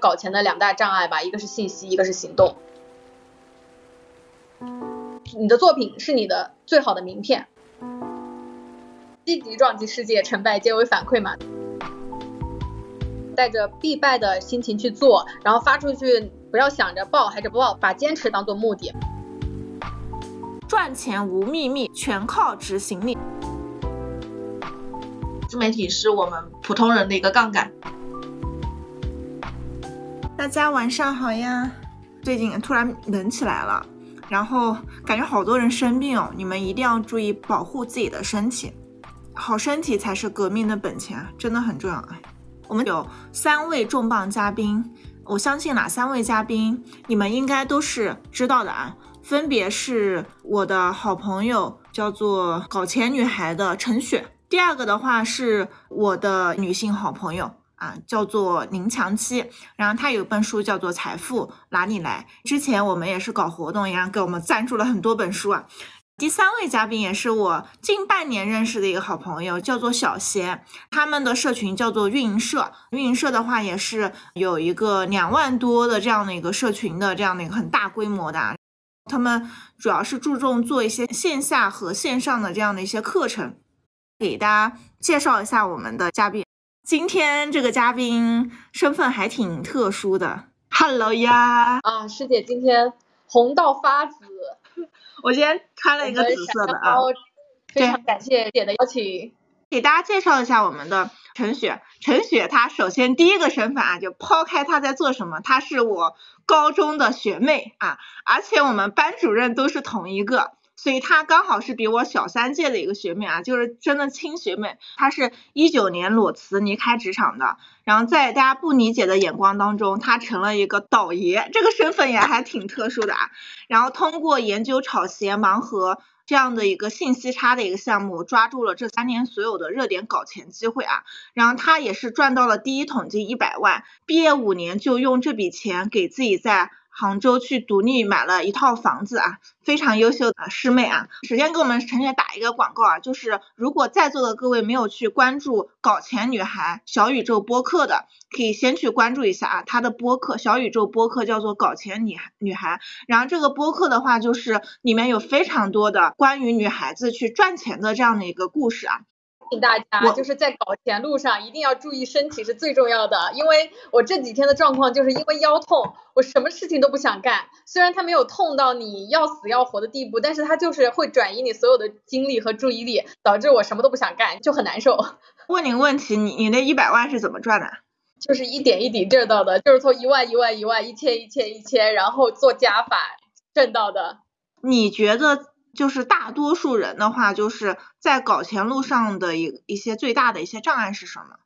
搞钱的两大障碍吧，一个是信息，一个是行动。你的作品是你的最好的名片。积极撞击世界，成败皆为反馈嘛。带着必败的心情去做，然后发出去，不要想着爆还是不爆，把坚持当做目的。赚钱无秘密，全靠执行力。自媒体是我们普通人的一个杠杆。大家晚上好呀！最近突然冷起来了，然后感觉好多人生病哦，你们一定要注意保护自己的身体。好身体才是革命的本钱，真的很重要啊！我们有三位重磅嘉宾，我相信哪三位嘉宾你们应该都是知道的啊，分别是我的好朋友叫做搞钱女孩的陈雪，第二个的话是我的女性好朋友啊，叫做宁强七，然后他有本书叫做《财富哪里来》，之前我们也是搞活动一样给我们赞助了很多本书啊。第三位嘉宾也是我近半年认识的一个好朋友，叫做小贤，他们的社群叫做运营社。运营社的话也是有一个两万多的这样的一个社群的这样的一个很大规模的。他们主要是注重做一些线下和线上的这样的一些课程。给大家介绍一下我们的嘉宾，今天这个嘉宾身份还挺特殊的。Hello 呀，啊师姐今天红到发紫。我今天穿了一个紫色的啊，非常感谢姐的邀请，给大家介绍一下我们的陈雪。陈雪她首先第一个身份啊，就抛开她在做什么，她是我高中的学妹啊，而且我们班主任都是同一个。所以她刚好是比我小三届的一个学妹啊，就是真的亲学妹。她是一九年裸辞离开职场的，然后在大家不理解的眼光当中，她成了一个倒爷，这个身份也还挺特殊的啊。然后通过研究炒鞋盲盒这样的一个信息差的一个项目，抓住了这三年所有的热点搞钱机会啊。然后她也是赚到了第一桶金一百万，毕业五年就用这笔钱给自己在。杭州去独立买了一套房子啊，非常优秀的师妹啊。首先给我们陈姐打一个广告啊，就是如果在座的各位没有去关注搞钱女孩小宇宙播客的，可以先去关注一下啊，她的播客小宇宙播客叫做搞钱女女孩。然后这个播客的话，就是里面有非常多的关于女孩子去赚钱的这样的一个故事啊。请大家就是在搞钱路上一定要注意身体是最重要的，因为我这几天的状况就是因为腰痛，我什么事情都不想干。虽然它没有痛到你要死要活的地步，但是它就是会转移你所有的精力和注意力，导致我什么都不想干，就很难受。问你个问题，你你那一百万是怎么赚的？就是一点一滴挣到的，就是从一万一万一万一千一千一千，然后做加法挣到的。你觉得？就是大多数人的话，就是在搞钱路上的一一些最大的一些障碍是什么？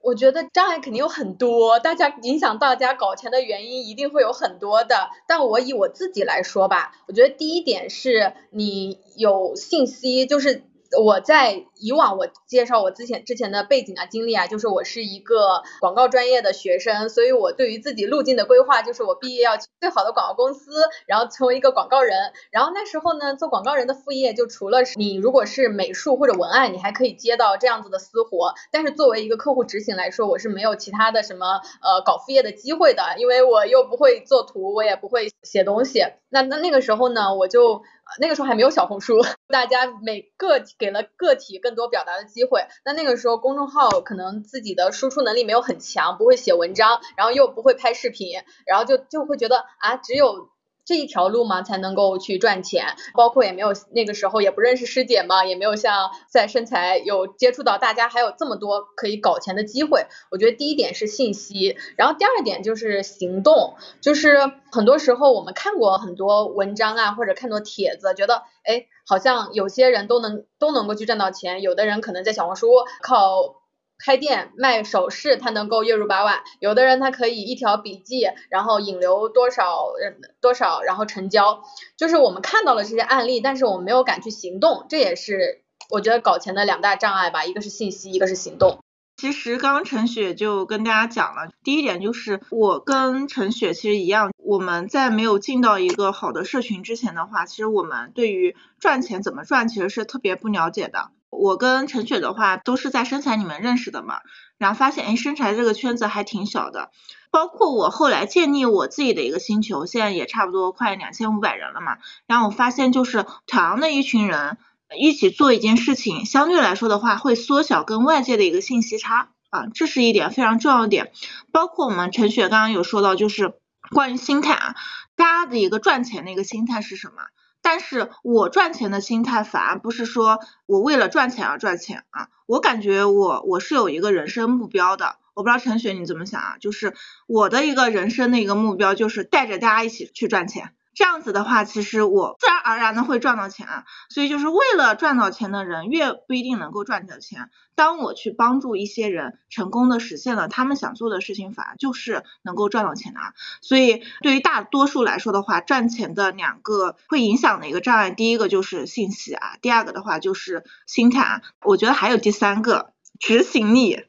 我觉得障碍肯定有很多，大家影响大家搞钱的原因一定会有很多的。但我以我自己来说吧，我觉得第一点是你有信息，就是。我在以往我介绍我之前之前的背景啊经历啊，就是我是一个广告专业的学生，所以我对于自己路径的规划就是我毕业要去最好的广告公司，然后成为一个广告人。然后那时候呢，做广告人的副业就除了你如果是美术或者文案，你还可以接到这样子的私活。但是作为一个客户执行来说，我是没有其他的什么呃搞副业的机会的，因为我又不会做图，我也不会写东西。那那那个时候呢，我就。那个时候还没有小红书，大家每个给了个体更多表达的机会。那那个时候公众号可能自己的输出能力没有很强，不会写文章，然后又不会拍视频，然后就就会觉得啊，只有。这一条路嘛，才能够去赚钱，包括也没有那个时候也不认识师姐嘛，也没有像在身材有接触到大家，还有这么多可以搞钱的机会。我觉得第一点是信息，然后第二点就是行动，就是很多时候我们看过很多文章啊，或者看过帖子，觉得哎，好像有些人都能都能够去赚到钱，有的人可能在小红书靠。开店卖首饰，他能够月入八万；有的人他可以一条笔记，然后引流多少人多少，然后成交。就是我们看到了这些案例，但是我们没有敢去行动，这也是我觉得搞钱的两大障碍吧。一个是信息，一个是行动。其实刚刚陈雪就跟大家讲了，第一点就是我跟陈雪其实一样，我们在没有进到一个好的社群之前的话，其实我们对于赚钱怎么赚其实是特别不了解的。我跟陈雪的话都是在身材里面认识的嘛，然后发现哎身材这个圈子还挺小的，包括我后来建立我自己的一个星球，现在也差不多快两千五百人了嘛，然后我发现就是同样的一群人一起做一件事情，相对来说的话会缩小跟外界的一个信息差啊，这是一点非常重要的点，包括我们陈雪刚刚有说到就是关于心态啊，大家的一个赚钱的一个心态是什么？但是我赚钱的心态反而不是说我为了赚钱而赚钱啊，我感觉我我是有一个人生目标的，我不知道陈雪你怎么想啊？就是我的一个人生的一个目标就是带着大家一起去赚钱。这样子的话，其实我自然而然的会赚到钱啊，所以就是为了赚到钱的人越不一定能够赚到钱。当我去帮助一些人成功的实现了他们想做的事情，反而就是能够赚到钱的啊。所以对于大多数来说的话，赚钱的两个会影响的一个障碍，第一个就是信息啊，第二个的话就是心态啊，我觉得还有第三个执行力。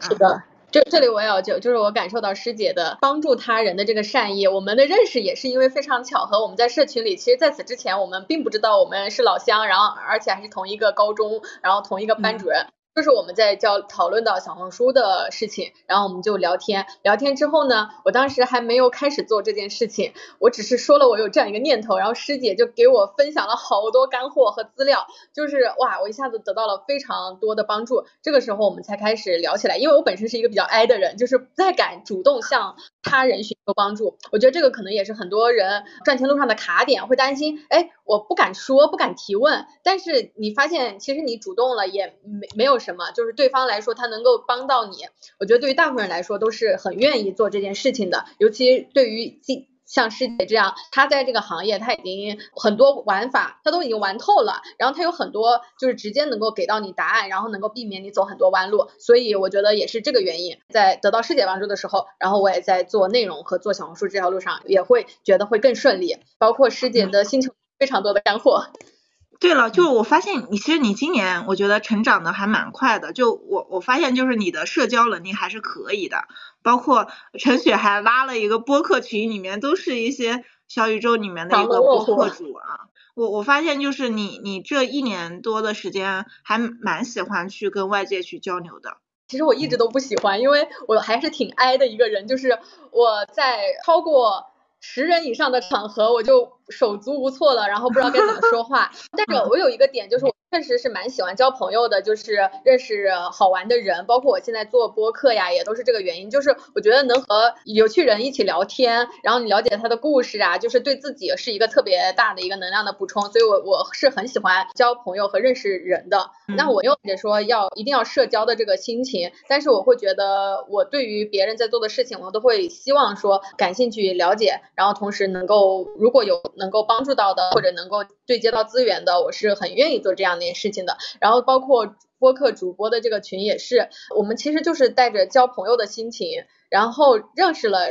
是的。这这里我要就就是我感受到师姐的帮助他人的这个善意，我们的认识也是因为非常巧合，我们在社群里，其实在此之前我们并不知道我们是老乡，然后而且还是同一个高中，然后同一个班主任。就是我们在教讨论到小红书的事情，然后我们就聊天，聊天之后呢，我当时还没有开始做这件事情，我只是说了我有这样一个念头，然后师姐就给我分享了好多干货和资料，就是哇，我一下子得到了非常多的帮助。这个时候我们才开始聊起来，因为我本身是一个比较 I 的人，就是不太敢主动向他人寻求帮助。我觉得这个可能也是很多人赚钱路上的卡点，会担心，哎，我不敢说，不敢提问。但是你发现，其实你主动了也没没有。什么？就是对方来说，他能够帮到你，我觉得对于大部分人来说都是很愿意做这件事情的。尤其对于像师姐这样，她在这个行业她已经很多玩法，她都已经玩透了，然后她有很多就是直接能够给到你答案，然后能够避免你走很多弯路。所以我觉得也是这个原因，在得到师姐帮助的时候，然后我也在做内容和做小红书这条路上也会觉得会更顺利。包括师姐的星球非常多的干货。对了，就我发现你其实你今年我觉得成长的还蛮快的，就我我发现就是你的社交能力还是可以的，包括陈雪还拉了一个播客群，里面都是一些小宇宙里面的一个播客主啊。我我发现就是你你这一年多的时间还蛮喜欢去跟外界去交流的。其实我一直都不喜欢，因为我还是挺 I 的一个人，就是我在超过十人以上的场合我就。手足无措了，然后不知道该怎么说话。但是我有一个点，就是我确实是蛮喜欢交朋友的，就是认识好玩的人。包括我现在做播客呀，也都是这个原因。就是我觉得能和有趣人一起聊天，然后你了解他的故事啊，就是对自己是一个特别大的一个能量的补充。所以我我是很喜欢交朋友和认识人的。那我又者说要一定要社交的这个心情，但是我会觉得我对于别人在做的事情，我都会希望说感兴趣了解，然后同时能够如果有。能够帮助到的，或者能够对接到资源的，我是很愿意做这样的一件事情的。然后包括播客主播的这个群也是，我们其实就是带着交朋友的心情，然后认识了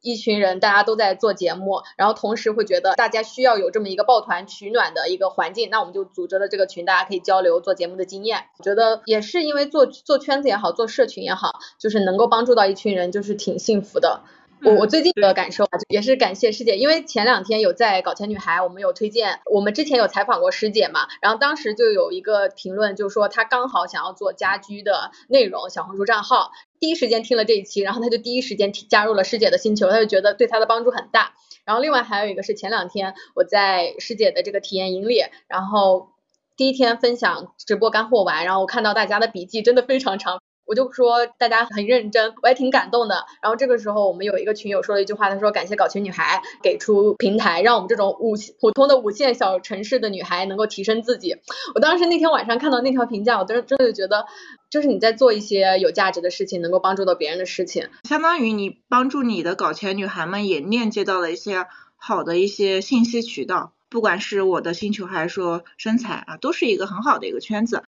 一群人，大家都在做节目，然后同时会觉得大家需要有这么一个抱团取暖的一个环境，那我们就组织了这个群，大家可以交流做节目的经验。我觉得也是因为做做圈子也好，做社群也好，就是能够帮助到一群人，就是挺幸福的。我我最近的感受啊，也是感谢师姐，因为前两天有在搞钱女孩，我们有推荐，我们之前有采访过师姐嘛，然后当时就有一个评论，就说她刚好想要做家居的内容，小红书账号，第一时间听了这一期，然后她就第一时间加入了师姐的星球，她就觉得对她的帮助很大。然后另外还有一个是前两天我在师姐的这个体验营里，然后第一天分享直播干货完，然后我看到大家的笔记真的非常长。我就说大家很认真，我也挺感动的。然后这个时候，我们有一个群友说了一句话，他说感谢搞钱女孩给出平台，让我们这种五普通的五线小城市的女孩能够提升自己。我当时那天晚上看到那条评价，我真真的觉得，就是你在做一些有价值的事情，能够帮助到别人的事情，相当于你帮助你的搞钱女孩们也链接到了一些好的一些信息渠道，不管是我的星球还是说身材啊，都是一个很好的一个圈子。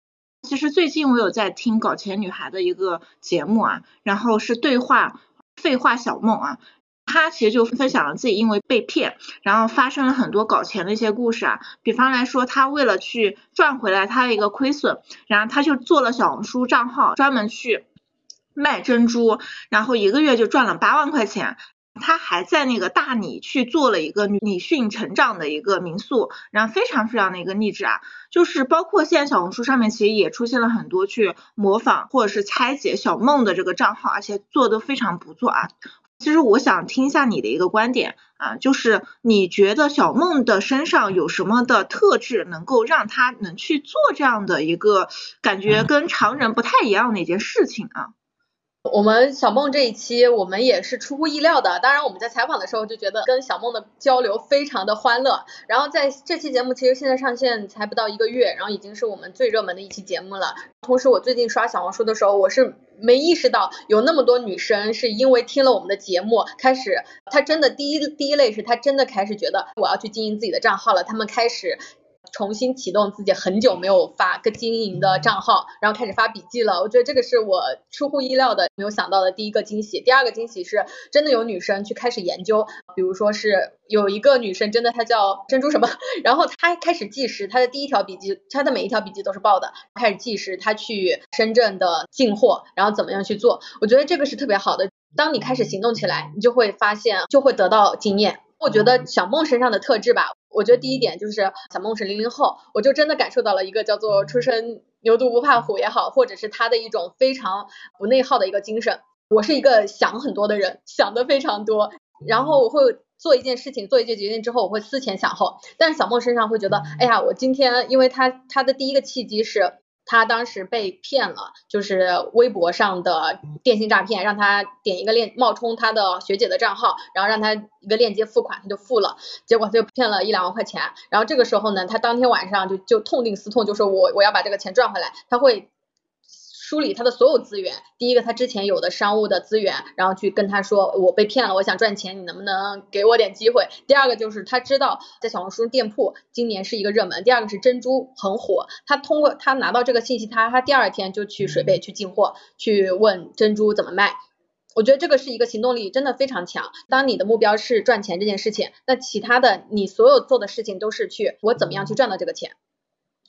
其实最近我有在听搞钱女孩的一个节目啊，然后是对话废话小梦啊，她其实就分享了自己因为被骗，然后发生了很多搞钱的一些故事啊。比方来说，她为了去赚回来她的一个亏损，然后她就做了小红书账号，专门去卖珍珠，然后一个月就赚了八万块钱。他还在那个大理去做了一个女训成长的一个民宿，然后非常非常的一个励志啊，就是包括现在小红书上面其实也出现了很多去模仿或者是拆解小梦的这个账号，而且做的非常不错啊。其实我想听一下你的一个观点啊，就是你觉得小梦的身上有什么的特质，能够让她能去做这样的一个感觉跟常人不太一样的一件事情啊？我们小梦这一期，我们也是出乎意料的。当然，我们在采访的时候就觉得跟小梦的交流非常的欢乐。然后在这期节目，其实现在上线才不到一个月，然后已经是我们最热门的一期节目了。同时，我最近刷小红书的时候，我是没意识到有那么多女生是因为听了我们的节目，开始，她真的第一第一类是她真的开始觉得我要去经营自己的账号了，她们开始。重新启动自己很久没有发个经营的账号，然后开始发笔记了。我觉得这个是我出乎意料的，没有想到的第一个惊喜。第二个惊喜是真的有女生去开始研究，比如说是有一个女生真的她叫珍珠什么，然后她开始计时，她的第一条笔记，她的每一条笔记都是报的，开始计时，她去深圳的进货，然后怎么样去做。我觉得这个是特别好的。当你开始行动起来，你就会发现就会得到经验。我觉得小梦身上的特质吧。我觉得第一点就是小梦是零零后，我就真的感受到了一个叫做初生牛犊不怕虎也好，或者是他的一种非常不内耗的一个精神。我是一个想很多的人，想的非常多，然后我会做一件事情，做一件决定之后，我会思前想后。但是小梦身上会觉得，哎呀，我今天因为他他的第一个契机是。他当时被骗了，就是微博上的电信诈骗，让他点一个链冒充他的学姐的账号，然后让他一个链接付款，他就付了，结果他就骗了一两万块钱。然后这个时候呢，他当天晚上就就痛定思痛，就说我我要把这个钱赚回来，他会。梳理他的所有资源，第一个他之前有的商务的资源，然后去跟他说我被骗了，我想赚钱，你能不能给我点机会？第二个就是他知道在小红书店铺今年是一个热门，第二个是珍珠很火，他通过他拿到这个信息，他他第二天就去水贝去进货，去问珍珠怎么卖。我觉得这个是一个行动力真的非常强。当你的目标是赚钱这件事情，那其他的你所有做的事情都是去我怎么样去赚到这个钱。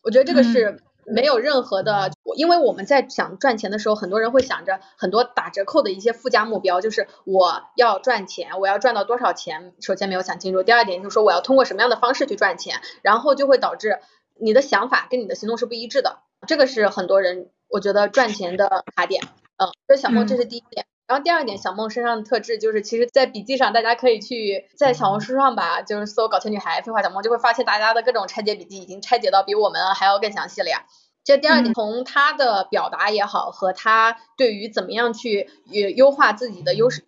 我觉得这个是。没有任何的，因为我们在想赚钱的时候，很多人会想着很多打折扣的一些附加目标，就是我要赚钱，我要赚到多少钱，首先没有想清楚。第二点就是说我要通过什么样的方式去赚钱，然后就会导致你的想法跟你的行动是不一致的。这个是很多人我觉得赚钱的卡点。嗯，所以小梦这是第一点。然后第二点，小梦身上的特质就是，其实，在笔记上大家可以去在小红书上吧，就是搜“搞钱女孩”废话小梦，就会发现大家的各种拆解笔记已经拆解到比我们还要更详细了呀。这第二点，从他的表达也好，和他对于怎么样去优优化自己的优势。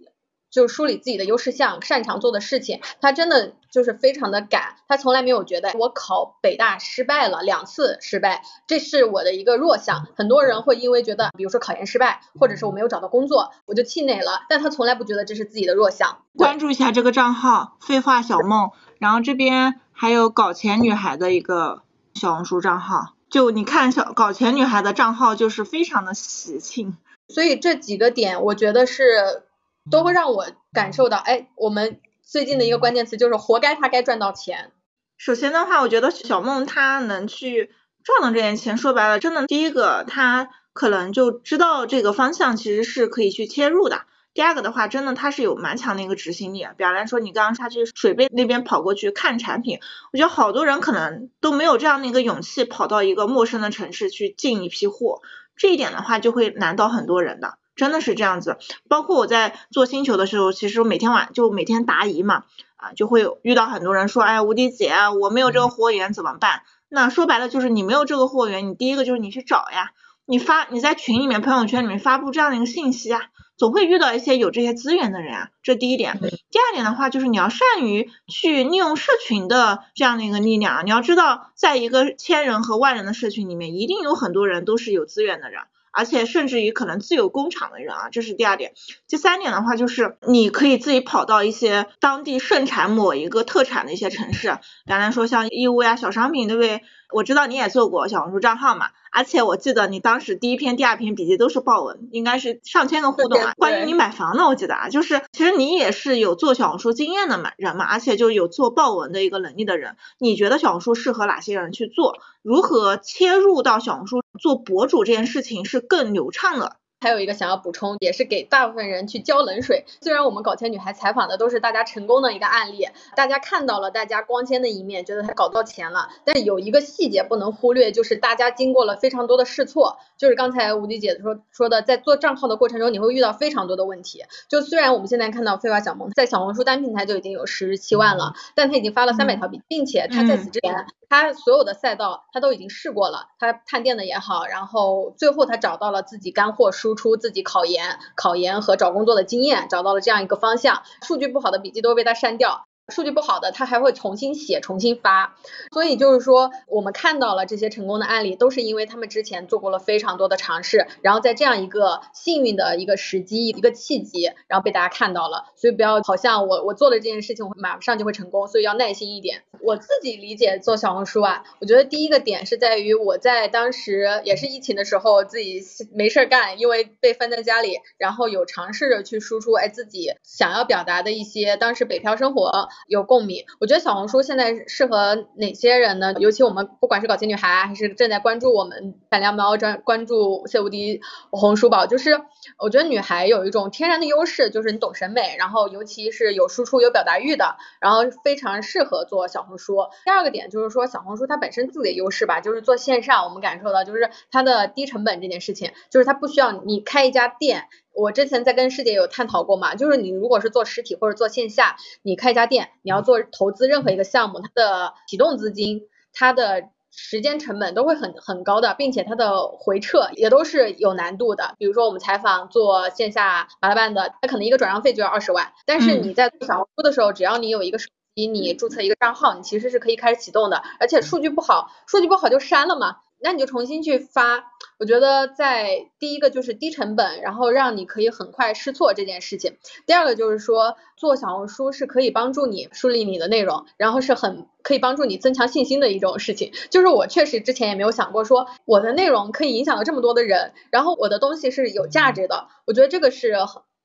就梳理自己的优势项，擅长做的事情，他真的就是非常的敢，他从来没有觉得我考北大失败了两次失败，这是我的一个弱项。很多人会因为觉得，比如说考研失败，或者是我没有找到工作，我就气馁了，但他从来不觉得这是自己的弱项。关注一下这个账号，废话小梦，然后这边还有搞钱女孩的一个小红书账号，就你看小搞钱女孩的账号就是非常的喜庆，所以这几个点我觉得是。都会让我感受到，哎，我们最近的一个关键词就是活该他该赚到钱。首先的话，我觉得小梦她能去赚到这点钱，说白了，真的第一个她可能就知道这个方向其实是可以去切入的。第二个的话，真的它是有蛮强的一个执行力。比方来说，你刚刚他去水贝那边跑过去看产品，我觉得好多人可能都没有这样的一个勇气跑到一个陌生的城市去进一批货，这一点的话就会难倒很多人的。真的是这样子，包括我在做星球的时候，其实每天晚就每天答疑嘛，啊，就会遇到很多人说，哎，吴迪姐，我没有这个货源怎么办？那说白了就是你没有这个货源，你第一个就是你去找呀，你发你在群里面、朋友圈里面发布这样的一个信息啊，总会遇到一些有这些资源的人啊，这第一点。第二点的话就是你要善于去利用社群的这样的一个力量，你要知道，在一个千人和万人的社群里面，一定有很多人都是有资源的人。而且甚至于可能自有工厂的人啊，这是第二点。第三点的话，就是你可以自己跑到一些当地盛产某一个特产的一些城市，比方说像义乌呀、小商品，对不对？我知道你也做过小红书账号嘛。而且我记得你当时第一篇、第二篇笔记都是爆文，应该是上千个互动啊。关于你买房的，我记得啊，就是其实你也是有做小红书经验的嘛人嘛，而且就有做爆文的一个能力的人。你觉得小红书适合哪些人去做？如何切入到小红书做博主这件事情是更流畅的？还有一个想要补充，也是给大部分人去浇冷水。虽然我们搞钱女孩采访的都是大家成功的一个案例，大家看到了大家光鲜的一面，觉得她搞到钱了，但是有一个细节不能忽略，就是大家经过了非常多的试错。就是刚才吴迪姐说说的，在做账号的过程中，你会遇到非常多的问题。就虽然我们现在看到飞娃小萌在小红书单平台就已经有十七万了，但他已经发了三百条笔，并且他在此之前，他所有的赛道他都已经试过了，他探店的也好，然后最后他找到了自己干货输出，自己考研、考研和找工作的经验，找到了这样一个方向。数据不好的笔记都被他删掉。数据不好的，他还会重新写、重新发，所以就是说，我们看到了这些成功的案例，都是因为他们之前做过了非常多的尝试，然后在这样一个幸运的一个时机、一个契机，然后被大家看到了。所以不要好像我我做了这件事情，我马上就会成功，所以要耐心一点。我自己理解做小红书啊，我觉得第一个点是在于我在当时也是疫情的时候，自己没事干，因为被封在家里，然后有尝试着去输出，哎，自己想要表达的一些当时北漂生活。有共鸣，我觉得小红书现在适合哪些人呢？尤其我们不管是搞钱女孩，还是正在关注我们胆量猫专关注谢无敌红书宝，就是我觉得女孩有一种天然的优势，就是你懂审美，然后尤其是有输出有表达欲的，然后非常适合做小红书。第二个点就是说小红书它本身自己的优势吧，就是做线上，我们感受到就是它的低成本这件事情，就是它不需要你开一家店。我之前在跟师姐有探讨过嘛，就是你如果是做实体或者做线下，你开一家店，你要做投资任何一个项目，它的启动资金、它的时间成本都会很很高的，并且它的回撤也都是有难度的。比如说我们采访做线下麻辣拌的，它可能一个转让费就要二十万，但是你在做小红书的时候，只要你有一个手机，你注册一个账号，你其实是可以开始启动的，而且数据不好，数据不好就删了嘛。那你就重新去发，我觉得在第一个就是低成本，然后让你可以很快试错这件事情。第二个就是说做小红书是可以帮助你树立你的内容，然后是很可以帮助你增强信心的一种事情。就是我确实之前也没有想过说我的内容可以影响到这么多的人，然后我的东西是有价值的。我觉得这个是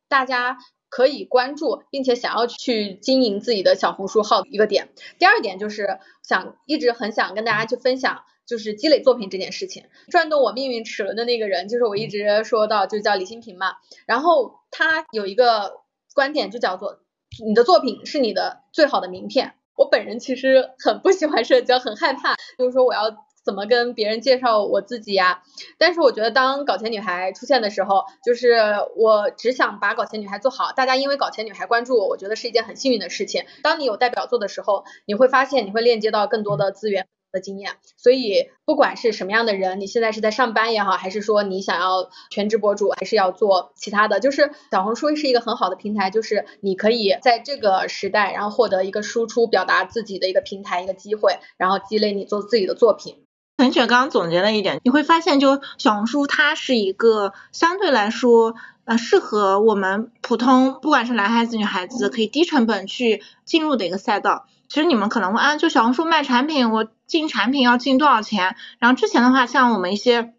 大家可以关注并且想要去经营自己的小红书号一个点。第二点就是想一直很想跟大家去分享。就是积累作品这件事情，转动我命运齿轮的那个人，就是我一直说到，就叫李新平嘛。然后他有一个观点，就叫做你的作品是你的最好的名片。我本人其实很不喜欢社交，很害怕，就是说我要怎么跟别人介绍我自己呀？但是我觉得当搞钱女孩出现的时候，就是我只想把搞钱女孩做好。大家因为搞钱女孩关注我，我觉得是一件很幸运的事情。当你有代表作的时候，你会发现你会链接到更多的资源。的经验，所以不管是什么样的人，你现在是在上班也好，还是说你想要全职博主，还是要做其他的，就是小红书是一个很好的平台，就是你可以在这个时代，然后获得一个输出、表达自己的一个平台、一个机会，然后积累你做自己的作品。陈雪刚刚总结了一点，你会发现，就小红书它是一个相对来说呃适合我们普通不管是男孩子女孩子可以低成本去进入的一个赛道。其实你们可能会啊，就小红书卖产品，我进产品要进多少钱？然后之前的话，像我们一些，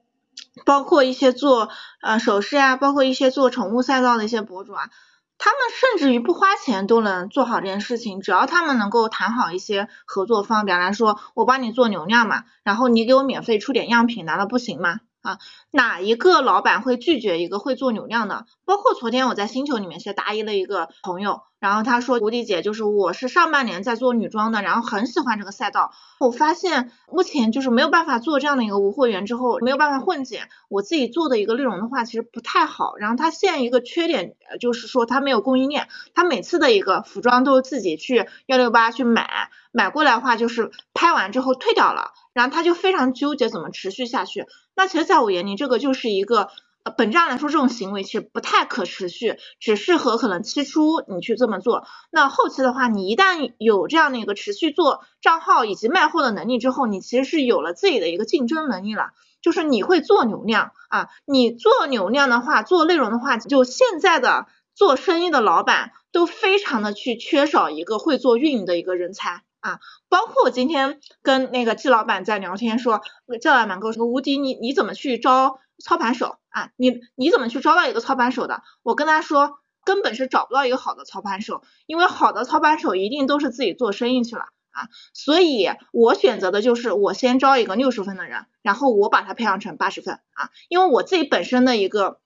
包括一些做呃首饰啊，包括一些做宠物赛道的一些博主啊，他们甚至于不花钱都能做好这件事情，只要他们能够谈好一些合作方，比方来说，我帮你做流量嘛，然后你给我免费出点样品，难道不行吗？啊，哪一个老板会拒绝一个会做流量的？包括昨天我在星球里面去答疑了一个朋友，然后他说吴迪姐就是我是上半年在做女装的，然后很喜欢这个赛道，我发现目前就是没有办法做这样的一个无货源之后，没有办法混剪我自己做的一个内容的话，其实不太好。然后他现一个缺点就是说他没有供应链，他每次的一个服装都是自己去幺六八去买，买过来的话就是拍完之后退掉了，然后他就非常纠结怎么持续下去。那其实，在我眼里，这个就是一个，呃，本质上来说，这种行为其实不太可持续，只适合可能期初你去这么做。那后期的话，你一旦有这样的一个持续做账号以及卖货的能力之后，你其实是有了自己的一个竞争能力了，就是你会做流量啊，你做流量的话，做内容的话，就现在的做生意的老板都非常的去缺少一个会做运营的一个人才。啊，包括我今天跟那个季老板在聊天，说季老板跟我说，吴迪，你你怎么去招操盘手啊？你你怎么去招到一个操盘手的？我跟他说，根本是找不到一个好的操盘手，因为好的操盘手一定都是自己做生意去了啊。所以我选择的就是我先招一个六十分的人，然后我把他培养成八十分啊，因为我自己本身的一个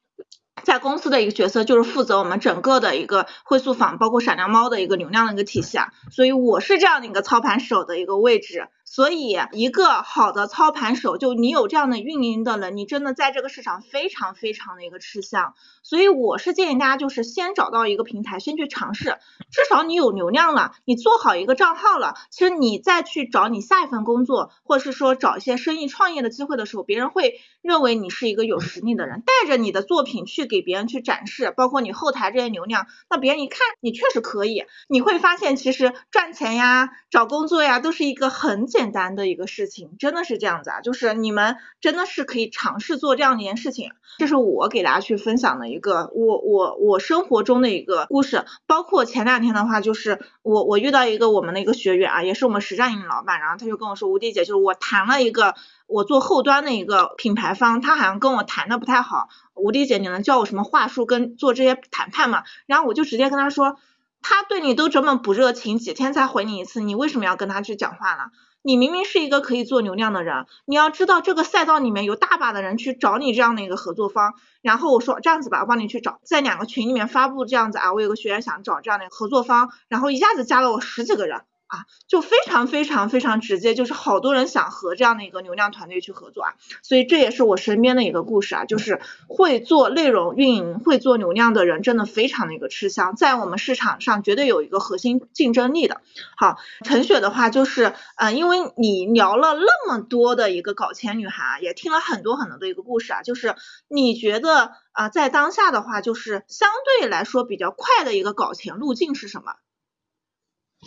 在公司的一个角色就是负责我们整个的一个会速坊，包括闪亮猫的一个流量的一个体系啊，所以我是这样的一个操盘手的一个位置。所以，一个好的操盘手，就你有这样的运营的能力，真的在这个市场非常非常的一个吃香。所以，我是建议大家就是先找到一个平台，先去尝试，至少你有流量了，你做好一个账号了，其实你再去找你下一份工作，或是说找一些生意创业的机会的时候，别人会认为你是一个有实力的人，带着你的作品去给别人去展示，包括你后台这些流量，那别人一看你确实可以，你会发现其实赚钱呀、找工作呀，都是一个很简。简单的一个事情，真的是这样子啊，就是你们真的是可以尝试做这样的一件事情，这是我给大家去分享的一个我我我生活中的一个故事，包括前两天的话，就是我我遇到一个我们的一个学员啊，也是我们实战营老板，然后他就跟我说，吴迪姐，就是我谈了一个我做后端的一个品牌方，他好像跟我谈的不太好，吴迪姐，你能教我什么话术跟做这些谈判吗？然后我就直接跟他说，他对你都这么不热情，几天才回你一次，你为什么要跟他去讲话呢？你明明是一个可以做流量的人，你要知道这个赛道里面有大把的人去找你这样的一个合作方。然后我说这样子吧，我帮你去找，在两个群里面发布这样子啊，我有个学员想找这样的合作方，然后一下子加了我十几个人。啊，就非常非常非常直接，就是好多人想和这样的一个流量团队去合作啊，所以这也是我身边的一个故事啊，就是会做内容运营、会做流量的人真的非常的一个吃香，在我们市场上绝对有一个核心竞争力的。好，陈雪的话就是，嗯，因为你聊了那么多的一个搞钱女孩，也听了很多很多的一个故事啊，就是你觉得啊，在当下的话，就是相对来说比较快的一个搞钱路径是什么？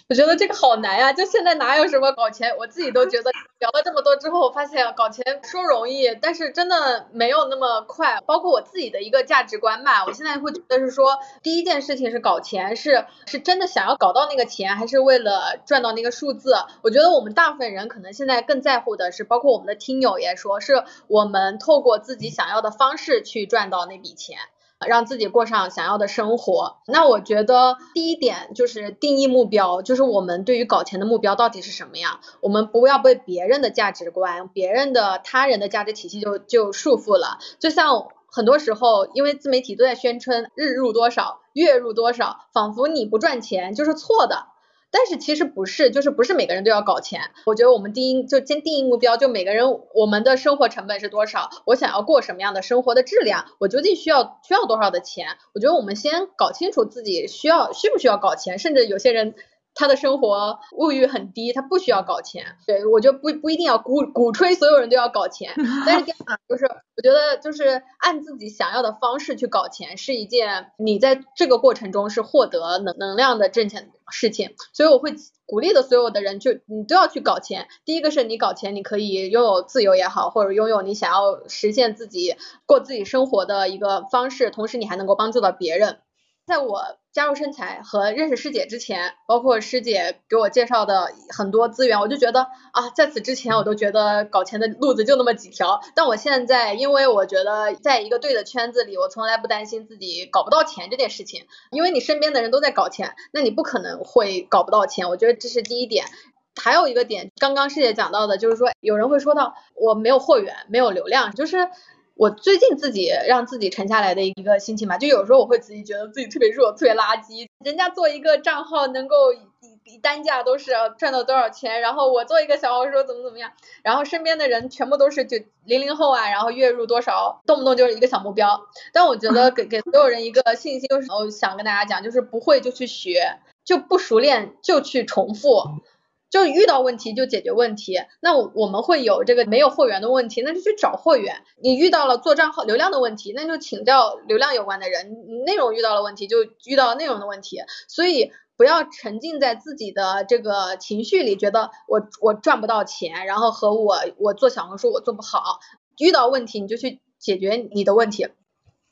我觉得这个好难呀，就现在哪有什么搞钱，我自己都觉得聊了这么多之后，我发现搞钱说容易，但是真的没有那么快。包括我自己的一个价值观吧，我现在会觉得是说，第一件事情是搞钱，是是真的想要搞到那个钱，还是为了赚到那个数字？我觉得我们大部分人可能现在更在乎的是，包括我们的听友也说，是我们透过自己想要的方式去赚到那笔钱。让自己过上想要的生活。那我觉得第一点就是定义目标，就是我们对于搞钱的目标到底是什么呀？我们不要被别人的价值观、别人的他人的价值体系就就束缚了。就像很多时候，因为自媒体都在宣称日入多少、月入多少，仿佛你不赚钱就是错的。但是其实不是，就是不是每个人都要搞钱。我觉得我们第一就先定义目标，就每个人我们的生活成本是多少，我想要过什么样的生活的质量，我究竟需要需要多少的钱？我觉得我们先搞清楚自己需要需不需要搞钱，甚至有些人。他的生活物欲很低，他不需要搞钱。对我觉得不不一定要鼓鼓吹所有人都要搞钱，但是第二就是我觉得就是按自己想要的方式去搞钱是一件你在这个过程中是获得能能量的挣钱事情。所以我会鼓励的所有的人就你都要去搞钱。第一个是你搞钱，你可以拥有自由也好，或者拥有你想要实现自己过自己生活的一个方式，同时你还能够帮助到别人。在我加入生财和认识师姐之前，包括师姐给我介绍的很多资源，我就觉得啊，在此之前我都觉得搞钱的路子就那么几条。但我现在，因为我觉得在一个对的圈子里，我从来不担心自己搞不到钱这件事情，因为你身边的人都在搞钱，那你不可能会搞不到钱。我觉得这是第一点。还有一个点，刚刚师姐讲到的，就是说有人会说到我没有货源，没有流量，就是。我最近自己让自己沉下来的一个心情吧，就有时候我会自己觉得自己特别弱，特别垃圾。人家做一个账号能够以以单价都是赚到多少钱，然后我做一个小红书怎么怎么样，然后身边的人全部都是就零零后啊，然后月入多少，动不动就是一个小目标。但我觉得给给所有人一个信心，就是我想跟大家讲，就是不会就去学，就不熟练就去重复。就遇到问题就解决问题，那我们会有这个没有货源的问题，那就去找货源。你遇到了做账号流量的问题，那就请教流量有关的人。内容遇到了问题，就遇到内容的问题。所以不要沉浸在自己的这个情绪里，觉得我我赚不到钱，然后和我我做小红书我做不好。遇到问题你就去解决你的问题。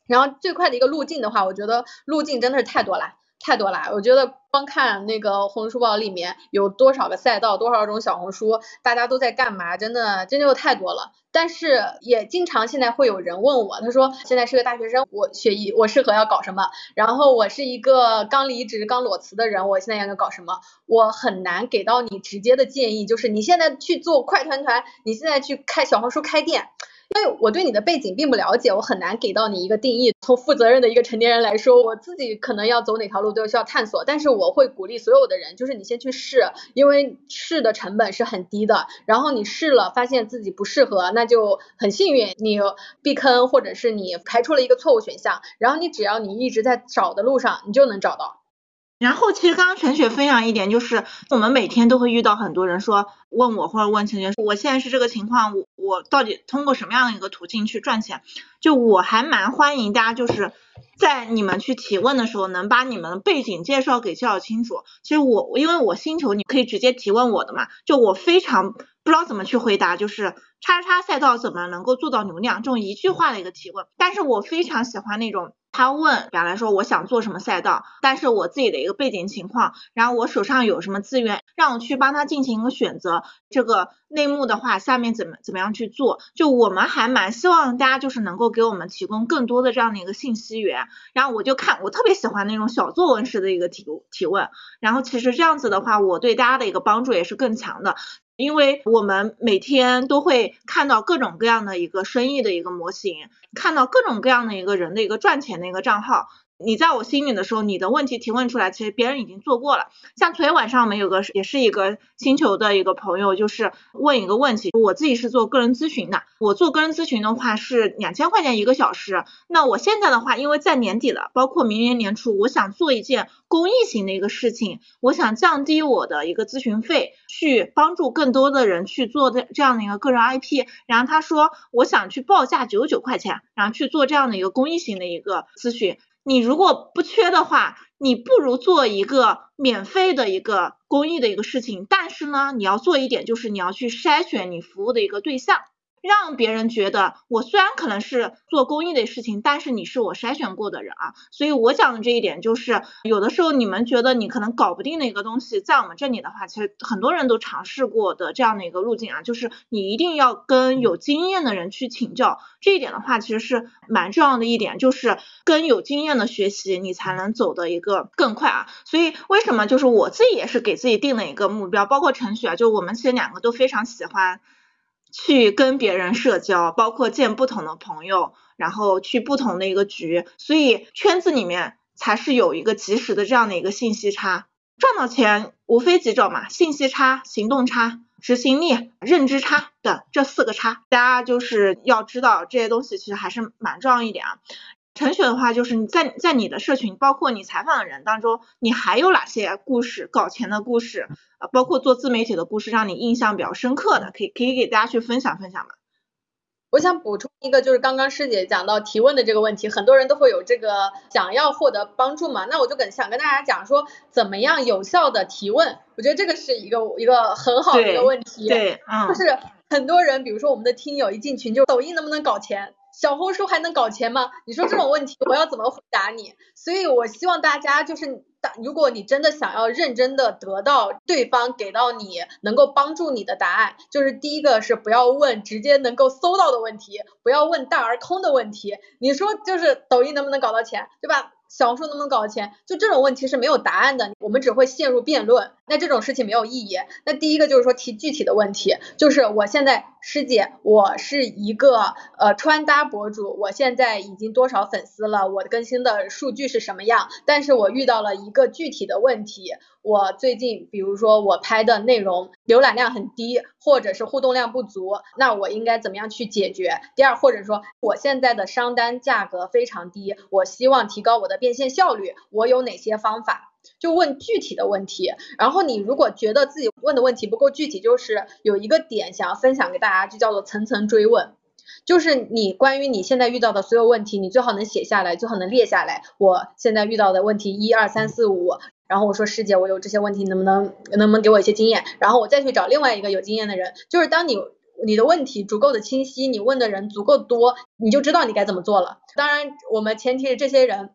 然后最快的一个路径的话，我觉得路径真的是太多了。太多了，我觉得光看那个红书宝里面有多少个赛道，多少种小红书，大家都在干嘛，真的真的有太多了。但是也经常现在会有人问我，他说现在是个大学生，我学医，我适合要搞什么？然后我是一个刚离职刚裸辞的人，我现在应该搞什么？我很难给到你直接的建议，就是你现在去做快团团，你现在去开小红书开店。因为我对你的背景并不了解，我很难给到你一个定义。从负责任的一个成年人来说，我自己可能要走哪条路都需要探索，但是我会鼓励所有的人，就是你先去试，因为试的成本是很低的。然后你试了，发现自己不适合，那就很幸运，你避坑或者是你排除了一个错误选项。然后你只要你一直在找的路上，你就能找到。然后其实刚刚陈雪分享一点，就是我们每天都会遇到很多人说问我或者问陈雪，我现在是这个情况，我我到底通过什么样的一个途径去赚钱？就我还蛮欢迎大家就是在你们去提问的时候，能把你们的背景介绍给介绍清楚。其实我因为我星球你可以直接提问我的嘛，就我非常不知道怎么去回答，就是叉叉赛道怎么能够做到流量这种一句话的一个提问，但是我非常喜欢那种。他问，比方来说，我想做什么赛道，但是我自己的一个背景情况，然后我手上有什么资源，让我去帮他进行一个选择。这个内幕的话，下面怎么怎么样去做？就我们还蛮希望大家就是能够给我们提供更多的这样的一个信息源。然后我就看，我特别喜欢那种小作文式的一个提提问。然后其实这样子的话，我对大家的一个帮助也是更强的。因为我们每天都会看到各种各样的一个生意的一个模型，看到各种各样的一个人的一个赚钱的一个账号。你在我心里的时候，你的问题提问出来，其实别人已经做过了。像昨天晚上我们有个也是一个星球的一个朋友，就是问一个问题。我自己是做个人咨询的，我做个人咨询的话是两千块钱一个小时。那我现在的话，因为在年底了，包括明年年初，我想做一件公益型的一个事情，我想降低我的一个咨询费，去帮助更多的人去做这这样的一个个人 IP。然后他说，我想去报价九十九块钱，然后去做这样的一个公益型的一个咨询。你如果不缺的话，你不如做一个免费的一个公益的一个事情。但是呢，你要做一点，就是你要去筛选你服务的一个对象。让别人觉得我虽然可能是做公益的事情，但是你是我筛选过的人啊，所以我讲的这一点就是，有的时候你们觉得你可能搞不定的一个东西，在我们这里的话，其实很多人都尝试过的这样的一个路径啊，就是你一定要跟有经验的人去请教，这一点的话其实是蛮重要的一点，就是跟有经验的学习，你才能走的一个更快啊。所以为什么就是我自己也是给自己定了一个目标，包括陈雪啊，就我们其实两个都非常喜欢。去跟别人社交，包括见不同的朋友，然后去不同的一个局，所以圈子里面才是有一个及时的这样的一个信息差。赚到钱无非几种嘛，信息差、行动差、执行力、认知差等这四个差，大家就是要知道这些东西其实还是蛮重要一点啊。陈雪的话，就是你在在你的社群，包括你采访的人当中，你还有哪些故事搞钱的故事啊？包括做自媒体的故事，让你印象比较深刻的，可以可以给大家去分享分享吗？我想补充一个，就是刚刚师姐讲到提问的这个问题，很多人都会有这个想要获得帮助嘛，那我就跟想跟大家讲说，怎么样有效的提问？我觉得这个是一个一个很好的一个问题，对，嗯，就是很多人，比如说我们的听友一进群就抖音能不能搞钱？小红书还能搞钱吗？你说这种问题我要怎么回答你？所以我希望大家就是，如果你真的想要认真的得到对方给到你能够帮助你的答案，就是第一个是不要问直接能够搜到的问题，不要问大而空的问题。你说就是抖音能不能搞到钱，对吧？小红书能不能搞钱？就这种问题是没有答案的，我们只会陷入辩论，那这种事情没有意义。那第一个就是说提具体的问题，就是我现在师姐，我是一个呃穿搭博主，我现在已经多少粉丝了？我更新的数据是什么样？但是我遇到了一个具体的问题。我最近，比如说我拍的内容浏览量很低，或者是互动量不足，那我应该怎么样去解决？第二，或者说我现在的商单价格非常低，我希望提高我的变现效率，我有哪些方法？就问具体的问题。然后你如果觉得自己问的问题不够具体，就是有一个点想要分享给大家，就叫做层层追问。就是你关于你现在遇到的所有问题，你最好能写下来，最好能列下来。我现在遇到的问题一二三四五。然后我说师姐，我有这些问题，能不能能不能给我一些经验？然后我再去找另外一个有经验的人。就是当你你的问题足够的清晰，你问的人足够多，你就知道你该怎么做了。当然，我们前提是这些人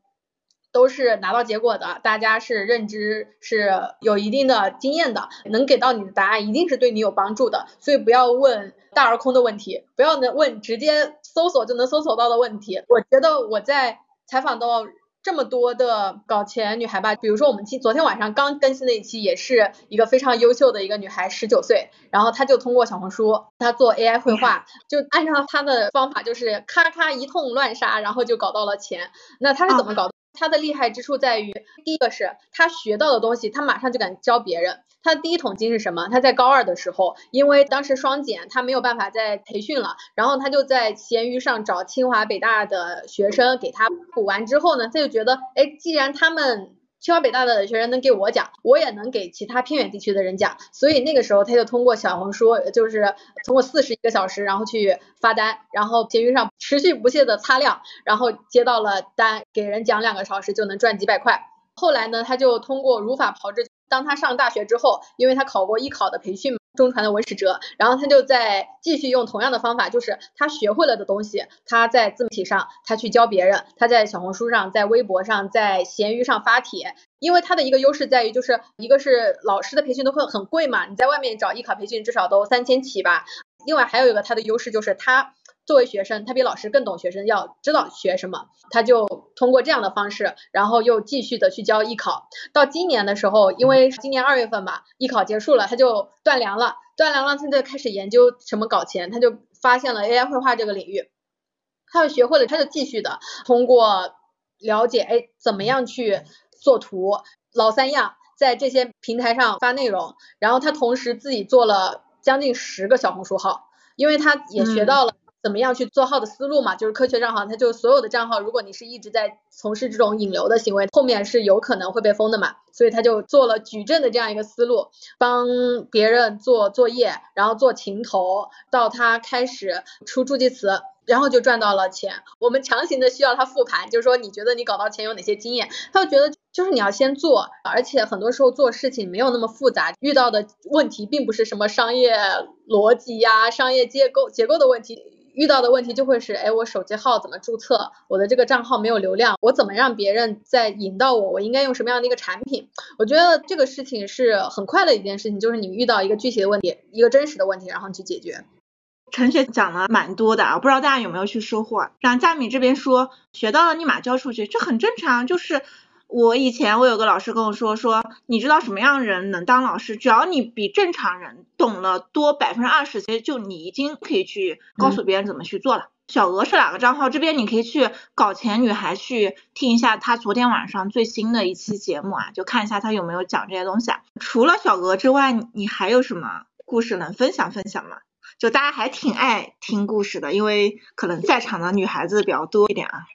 都是拿到结果的，大家是认知是有一定的经验的，能给到你的答案一定是对你有帮助的。所以不要问大而空的问题，不要能问直接搜索就能搜索到的问题。我觉得我在采访到。这么多的搞钱女孩吧，比如说我们今昨天晚上刚更新的一期，也是一个非常优秀的一个女孩，十九岁，然后她就通过小红书，她做 AI 绘画，就按照她的方法，就是咔咔一通乱杀，然后就搞到了钱。那她是怎么搞他？的厉害之处在于，第一个是他学到的东西，他马上就敢教别人。他的第一桶金是什么？他在高二的时候，因为当时双减，他没有办法再培训了，然后他就在闲鱼上找清华北大的学生给他补完之后呢，他就觉得，哎，既然他们清华北大的学生能给我讲，我也能给其他偏远地区的人讲，所以那个时候他就通过小红书，就是通过四十一个小时，然后去发单，然后闲鱼上持续不懈的擦亮，然后接到了单，给人讲两个小时就能赚几百块。后来呢，他就通过如法炮制。当他上大学之后，因为他考过艺考的培训嘛，中传的文史哲，然后他就在继续用同样的方法，就是他学会了的东西，他在自媒体上他去教别人，他在小红书上，在微博上，在闲鱼上发帖。因为他的一个优势在于，就是一个是老师的培训都会很贵嘛，你在外面找艺考培训至少都三千起吧。另外还有一个他的优势就是他。作为学生，他比老师更懂学生要知道学什么，他就通过这样的方式，然后又继续的去教艺考。到今年的时候，因为今年二月份吧，艺考结束了，他就断粮了，断粮了，他就开始研究什么搞钱，他就发现了 AI 绘画这个领域，他就学会了，他就继续的通过了解，哎，怎么样去做图，老三样，在这些平台上发内容，然后他同时自己做了将近十个小红书号，因为他也学到了。怎么样去做号的思路嘛，就是科学账号，它就所有的账号，如果你是一直在从事这种引流的行为，后面是有可能会被封的嘛，所以他就做了矩阵的这样一个思路，帮别人做作业，然后做情头，到他开始出助记词。然后就赚到了钱。我们强行的需要他复盘，就是说你觉得你搞到钱有哪些经验？他就觉得就是你要先做，而且很多时候做事情没有那么复杂，遇到的问题并不是什么商业逻辑呀、商业结构结构的问题，遇到的问题就会是，哎，我手机号怎么注册？我的这个账号没有流量，我怎么让别人再引到我？我应该用什么样的一个产品？我觉得这个事情是很快的一件事情，就是你遇到一个具体的问题，一个真实的问题，然后你去解决。陈雪讲了蛮多的啊，不知道大家有没有去收获？然后佳敏这边说学到了立马交出去，这很正常。就是我以前我有个老师跟我说说，你知道什么样人能当老师？只要你比正常人懂了多百分之二十，其实就你已经可以去告诉别人怎么去做了。小鹅是哪个账号？这边你可以去搞钱女孩去听一下她昨天晚上最新的一期节目啊，就看一下她有没有讲这些东西啊。除了小鹅之外，你还有什么故事能分享分享吗？就大家还挺爱听故事的，因为可能在场的女孩子比较多一点啊。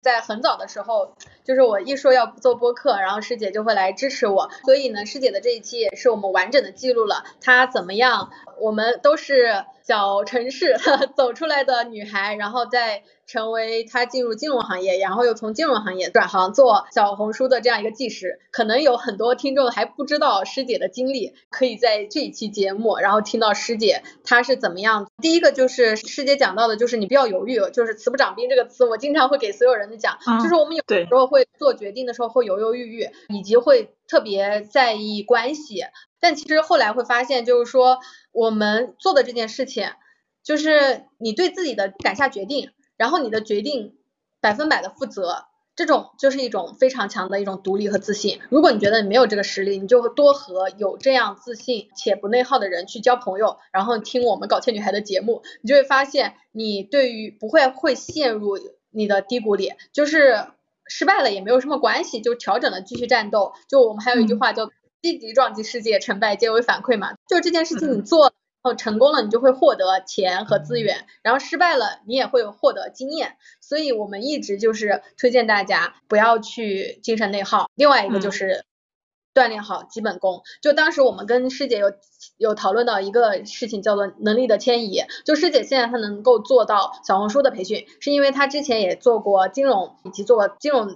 在很早的时候，就是我一说要做播客，然后师姐就会来支持我。所以呢，师姐的这一期也是我们完整的记录了她怎么样。我们都是小城市 走出来的女孩，然后在。成为他进入金融行业，然后又从金融行业转行做小红书的这样一个技师，可能有很多听众还不知道师姐的经历，可以在这一期节目，然后听到师姐她是怎么样。第一个就是师姐讲到的，就是你不要犹豫，就是慈不掌兵这个词，我经常会给所有人的讲，就是我们有时候会做决定的时候会犹犹豫豫，以及会特别在意关系，但其实后来会发现，就是说我们做的这件事情，就是你对自己的敢下决定。然后你的决定百分百的负责，这种就是一种非常强的一种独立和自信。如果你觉得你没有这个实力，你就多和有这样自信且不内耗的人去交朋友，然后听我们搞钱女孩的节目，你就会发现你对于不会会陷入你的低谷里，就是失败了也没有什么关系，就调整了继续战斗。就我们还有一句话叫积极撞击世界，成败皆为反馈嘛，就这件事情你做了。哦，成功了你就会获得钱和资源，然后失败了你也会获得经验，所以我们一直就是推荐大家不要去精神内耗。另外一个就是锻炼好基本功。就当时我们跟师姐有有讨论到一个事情，叫做能力的迁移。就师姐现在她能够做到小红书的培训，是因为她之前也做过金融以及做过金融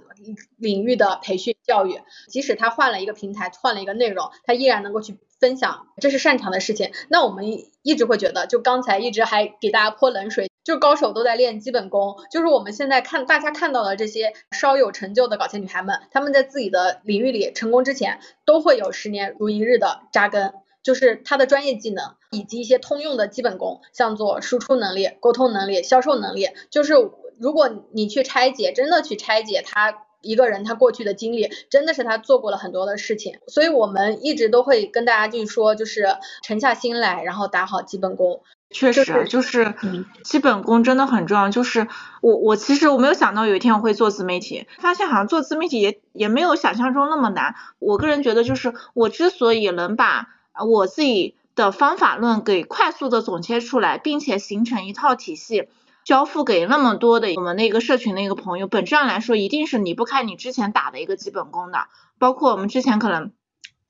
领域的培训教育，即使她换了一个平台，换了一个内容，她依然能够去。分享这是擅长的事情，那我们一直会觉得，就刚才一直还给大家泼冷水，就高手都在练基本功，就是我们现在看大家看到的这些稍有成就的搞钱女孩们，她们在自己的领域里成功之前，都会有十年如一日的扎根，就是她的专业技能以及一些通用的基本功，像做输出能力、沟通能力、销售能力，就是如果你去拆解，真的去拆解它。一个人他过去的经历，真的是他做过了很多的事情，所以我们一直都会跟大家就是说，就是沉下心来，然后打好基本功。确实，就是基本功真的很重要。就是我我其实我没有想到有一天我会做自媒体，发现好像做自媒体也也没有想象中那么难。我个人觉得，就是我之所以能把我自己的方法论给快速的总结出来，并且形成一套体系。交付给那么多的我们那个社群的一个朋友，本质上来说一定是离不开你之前打的一个基本功的，包括我们之前可能，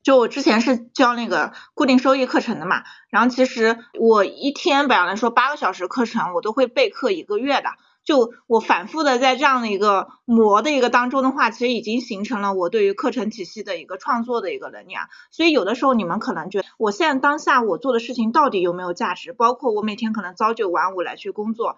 就我之前是教那个固定收益课程的嘛，然后其实我一天，本来说八个小时课程，我都会备课一个月的。就我反复的在这样的一个磨的一个当中的话，其实已经形成了我对于课程体系的一个创作的一个能力啊。所以有的时候你们可能觉得我现在当下我做的事情到底有没有价值？包括我每天可能朝九晚五来去工作。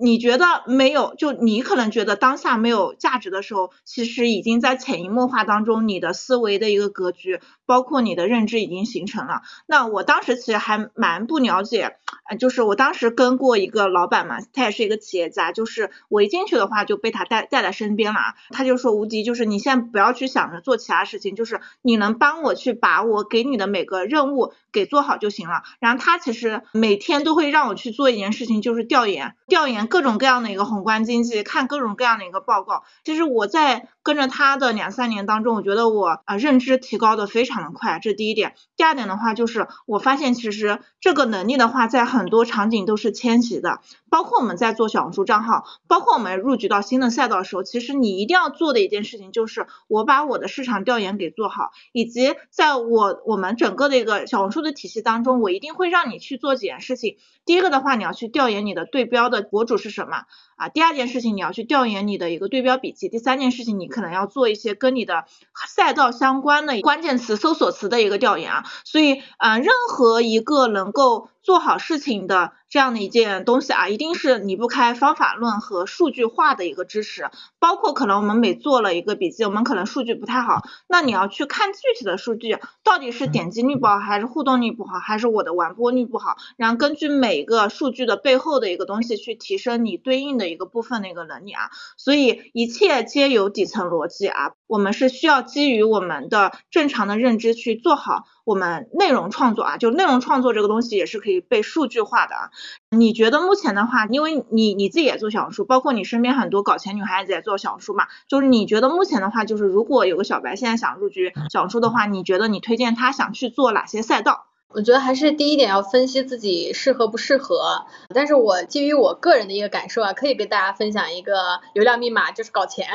你觉得没有？就你可能觉得当下没有价值的时候，其实已经在潜移默化当中，你的思维的一个格局，包括你的认知已经形成了。那我当时其实还蛮不了解，就是我当时跟过一个老板嘛，他也是一个企业家，就是我一进去的话就被他带带在身边了，他就说无敌，就是你现在不要去想着做其他事情，就是你能帮我去把我给你的每个任务给做好就行了。然后他其实每天都会让我去做一件事情，就是调研调。研各种各样的一个宏观经济，看各种各样的一个报告。其实我在跟着他的两三年当中，我觉得我啊认知提高的非常的快，这是第一点。第二点的话，就是我发现其实这个能力的话，在很多场景都是迁徙的。包括我们在做小红书账号，包括我们入局到新的赛道的时候，其实你一定要做的一件事情就是，我把我的市场调研给做好，以及在我我们整个的一个小红书的体系当中，我一定会让你去做几件事情。第一个的话，你要去调研你的对标的博主是什么。啊，第二件事情你要去调研你的一个对标笔记，第三件事情你可可能要做一些跟你的赛道相关的关键词搜索词的一个调研啊，所以啊，任何一个能够做好事情的。这样的一件东西啊，一定是离不开方法论和数据化的一个支持。包括可能我们每做了一个笔记，我们可能数据不太好，那你要去看具体的数据，到底是点击率不好，还是互动率不好，还是我的完播率不好？然后根据每个数据的背后的一个东西去提升你对应的一个部分的一个能力啊。所以一切皆有底层逻辑啊，我们是需要基于我们的正常的认知去做好。我们内容创作啊，就内容创作这个东西也是可以被数据化的啊。你觉得目前的话，因为你你自己也做小红书，包括你身边很多搞钱女孩子也做小红书嘛，就是你觉得目前的话，就是如果有个小白现在想入局小红书的话，你觉得你推荐他想去做哪些赛道？我觉得还是第一点要分析自己适合不适合，但是我基于我个人的一个感受啊，可以跟大家分享一个流量密码，就是搞钱。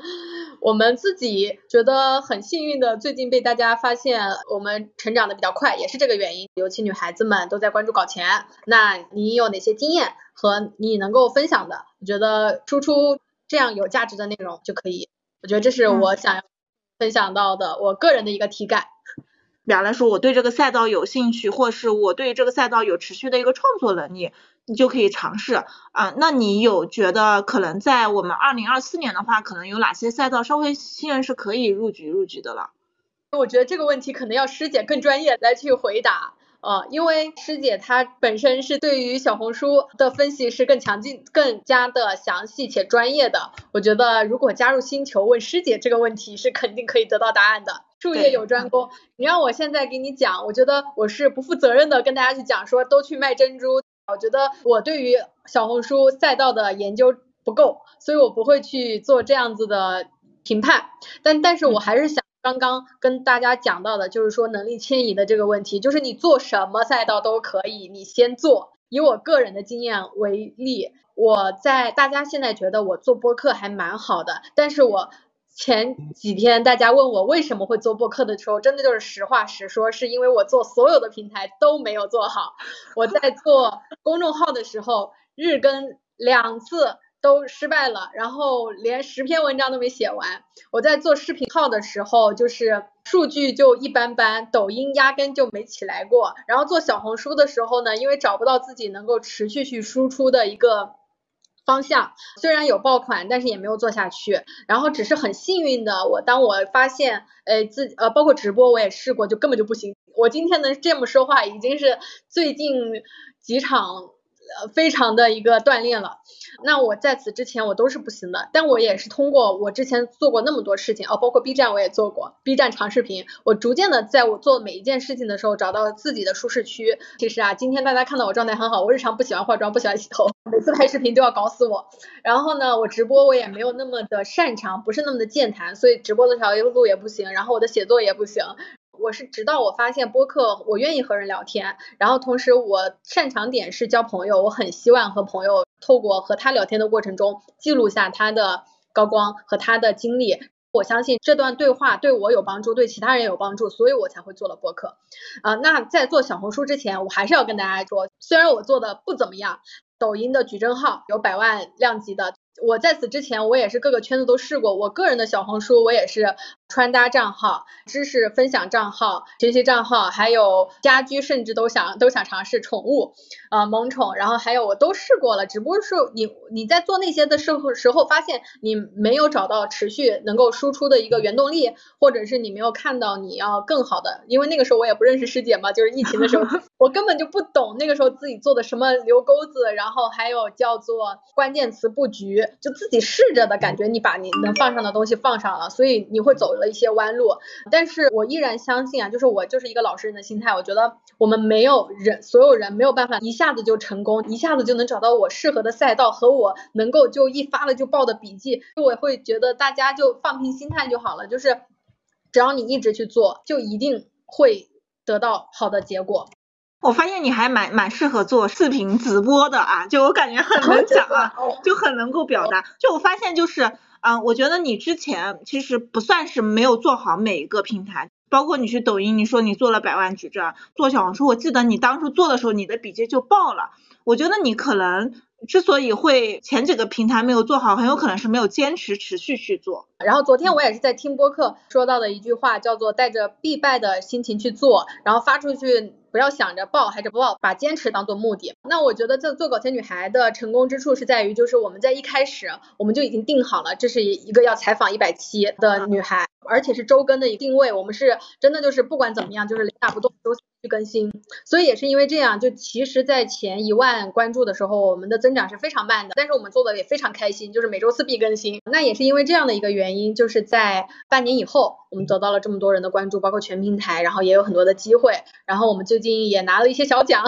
我们自己觉得很幸运的，最近被大家发现我们成长的比较快，也是这个原因，尤其女孩子们都在关注搞钱。那你有哪些经验和你能够分享的？我觉得输出这样有价值的内容就可以。我觉得这是我想要分享到的我个人的一个体感。比方来说，我对这个赛道有兴趣，或是我对这个赛道有持续的一个创作能力，你就可以尝试啊。那你有觉得可能在我们二零二四年的话，可能有哪些赛道稍微新人是可以入局入局的了？我觉得这个问题可能要师姐更专业来去回答。呃，因为师姐她本身是对于小红书的分析是更强劲、更加的详细且专业的。我觉得如果加入星球问师姐这个问题，是肯定可以得到答案的。术业有专攻，你让我现在给你讲，我觉得我是不负责任的跟大家去讲说都去卖珍珠。我觉得我对于小红书赛道的研究不够，所以我不会去做这样子的评判。但但是我还是想。刚刚跟大家讲到的，就是说能力迁移的这个问题，就是你做什么赛道都可以，你先做。以我个人的经验为例，我在大家现在觉得我做播客还蛮好的，但是我前几天大家问我为什么会做播客的时候，真的就是实话实说，是因为我做所有的平台都没有做好。我在做公众号的时候，日更两次。都失败了，然后连十篇文章都没写完。我在做视频号的时候，就是数据就一般般，抖音压根就没起来过。然后做小红书的时候呢，因为找不到自己能够持续去输出的一个方向，虽然有爆款，但是也没有做下去。然后只是很幸运的，我当我发现，呃，自呃，包括直播我也试过，就根本就不行。我今天能这么说话，已经是最近几场。呃非常的一个锻炼了。那我在此之前我都是不行的，但我也是通过我之前做过那么多事情，哦，包括 B 站我也做过，B 站长视频，我逐渐的在我做每一件事情的时候找到自己的舒适区。其实啊，今天大家看到我状态很好，我日常不喜欢化妆，不喜欢洗头，每次拍视频都要搞死我。然后呢，我直播我也没有那么的擅长，不是那么的健谈，所以直播的条路也不行，然后我的写作也不行。我是直到我发现播客，我愿意和人聊天，然后同时我擅长点是交朋友，我很希望和朋友透过和他聊天的过程中记录下他的高光和他的经历。我相信这段对话对我有帮助，对其他人有帮助，所以我才会做了播客。啊，那在做小红书之前，我还是要跟大家说，虽然我做的不怎么样，抖音的矩阵号有百万量级的。我在此之前，我也是各个圈子都试过。我个人的小红书，我也是穿搭账号、知识分享账号、学习账号，还有家居，甚至都想都想尝试宠物，呃，萌宠，然后还有我都试过了。只不过是你你在做那些的时候时候，发现你没有找到持续能够输出的一个原动力，或者是你没有看到你要更好的。因为那个时候我也不认识师姐嘛，就是疫情的时候，我根本就不懂那个时候自己做的什么留钩子，然后还有叫做关键词布局。就自己试着的感觉，你把你能放上的东西放上了，所以你会走了一些弯路。但是我依然相信啊，就是我就是一个老实人的心态。我觉得我们没有人，所有人没有办法一下子就成功，一下子就能找到我适合的赛道和我能够就一发了就爆的笔记。我会觉得大家就放平心态就好了，就是只要你一直去做，就一定会得到好的结果。我发现你还蛮蛮适合做视频直播的啊，就我感觉很 能讲啊，就很能够表达。就我发现就是，嗯，我觉得你之前其实不算是没有做好每一个平台，包括你去抖音，你说你做了百万矩阵，做小红书，我记得你当初做的时候，你的笔记就爆了。我觉得你可能。之所以会前几个平台没有做好，很有可能是没有坚持持续去做。然后昨天我也是在听播客说到的一句话，叫做带着必败的心情去做，然后发出去不要想着报还是不报，把坚持当做目的。那我觉得这做搞钱女孩的成功之处是在于，就是我们在一开始我们就已经定好了，这是一个要采访一百期的女孩，而且是周更的一个定位，我们是真的就是不管怎么样就是雷打不动周。去更新，所以也是因为这样，就其实，在前一万关注的时候，我们的增长是非常慢的，但是我们做的也非常开心，就是每周四必更新。那也是因为这样的一个原因，就是在半年以后，我们得到了这么多人的关注，包括全平台，然后也有很多的机会，然后我们最近也拿了一些小奖。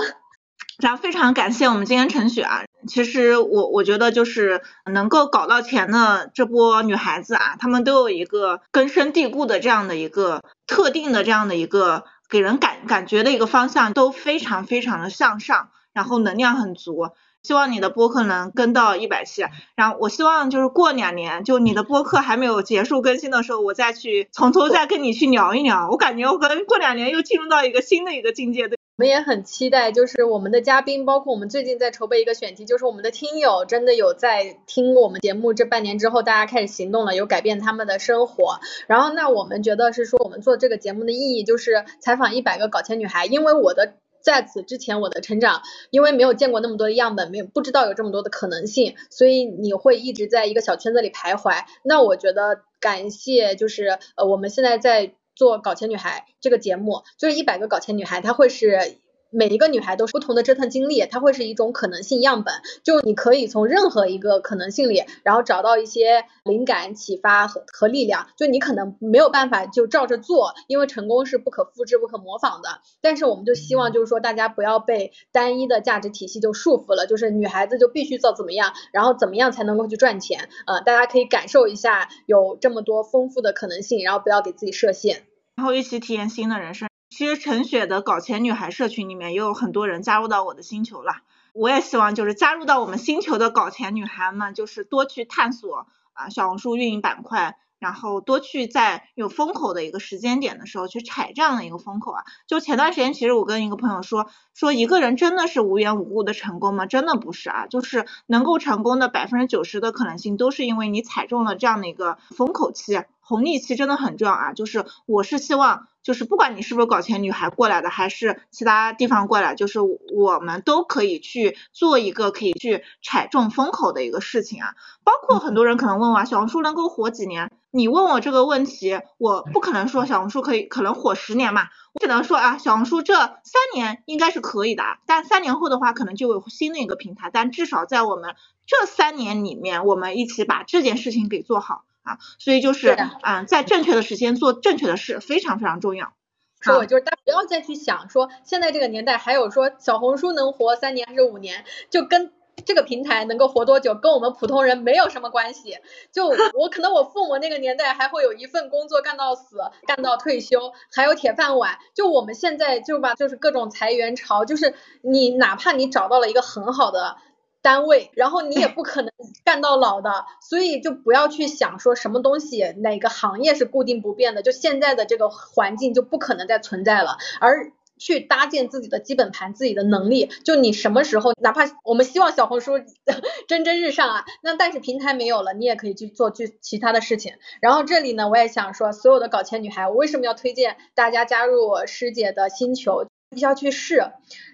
然后非常感谢我们今天陈雪啊，其实我我觉得就是能够搞到钱的这波女孩子啊，她们都有一个根深蒂固的这样的一个特定的这样的一个。给人感感觉的一个方向都非常非常的向上，然后能量很足。希望你的播客能跟到一百期，然后我希望就是过两年，就你的播客还没有结束更新的时候，我再去从头再跟你去聊一聊。我感觉我可能过两年又进入到一个新的一个境界。对我们也很期待，就是我们的嘉宾，包括我们最近在筹备一个选题，就是我们的听友真的有在听我们节目这半年之后，大家开始行动了，有改变他们的生活。然后那我们觉得是说，我们做这个节目的意义就是采访一百个搞钱女孩，因为我的在此之前我的成长，因为没有见过那么多的样本，没有不知道有这么多的可能性，所以你会一直在一个小圈子里徘徊。那我觉得感谢就是呃我们现在在。做搞钱女孩这个节目，就是一百个搞钱女孩，她会是每一个女孩都是不同的折腾经历，它会是一种可能性样本，就你可以从任何一个可能性里，然后找到一些灵感、启发和和力量。就你可能没有办法就照着做，因为成功是不可复制、不可模仿的。但是我们就希望就是说大家不要被单一的价值体系就束缚了，就是女孩子就必须做怎么样，然后怎么样才能够去赚钱。呃，大家可以感受一下有这么多丰富的可能性，然后不要给自己设限。然后一起体验新的人生。其实陈雪的搞钱女孩社群里面也有很多人加入到我的星球了。我也希望就是加入到我们星球的搞钱女孩们，就是多去探索啊小红书运营板块，然后多去在有风口的一个时间点的时候去踩这样的一个风口啊。就前段时间，其实我跟一个朋友说，说一个人真的是无缘无故的成功吗？真的不是啊，就是能够成功的百分之九十的可能性都是因为你踩中了这样的一个风口期。红利期真的很重要啊，就是我是希望。就是不管你是不是搞钱女孩过来的，还是其他地方过来，就是我们都可以去做一个可以去踩中风口的一个事情啊。包括很多人可能问我，小红书能够火几年？你问我这个问题，我不可能说小红书可以可能火十年嘛，我只能说啊，小红书这三年应该是可以的，但三年后的话可能就有新的一个平台，但至少在我们这三年里面，我们一起把这件事情给做好。啊，所以就是啊，在正确的时间做正确的事，非常非常重要。说我就是，大家不要再去想说，现在这个年代还有说小红书能活三年还是五年，就跟这个平台能够活多久，跟我们普通人没有什么关系。就 我可能我父母那个年代还会有一份工作干到死，干到退休，还有铁饭碗。就我们现在就吧，就是各种裁员潮，就是你哪怕你找到了一个很好的。单位，然后你也不可能干到老的，所以就不要去想说什么东西哪个行业是固定不变的，就现在的这个环境就不可能再存在了，而去搭建自己的基本盘，自己的能力，就你什么时候，哪怕我们希望小红书 蒸蒸日上啊，那但是平台没有了，你也可以去做去其他的事情。然后这里呢，我也想说，所有的搞钱女孩，我为什么要推荐大家加入师姐的星球，必须要去试，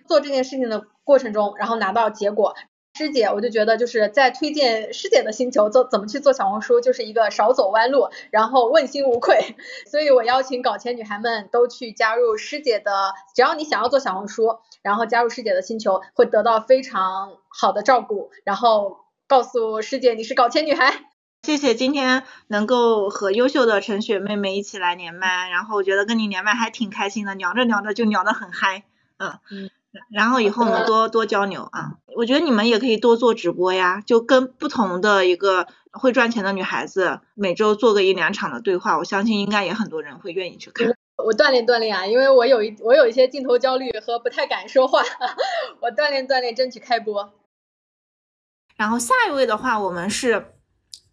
做这件事情的过程中，然后拿到结果。师姐，我就觉得就是在推荐师姐的星球做怎么去做小红书，就是一个少走弯路，然后问心无愧。所以我邀请搞钱女孩们都去加入师姐的，只要你想要做小红书，然后加入师姐的星球，会得到非常好的照顾。然后告诉师姐你是搞钱女孩。谢谢今天能够和优秀的陈雪妹妹一起来连麦，然后我觉得跟你连麦还挺开心的，聊着聊着就聊得很嗨，嗯。然后以后我们多多交流啊，我觉得你们也可以多做直播呀，就跟不同的一个会赚钱的女孩子每周做个一两场的对话，我相信应该也很多人会愿意去看。我锻炼锻炼啊，因为我有一我有一些镜头焦虑和不太敢说话，我锻炼锻炼，争取开播。然后下一位的话，我们是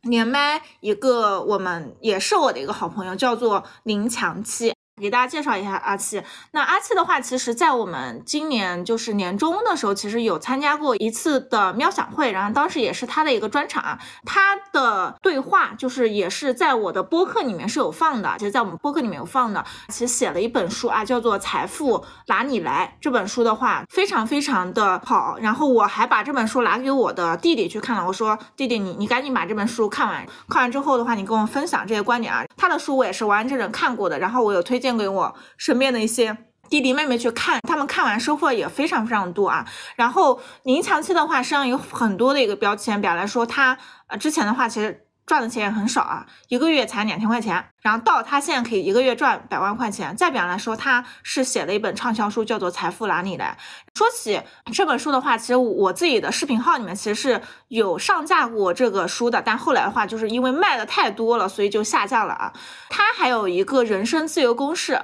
连麦一个，我们也是我的一个好朋友，叫做林强七。给大家介绍一下阿七。那阿七的话，其实，在我们今年就是年终的时候，其实有参加过一次的喵想会，然后当时也是他的一个专场啊。他的对话就是也是在我的播客里面是有放的，就是在我们播客里面有放的。其实写了一本书啊，叫做《财富哪里来》。这本书的话，非常非常的好。然后我还把这本书拿给我的弟弟去看了。我说：“弟弟，你你赶紧把这本书看完。看完之后的话，你跟我分享这些观点啊。”他的书我也是完完整整看过的。然后我有推荐。荐给我身边的一些弟弟妹妹去看，他们看完收获也非常非常多啊。然后您长期的话，身上有很多的一个标签，表来说他呃之前的话其实。赚的钱也很少啊，一个月才两千块钱。然后到他现在可以一个月赚百万块钱。再比方来说，他是写了一本畅销书，叫做《财富哪里来》。说起这本书的话，其实我自己的视频号里面其实是有上架过这个书的，但后来的话，就是因为卖的太多了，所以就下架了啊。他还有一个人生自由公式，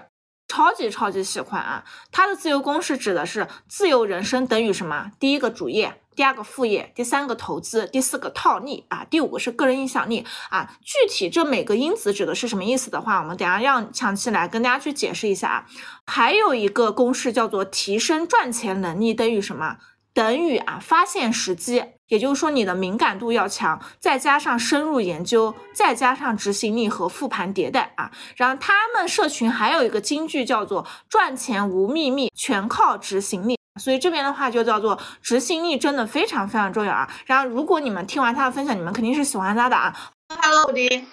超级超级喜欢啊。他的自由公式指的是自由人生等于什么？第一个主业。第二个副业，第三个投资，第四个套利啊，第五个是个人影响力啊。具体这每个因子指的是什么意思的话，我们等下让强期来跟大家去解释一下啊。还有一个公式叫做提升赚钱能力等于什么？等于啊发现时机，也就是说你的敏感度要强，再加上深入研究，再加上执行力和复盘迭代啊。然后他们社群还有一个金句叫做赚钱无秘密，全靠执行力。所以这边的话就叫做执行力，真的非常非常重要啊。然后如果你们听完他的分享，你们肯定是喜欢他的啊。Hello，布丁。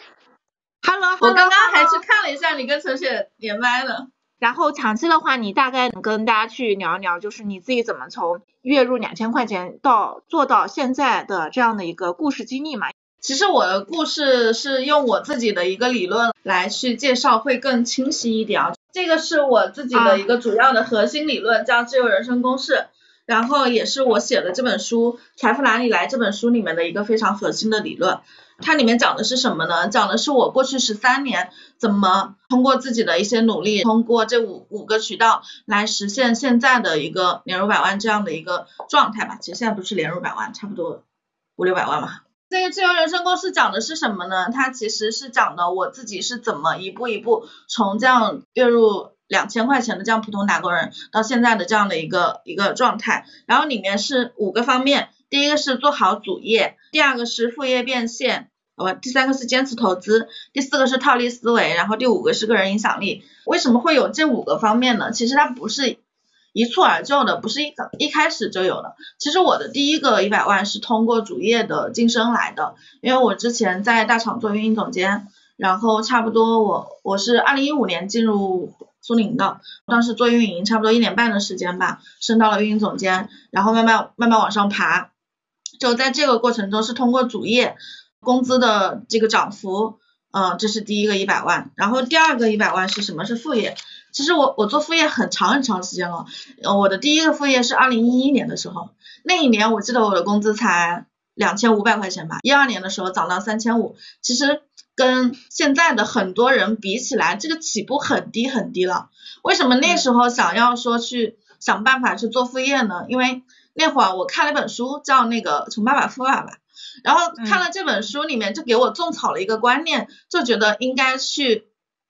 Hello，我刚刚还去看了一下你跟陈雪连麦了。然后长期的话，你大概能跟大家去聊一聊，就是你自己怎么从月入两千块钱到做到现在的这样的一个故事经历嘛？其实我的故事是用我自己的一个理论来去介绍，会更清晰一点啊。这个是我自己的一个主要的核心理论，叫自由人生公式，然后也是我写的这本书《财富哪里来》这本书里面的一个非常核心的理论。它里面讲的是什么呢？讲的是我过去十三年怎么通过自己的一些努力，通过这五五个渠道来实现现在的一个年入百万这样的一个状态吧。其实现在不是年入百万，差不多五六百万嘛。这个自由人生公式讲的是什么呢？它其实是讲的我自己是怎么一步一步从这样月入两千块钱的这样普通打工人到现在的这样的一个一个状态。然后里面是五个方面，第一个是做好主业，第二个是副业变现，不，第三个是坚持投资，第四个是套利思维，然后第五个是个人影响力。为什么会有这五个方面呢？其实它不是一蹴而就的，不是一一开始就有的。其实我的第一个一百万是通过主业的晋升来的，因为我之前在大厂做运营总监，然后差不多我我是二零一五年进入。苏宁的，当时做运营差不多一年半的时间吧，升到了运营总监，然后慢慢慢慢往上爬，就在这个过程中是通过主业工资的这个涨幅，嗯，这是第一个一百万，然后第二个一百万是什么？是副业。其实我我做副业很长很长时间了，我的第一个副业是二零一一年的时候，那一年我记得我的工资才两千五百块钱吧，一二年的时候涨到三千五，其实。跟现在的很多人比起来，这个起步很低很低了。为什么那时候想要说去想办法去做副业呢？因为那会儿我看了一本书，叫那个《穷爸爸富爸爸》，然后看了这本书里面就给我种草了一个观念，就觉得应该去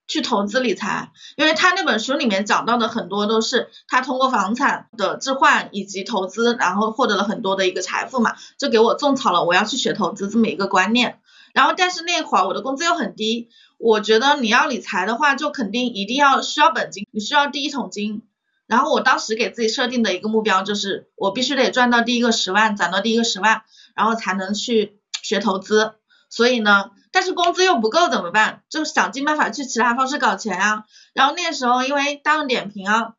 去投资理财，因为他那本书里面讲到的很多都是他通过房产的置换以及投资，然后获得了很多的一个财富嘛，就给我种草了我要去学投资这么一个观念。然后，但是那会儿我的工资又很低，我觉得你要理财的话，就肯定一定要需要本金，你需要第一桶金。然后我当时给自己设定的一个目标就是，我必须得赚到第一个十万，攒到第一个十万，然后才能去学投资。所以呢，但是工资又不够怎么办？就想尽办法去其他方式搞钱啊。然后那时候因为大众点评啊，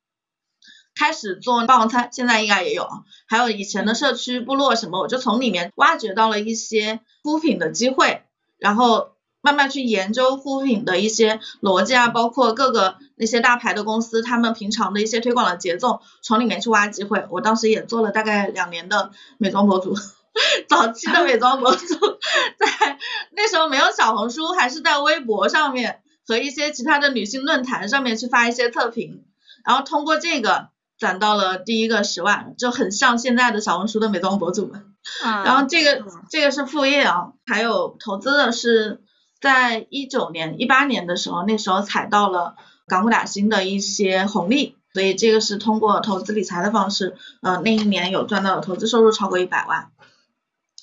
开始做霸王餐，现在应该也有，还有以前的社区部落什么，我就从里面挖掘到了一些护肤品的机会。然后慢慢去研究护肤品的一些逻辑啊，包括各个那些大牌的公司，他们平常的一些推广的节奏，从里面去挖机会。我当时也做了大概两年的美妆博主，早期的美妆博主，在那时候没有小红书，还是在微博上面和一些其他的女性论坛上面去发一些测评，然后通过这个攒到了第一个十万，就很像现在的小红书的美妆博主们。然后这个这个是副业啊，还有投资的是在一九年、一八年的时候，那时候踩到了港股打新的一些红利，所以这个是通过投资理财的方式，呃，那一年有赚到的投资收入超过一百万。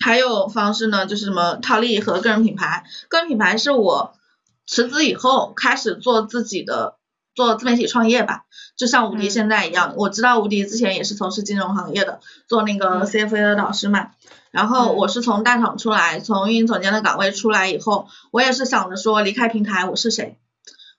还有方式呢，就是什么套利和个人品牌，个人品牌是我辞职以后开始做自己的。做自媒体创业吧，就像吴迪现在一样，我知道吴迪之前也是从事金融行业的，做那个 CFA 的导师嘛。然后我是从大厂出来，从运营总监的岗位出来以后，我也是想着说离开平台我是谁，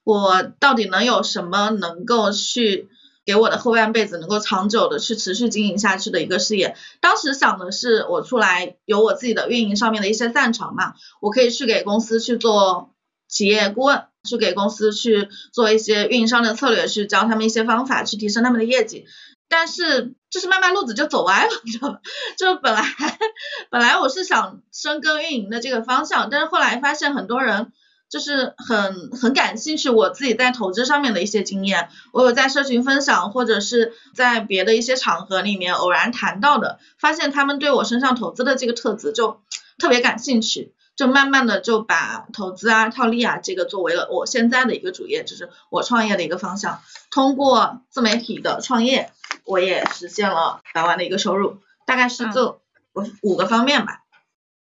我到底能有什么能够去给我的后半辈子能够长久的去持续经营下去的一个事业。当时想的是我出来有我自己的运营上面的一些擅长嘛，我可以去给公司去做企业顾问。去给公司去做一些运营商的策略，去教他们一些方法，去提升他们的业绩。但是就是慢慢路子就走歪了，你知道吧？就本来 本来我是想深耕运营的这个方向，但是后来发现很多人就是很很感兴趣我自己在投资上面的一些经验，我有在社群分享或者是在别的一些场合里面偶然谈到的，发现他们对我身上投资的这个特质就特别感兴趣。就慢慢的就把投资啊、套利啊这个作为了我现在的一个主业，就是我创业的一个方向。通过自媒体的创业，我也实现了百万的一个收入，大概是这五五个方面吧。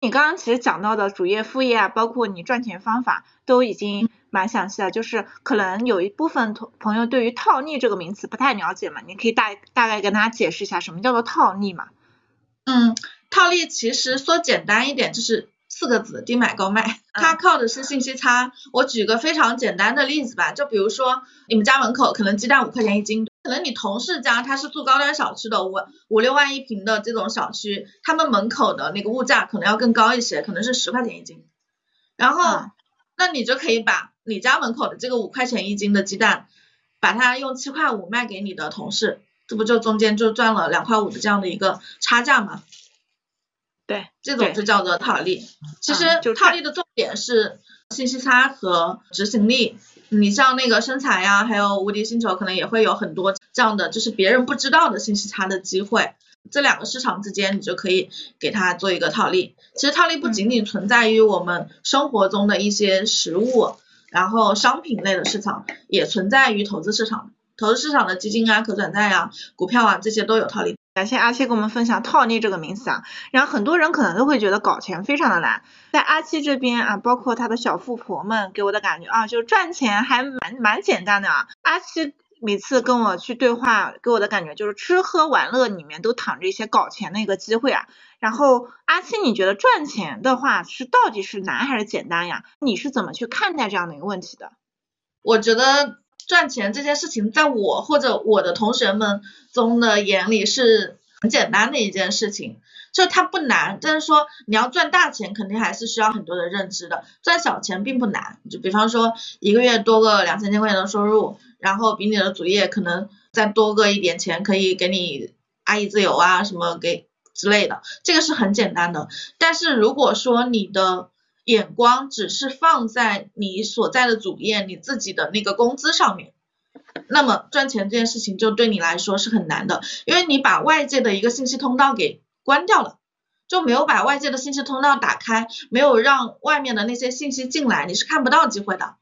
你刚刚其实讲到的主业、副业啊，包括你赚钱方法，都已经蛮详细了。就是可能有一部分同朋友对于套利这个名词不太了解嘛，你可以大大概跟大家解释一下什么叫做套利嘛？嗯，套利其实说简单一点就是。四个字，低买高卖，它靠的是信息差。我举个非常简单的例子吧，就比如说你们家门口可能鸡蛋五块钱一斤，可能你同事家他是住高端小区的，五五六万一平的这种小区，他们门口的那个物价可能要更高一些，可能是十块钱一斤。然后，那你就可以把你家门口的这个五块钱一斤的鸡蛋，把它用七块五卖给你的同事，这不就中间就赚了两块五的这样的一个差价吗？对，这种就叫做套利。其实套利的重点是信息差和执行力。你像那个生财呀，还有无敌星球，可能也会有很多这样的，就是别人不知道的信息差的机会。这两个市场之间，你就可以给它做一个套利。其实套利不仅仅存在于我们生活中的一些实物，然后商品类的市场也存在于投资市场。投资市场的基金啊、可转债啊、股票啊这些都有套利。感谢阿七给我们分享“套利”这个名词啊，然后很多人可能都会觉得搞钱非常的难，在阿七这边啊，包括他的小富婆们给我的感觉啊，就赚钱还蛮蛮简单的啊。阿七每次跟我去对话，给我的感觉就是吃喝玩乐里面都躺着一些搞钱的一个机会啊。然后阿七，你觉得赚钱的话是到底是难还是简单呀？你是怎么去看待这样的一个问题的？我觉得。赚钱这件事情，在我或者我的同学们中的眼里是很简单的一件事情，就它不难。但是说你要赚大钱，肯定还是需要很多的认知的。赚小钱并不难，就比方说一个月多个两三千块钱的收入，然后比你的主业可能再多个一点钱，可以给你阿姨自由啊什么给之类的，这个是很简单的。但是如果说你的眼光只是放在你所在的主业、你自己的那个工资上面，那么赚钱这件事情就对你来说是很难的，因为你把外界的一个信息通道给关掉了，就没有把外界的信息通道打开，没有让外面的那些信息进来，你是看不到机会的。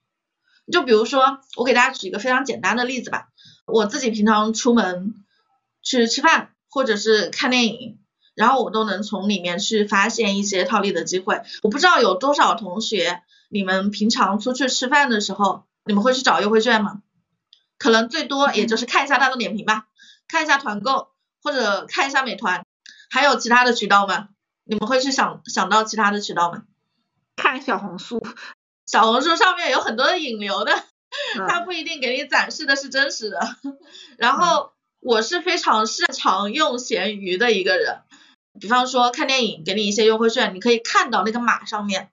就比如说，我给大家举一个非常简单的例子吧，我自己平常出门去吃饭或者是看电影。然后我都能从里面去发现一些套利的机会。我不知道有多少同学，你们平常出去吃饭的时候，你们会去找优惠券吗？可能最多也就是看一下大众点评吧，看一下团购或者看一下美团，还有其他的渠道吗？你们会去想想到其他的渠道吗？看小红书，小红书上面有很多的引流的，它不一定给你展示的是真实的。然后我是非常擅长用闲鱼的一个人。比方说看电影给你一些优惠券，你可以看到那个码上面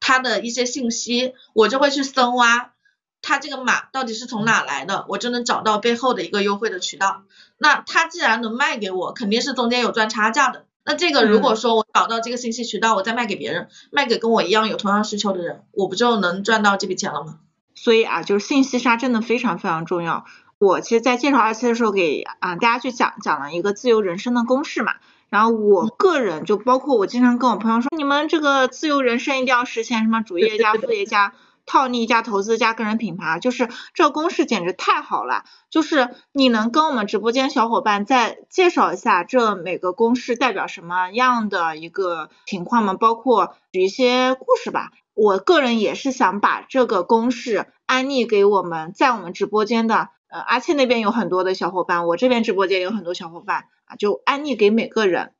它的一些信息，我就会去深挖它这个码到底是从哪来的，我就能找到背后的一个优惠的渠道。那它既然能卖给我，肯定是中间有赚差价的。那这个如果说我找到这个信息渠道，我再卖给别人，卖给跟我一样有同样需求的人，我不就能赚到这笔钱了吗？所以啊，就是信息差真的非常非常重要。我其实，在介绍二期的时候，给啊大家去讲讲了一个自由人生的公式嘛。然后我个人就包括我经常跟我朋友说，你们这个自由人生一定要实现什么主业加副业加套利加投资加个人品牌，就是这个公式简直太好了。就是你能跟我们直播间小伙伴再介绍一下这每个公式代表什么样的一个情况吗？包括举一些故事吧。我个人也是想把这个公式安利给我们在我们直播间的。呃，阿倩那边有很多的小伙伴，我这边直播间有很多小伙伴啊，就安利给每个人。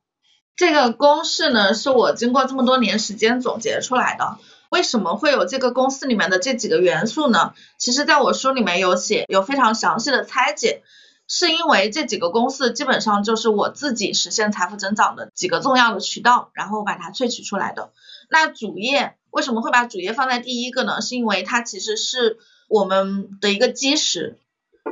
这个公式呢，是我经过这么多年时间总结出来的。为什么会有这个公式里面的这几个元素呢？其实在我书里面有写，有非常详细的拆解。是因为这几个公式基本上就是我自己实现财富增长的几个重要的渠道，然后把它萃取出来的。那主业为什么会把主业放在第一个呢？是因为它其实是我们的一个基石。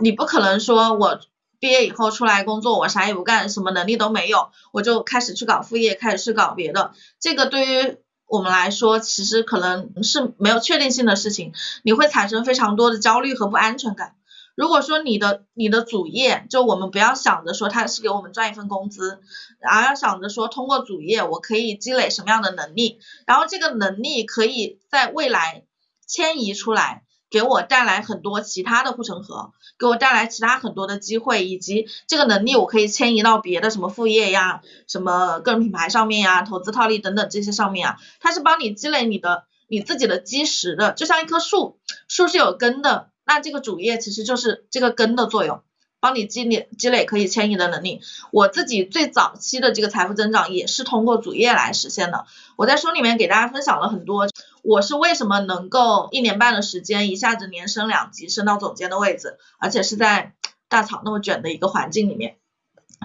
你不可能说，我毕业以后出来工作，我啥也不干，什么能力都没有，我就开始去搞副业，开始去搞别的。这个对于我们来说，其实可能是没有确定性的事情，你会产生非常多的焦虑和不安全感。如果说你的你的主业，就我们不要想着说它是给我们赚一份工资，而要想着说通过主业我可以积累什么样的能力，然后这个能力可以在未来迁移出来。给我带来很多其他的护城河，给我带来其他很多的机会，以及这个能力我可以迁移到别的什么副业呀、什么个人品牌上面呀、投资套利等等这些上面啊，它是帮你积累你的你自己的基石的，就像一棵树，树是有根的，那这个主业其实就是这个根的作用。帮你积累积累可以迁移的能力。我自己最早期的这个财富增长也是通过主业来实现的。我在书里面给大家分享了很多，我是为什么能够一年半的时间一下子连升两级，升到总监的位置，而且是在大厂那么卷的一个环境里面。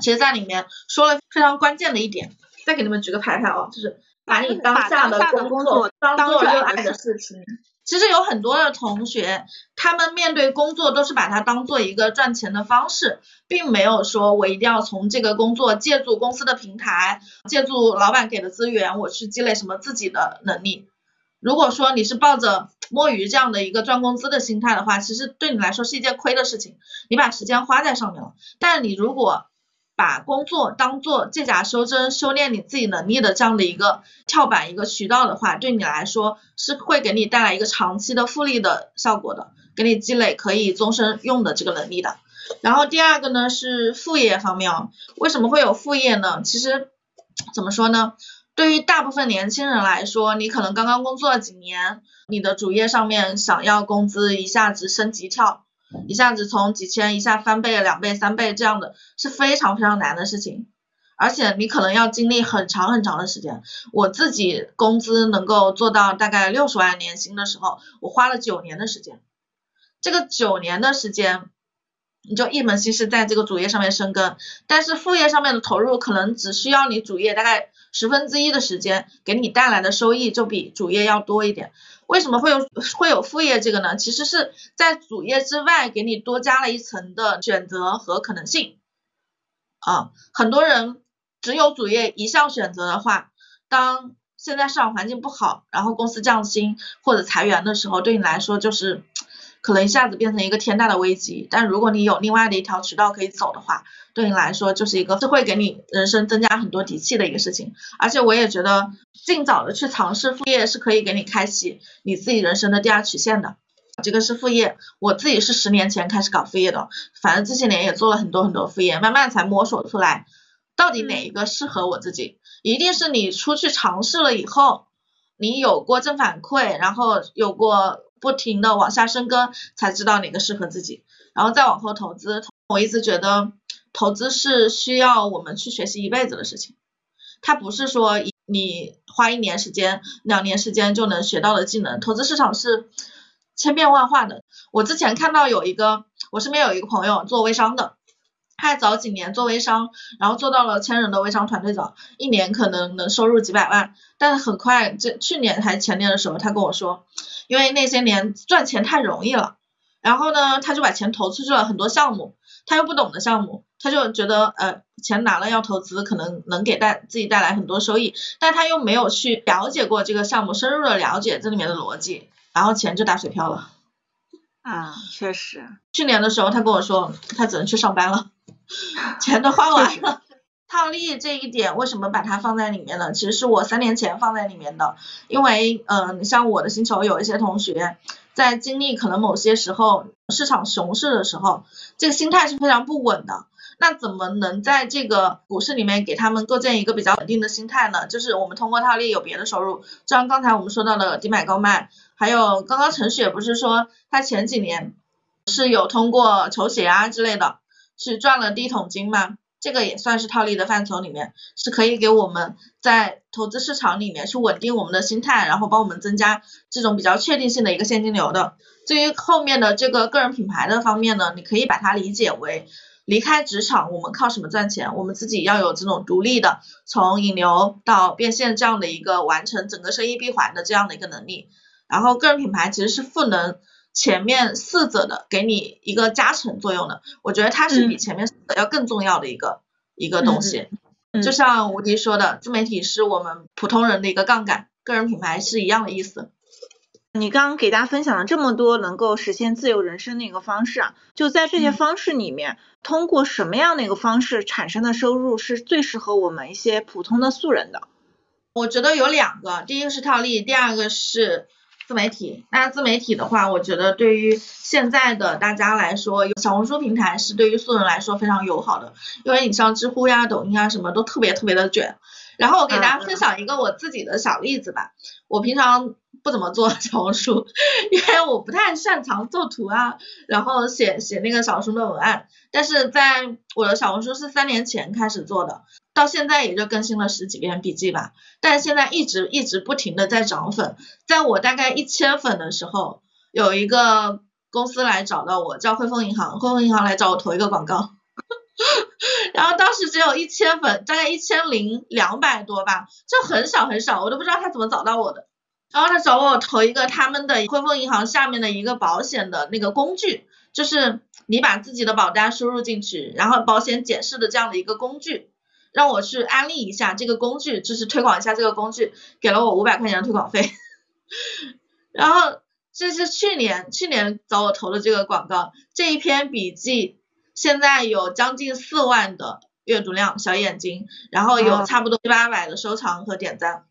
其实，在里面说了非常关键的一点，再给你们举个牌牌哦，就是把你当下的工作当做热爱的事情。其实有很多的同学，他们面对工作都是把它当做一个赚钱的方式，并没有说我一定要从这个工作借助公司的平台，借助老板给的资源，我去积累什么自己的能力。如果说你是抱着摸鱼这样的一个赚工资的心态的话，其实对你来说是一件亏的事情，你把时间花在上面了。但你如果把工作当做借假修真、修炼你自己能力的这样的一个跳板、一个渠道的话，对你来说是会给你带来一个长期的复利的效果的，给你积累可以终身用的这个能力的。然后第二个呢是副业方面哦，为什么会有副业呢？其实怎么说呢？对于大部分年轻人来说，你可能刚刚工作了几年，你的主业上面想要工资一下子升级跳，一下子从几千一下翻倍、两倍、三倍这样的，是非常非常难的事情。而且你可能要经历很长很长的时间。我自己工资能够做到大概六十万年薪的时候，我花了九年的时间。这个九年的时间，你就一门心思在这个主业上面深耕，但是副业上面的投入可能只需要你主业大概。十分之一的时间给你带来的收益就比主业要多一点。为什么会有会有副业这个呢？其实是在主业之外给你多加了一层的选择和可能性。啊，很多人只有主业一项选择的话，当现在市场环境不好，然后公司降薪或者裁员的时候，对你来说就是可能一下子变成一个天大的危机。但如果你有另外的一条渠道可以走的话，对你来说就是一个是会给你人生增加很多底气的一个事情，而且我也觉得尽早的去尝试副业是可以给你开启你自己人生的第二曲线的。这个是副业，我自己是十年前开始搞副业的，反正这些年也做了很多很多副业，慢慢才摸索出来到底哪一个适合我自己。一定是你出去尝试了以后，你有过正反馈，然后有过不停的往下深耕，才知道哪个适合自己，然后再往后投资。我一直觉得。投资是需要我们去学习一辈子的事情，它不是说你花一年时间、两年时间就能学到的技能。投资市场是千变万化的。我之前看到有一个，我身边有一个朋友做微商的，他早几年做微商，然后做到了千人的微商团队长，一年可能能收入几百万。但是很快，这去年还前年的时候，他跟我说，因为那些年赚钱太容易了，然后呢，他就把钱投出去了很多项目，他又不懂的项目。他就觉得呃钱拿了要投资，可能能给带自己带来很多收益，但他又没有去了解过这个项目，深入的了解这里面的逻辑，然后钱就打水漂了。啊，确实。去年的时候他跟我说，他只能去上班了，钱都花完了。套利这一点为什么把它放在里面呢？其实是我三年前放在里面的，因为嗯，像我的星球有一些同学。在经历可能某些时候市场熊市的时候，这个心态是非常不稳的。那怎么能在这个股市里面给他们构建一个比较稳定的心态呢？就是我们通过套利有别的收入，就像刚才我们说到的低买高卖，还有刚刚陈雪不是说他前几年是有通过球鞋啊之类的去赚了第一桶金吗？这个也算是套利的范畴里面，是可以给我们在投资市场里面去稳定我们的心态，然后帮我们增加这种比较确定性的一个现金流的。至于后面的这个个人品牌的方面呢，你可以把它理解为离开职场，我们靠什么赚钱？我们自己要有这种独立的，从引流到变现这样的一个完成整个生意闭环的这样的一个能力。然后个人品牌其实是赋能。前面四者的给你一个加成作用的，我觉得它是比前面四者要更重要的一个一个东西。就像吴迪说的，自媒体是我们普通人的一个杠杆，个人品牌是一样的意思。你刚刚给大家分享了这么多能够实现自由人生的一个方式啊，就在这些方式里面，通过什么样的一个方式产生的收入是最适合我们一些普通的素人的？我觉得有两个，第一个是套利，第二个是。自媒体，那自媒体的话，我觉得对于现在的大家来说，有小红书平台是对于素人来说非常友好的，因为你像知乎呀、抖音啊什么都特别特别的卷。然后我给大家分享一个我自己的小例子吧，我平常不怎么做小红书，因为我不太擅长做图啊，然后写写那个小红书的文案，但是在我的小红书是三年前开始做的。到现在也就更新了十几篇笔记吧，但现在一直一直不停的在涨粉，在我大概一千粉的时候，有一个公司来找到我，叫汇丰银行，汇丰银行来找我投一个广告，然后当时只有一千粉，大概一千零两百多吧，就很少很少，我都不知道他怎么找到我的，然后他找我投一个他们的汇丰银行下面的一个保险的那个工具，就是你把自己的保单输入进去，然后保险检视的这样的一个工具。让我去安利一下这个工具，就是推广一下这个工具，给了我五百块钱的推广费。然后这是去年去年找我投的这个广告，这一篇笔记现在有将近四万的阅读量，小眼睛，然后有差不多七八百的收藏和点赞。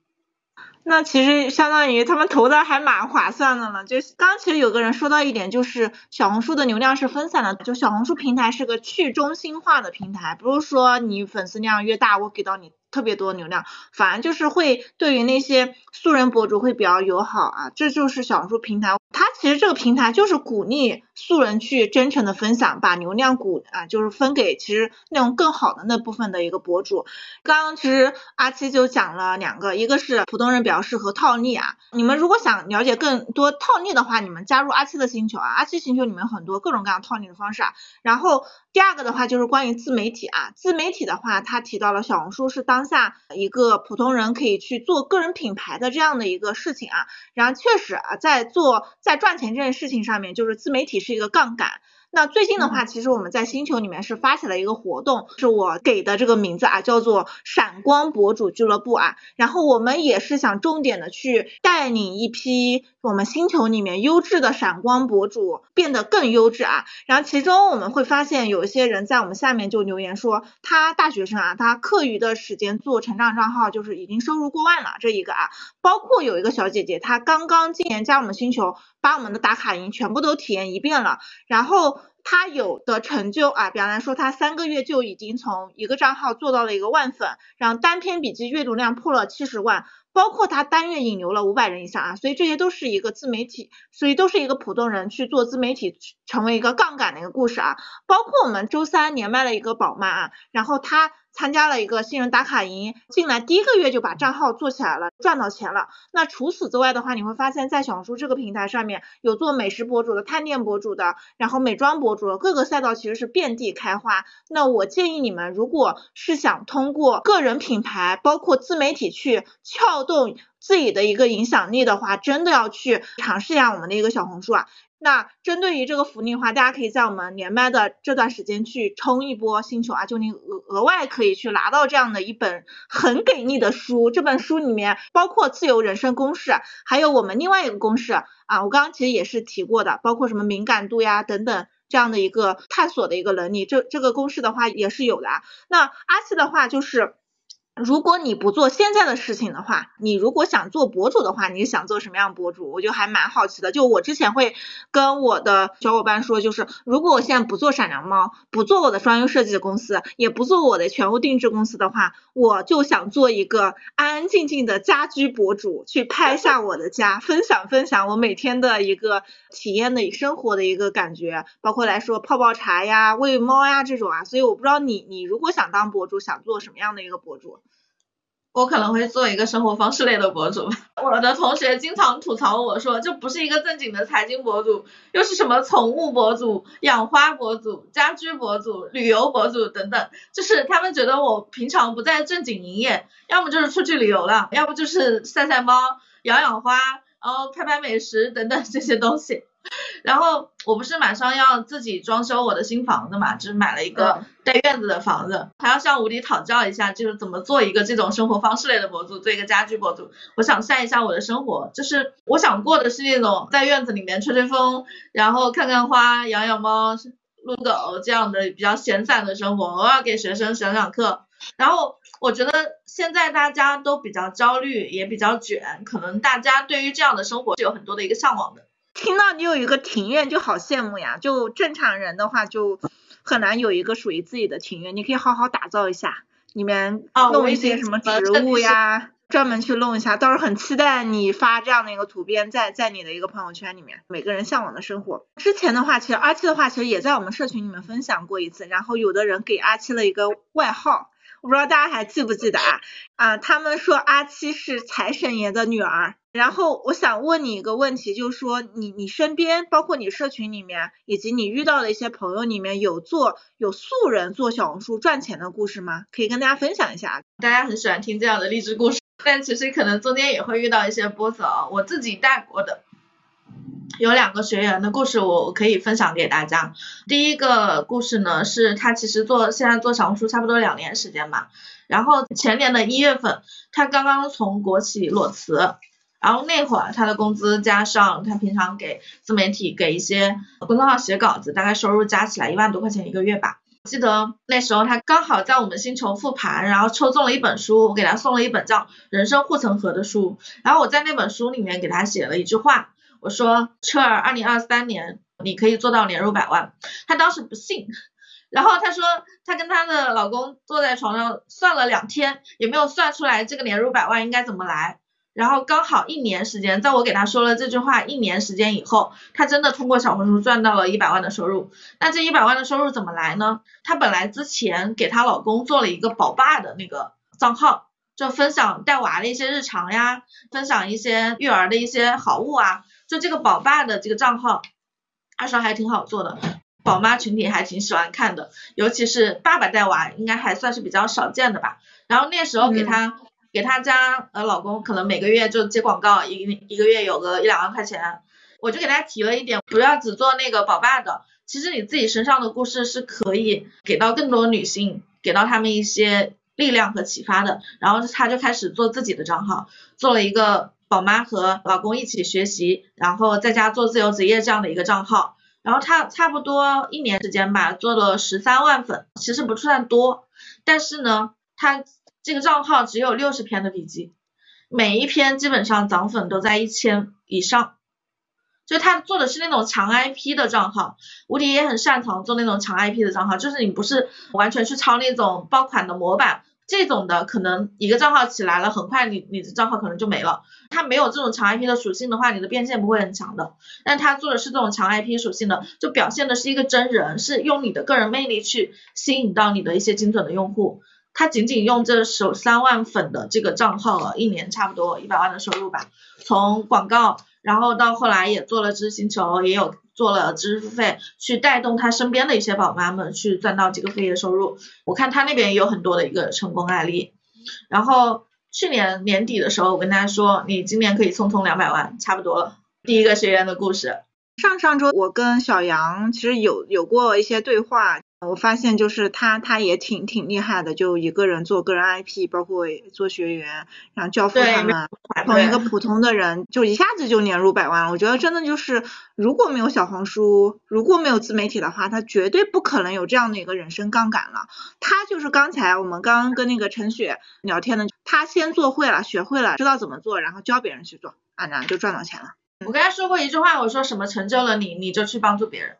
那其实相当于他们投的还蛮划算的了。就刚刚其实有个人说到一点，就是小红书的流量是分散的，就小红书平台是个去中心化的平台，不是说你粉丝量越大，我给到你。特别多流量，反而就是会对于那些素人博主会比较友好啊，这就是小红书平台，它其实这个平台就是鼓励素人去真诚的分享，把流量鼓啊就是分给其实内容更好的那部分的一个博主。刚刚其实阿七就讲了两个，一个是普通人比较适合套利啊，你们如果想了解更多套利的话，你们加入阿七的星球啊，阿七星球里面很多各种各样套利的方式啊。然后第二个的话就是关于自媒体啊，自媒体的话，他提到了小红书是当下一个普通人可以去做个人品牌的这样的一个事情啊，然后确实啊，在做在赚钱这件事情上面，就是自媒体是一个杠杆。那最近的话，其实我们在星球里面是发起了一个活动，是我给的这个名字啊，叫做闪光博主俱乐部啊。然后我们也是想重点的去带领一批我们星球里面优质的闪光博主变得更优质啊。然后其中我们会发现有一些人在我们下面就留言说，他大学生啊，他课余的时间做成长账号就是已经收入过万了这一个啊。包括有一个小姐姐，她刚刚今年加我们星球，把我们的打卡营全部都体验一遍了，然后。他有的成就啊，比方来说，他三个月就已经从一个账号做到了一个万粉，然后单篇笔记阅读量破了七十万，包括他单月引流了五百人以上啊，所以这些都是一个自媒体，所以都是一个普通人去做自媒体成为一个杠杆的一个故事啊，包括我们周三连麦了一个宝妈啊，然后她。参加了一个新人打卡营，进来第一个月就把账号做起来了，赚到钱了。那除此之外的话，你会发现在小红书这个平台上面有做美食博主的、探店博主的，然后美妆博主，各个赛道其实是遍地开花。那我建议你们，如果是想通过个人品牌，包括自媒体去撬动自己的一个影响力的话，真的要去尝试一下我们的一个小红书啊。那针对于这个福利的话，大家可以在我们连麦的这段时间去冲一波星球啊，就你额额外可以去拿到这样的一本很给力的书。这本书里面包括自由人生公式，还有我们另外一个公式啊，我刚刚其实也是提过的，包括什么敏感度呀等等这样的一个探索的一个能力，这这个公式的话也是有的啊。那阿七的话就是。如果你不做现在的事情的话，你如果想做博主的话，你想做什么样博主？我就还蛮好奇的。就我之前会跟我的小伙伴说，就是如果我现在不做闪亮猫，不做我的双优设计的公司，也不做我的全屋定制公司的话，我就想做一个安安静静的家居博主，去拍下我的家，分享分享我每天的一个体验的生活的一个感觉，包括来说泡泡茶呀、喂猫呀这种啊。所以我不知道你你如果想当博主，想做什么样的一个博主？我可能会做一个生活方式类的博主。我的同学经常吐槽我说，这不是一个正经的财经博主，又是什么宠物博主、养花博主、家居博主、旅游博主等等，就是他们觉得我平常不在正经营业，要么就是出去旅游了，要不就是晒晒猫、养养花，然后拍拍美食等等这些东西。然后我不是马上要自己装修我的新房子嘛，就是买了一个带院子的房子，还要向吴迪讨教一下，就是怎么做一个这种生活方式类的博主，做一个家居博主。我想晒一下我的生活，就是我想过的是那种在院子里面吹吹风，然后看看花，养养猫，撸狗这样的比较闲散的生活，偶尔给学生讲讲课。然后我觉得现在大家都比较焦虑，也比较卷，可能大家对于这样的生活是有很多的一个向往的。听到你有一个庭院就好羡慕呀，就正常人的话就很难有一个属于自己的庭院，你可以好好打造一下，里面弄一些什么植物呀，专门去弄一下，倒是很期待你发这样的一个图片在在你的一个朋友圈里面，每个人向往的生活。之前的话，其实阿七的话其实也在我们社群里面分享过一次，然后有的人给阿七了一个外号，我不知道大家还记不记得啊？啊，他们说阿七是财神爷的女儿。然后我想问你一个问题，就是说你你身边，包括你社群里面，以及你遇到的一些朋友里面有做有素人做小红书赚钱的故事吗？可以跟大家分享一下。大家很喜欢听这样的励志故事，但其实可能中间也会遇到一些波折。我自己带过的有两个学员的故事，我可以分享给大家。第一个故事呢，是他其实做现在做小红书差不多两年时间吧，然后前年的一月份，他刚刚从国企裸辞。然后那会儿他的工资加上他平常给自媒体给一些公众号写稿子，大概收入加起来一万多块钱一个月吧。记得那时候他刚好在我们星球复盘，然后抽中了一本书，我给他送了一本叫《人生护城河》的书，然后我在那本书里面给他写了一句话，我说车儿，二零二三年你可以做到年入百万。她当时不信，然后她说她跟她的老公坐在床上算了两天，也没有算出来这个年入百万应该怎么来。然后刚好一年时间，在我给他说了这句话一年时间以后，他真的通过小红书赚到了一百万的收入。那这一百万的收入怎么来呢？她本来之前给她老公做了一个宝爸的那个账号，就分享带娃的一些日常呀，分享一些育儿的一些好物啊。就这个宝爸的这个账号，那时候还挺好做的，宝妈群体还挺喜欢看的，尤其是爸爸带娃，应该还算是比较少见的吧。然后那时候给他。给他家呃老公可能每个月就接广告，一一个月有个一两万块钱，我就给他提了一点，不要只做那个宝爸的，其实你自己身上的故事是可以给到更多女性，给到他们一些力量和启发的。然后他就开始做自己的账号，做了一个宝妈和老公一起学习，然后在家做自由职业这样的一个账号。然后他差不多一年时间吧，做了十三万粉，其实不算多，但是呢，他。这个账号只有六十篇的笔记，每一篇基本上涨粉都在一千以上，就他做的是那种强 IP 的账号，吴迪也很擅长做那种强 IP 的账号，就是你不是完全去抄那种爆款的模板，这种的可能一个账号起来了，很快你你的账号可能就没了，他没有这种强 IP 的属性的话，你的变现不会很强的，但他做的是这种强 IP 属性的，就表现的是一个真人，是用你的个人魅力去吸引到你的一些精准的用户。他仅仅用这首三万粉的这个账号了，一年差不多一百万的收入吧。从广告，然后到后来也做了知识星球，也有做了知识付费，去带动他身边的一些宝妈们去赚到几个副业收入。我看他那边也有很多的一个成功案例。然后去年年底的时候，我跟他说，你今年可以冲冲两百万，差不多了。第一个学员的故事。上上周我跟小杨其实有有过一些对话。我发现就是他，他也挺挺厉害的，就一个人做个人 IP，包括做学员，然后教父他们，从一个普通的人就一下子就年入百万了。我觉得真的就是，如果没有小红书，如果没有自媒体的话，他绝对不可能有这样的一个人生杠杆了。他就是刚才我们刚刚跟那个陈雪聊天的，他先做会了，学会了，知道怎么做，然后教别人去做，啊，然后就赚到钱了。我跟他说过一句话，我说什么成就了你，你就去帮助别人。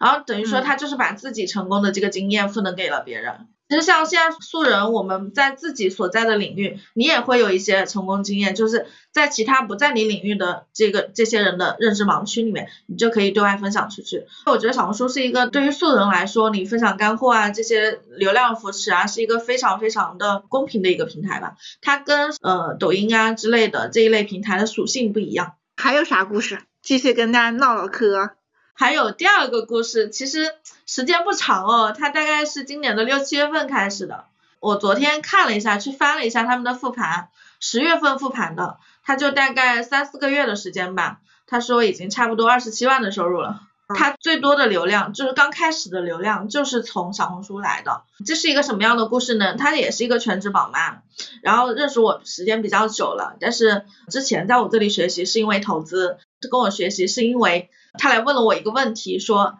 然后等于说他就是把自己成功的这个经验赋能给了别人。其实像现在素人，我们在自己所在的领域，你也会有一些成功经验，就是在其他不在你领域的这个这些人的认知盲区里面，你就可以对外分享出去。我觉得小红书是一个对于素人来说，你分享干货啊，这些流量扶持啊，是一个非常非常的公平的一个平台吧。它跟呃抖音啊之类的这一类平台的属性不一样。还有啥故事？继续跟大家唠唠嗑。还有第二个故事，其实时间不长哦，它大概是今年的六七月份开始的。我昨天看了一下，去翻了一下他们的复盘，十月份复盘的，他就大概三四个月的时间吧。他说已经差不多二十七万的收入了。他最多的流量就是刚开始的流量就是从小红书来的。这是一个什么样的故事呢？他也是一个全职宝妈，然后认识我时间比较久了，但是之前在我这里学习是因为投资，跟我学习是因为。他来问了我一个问题，说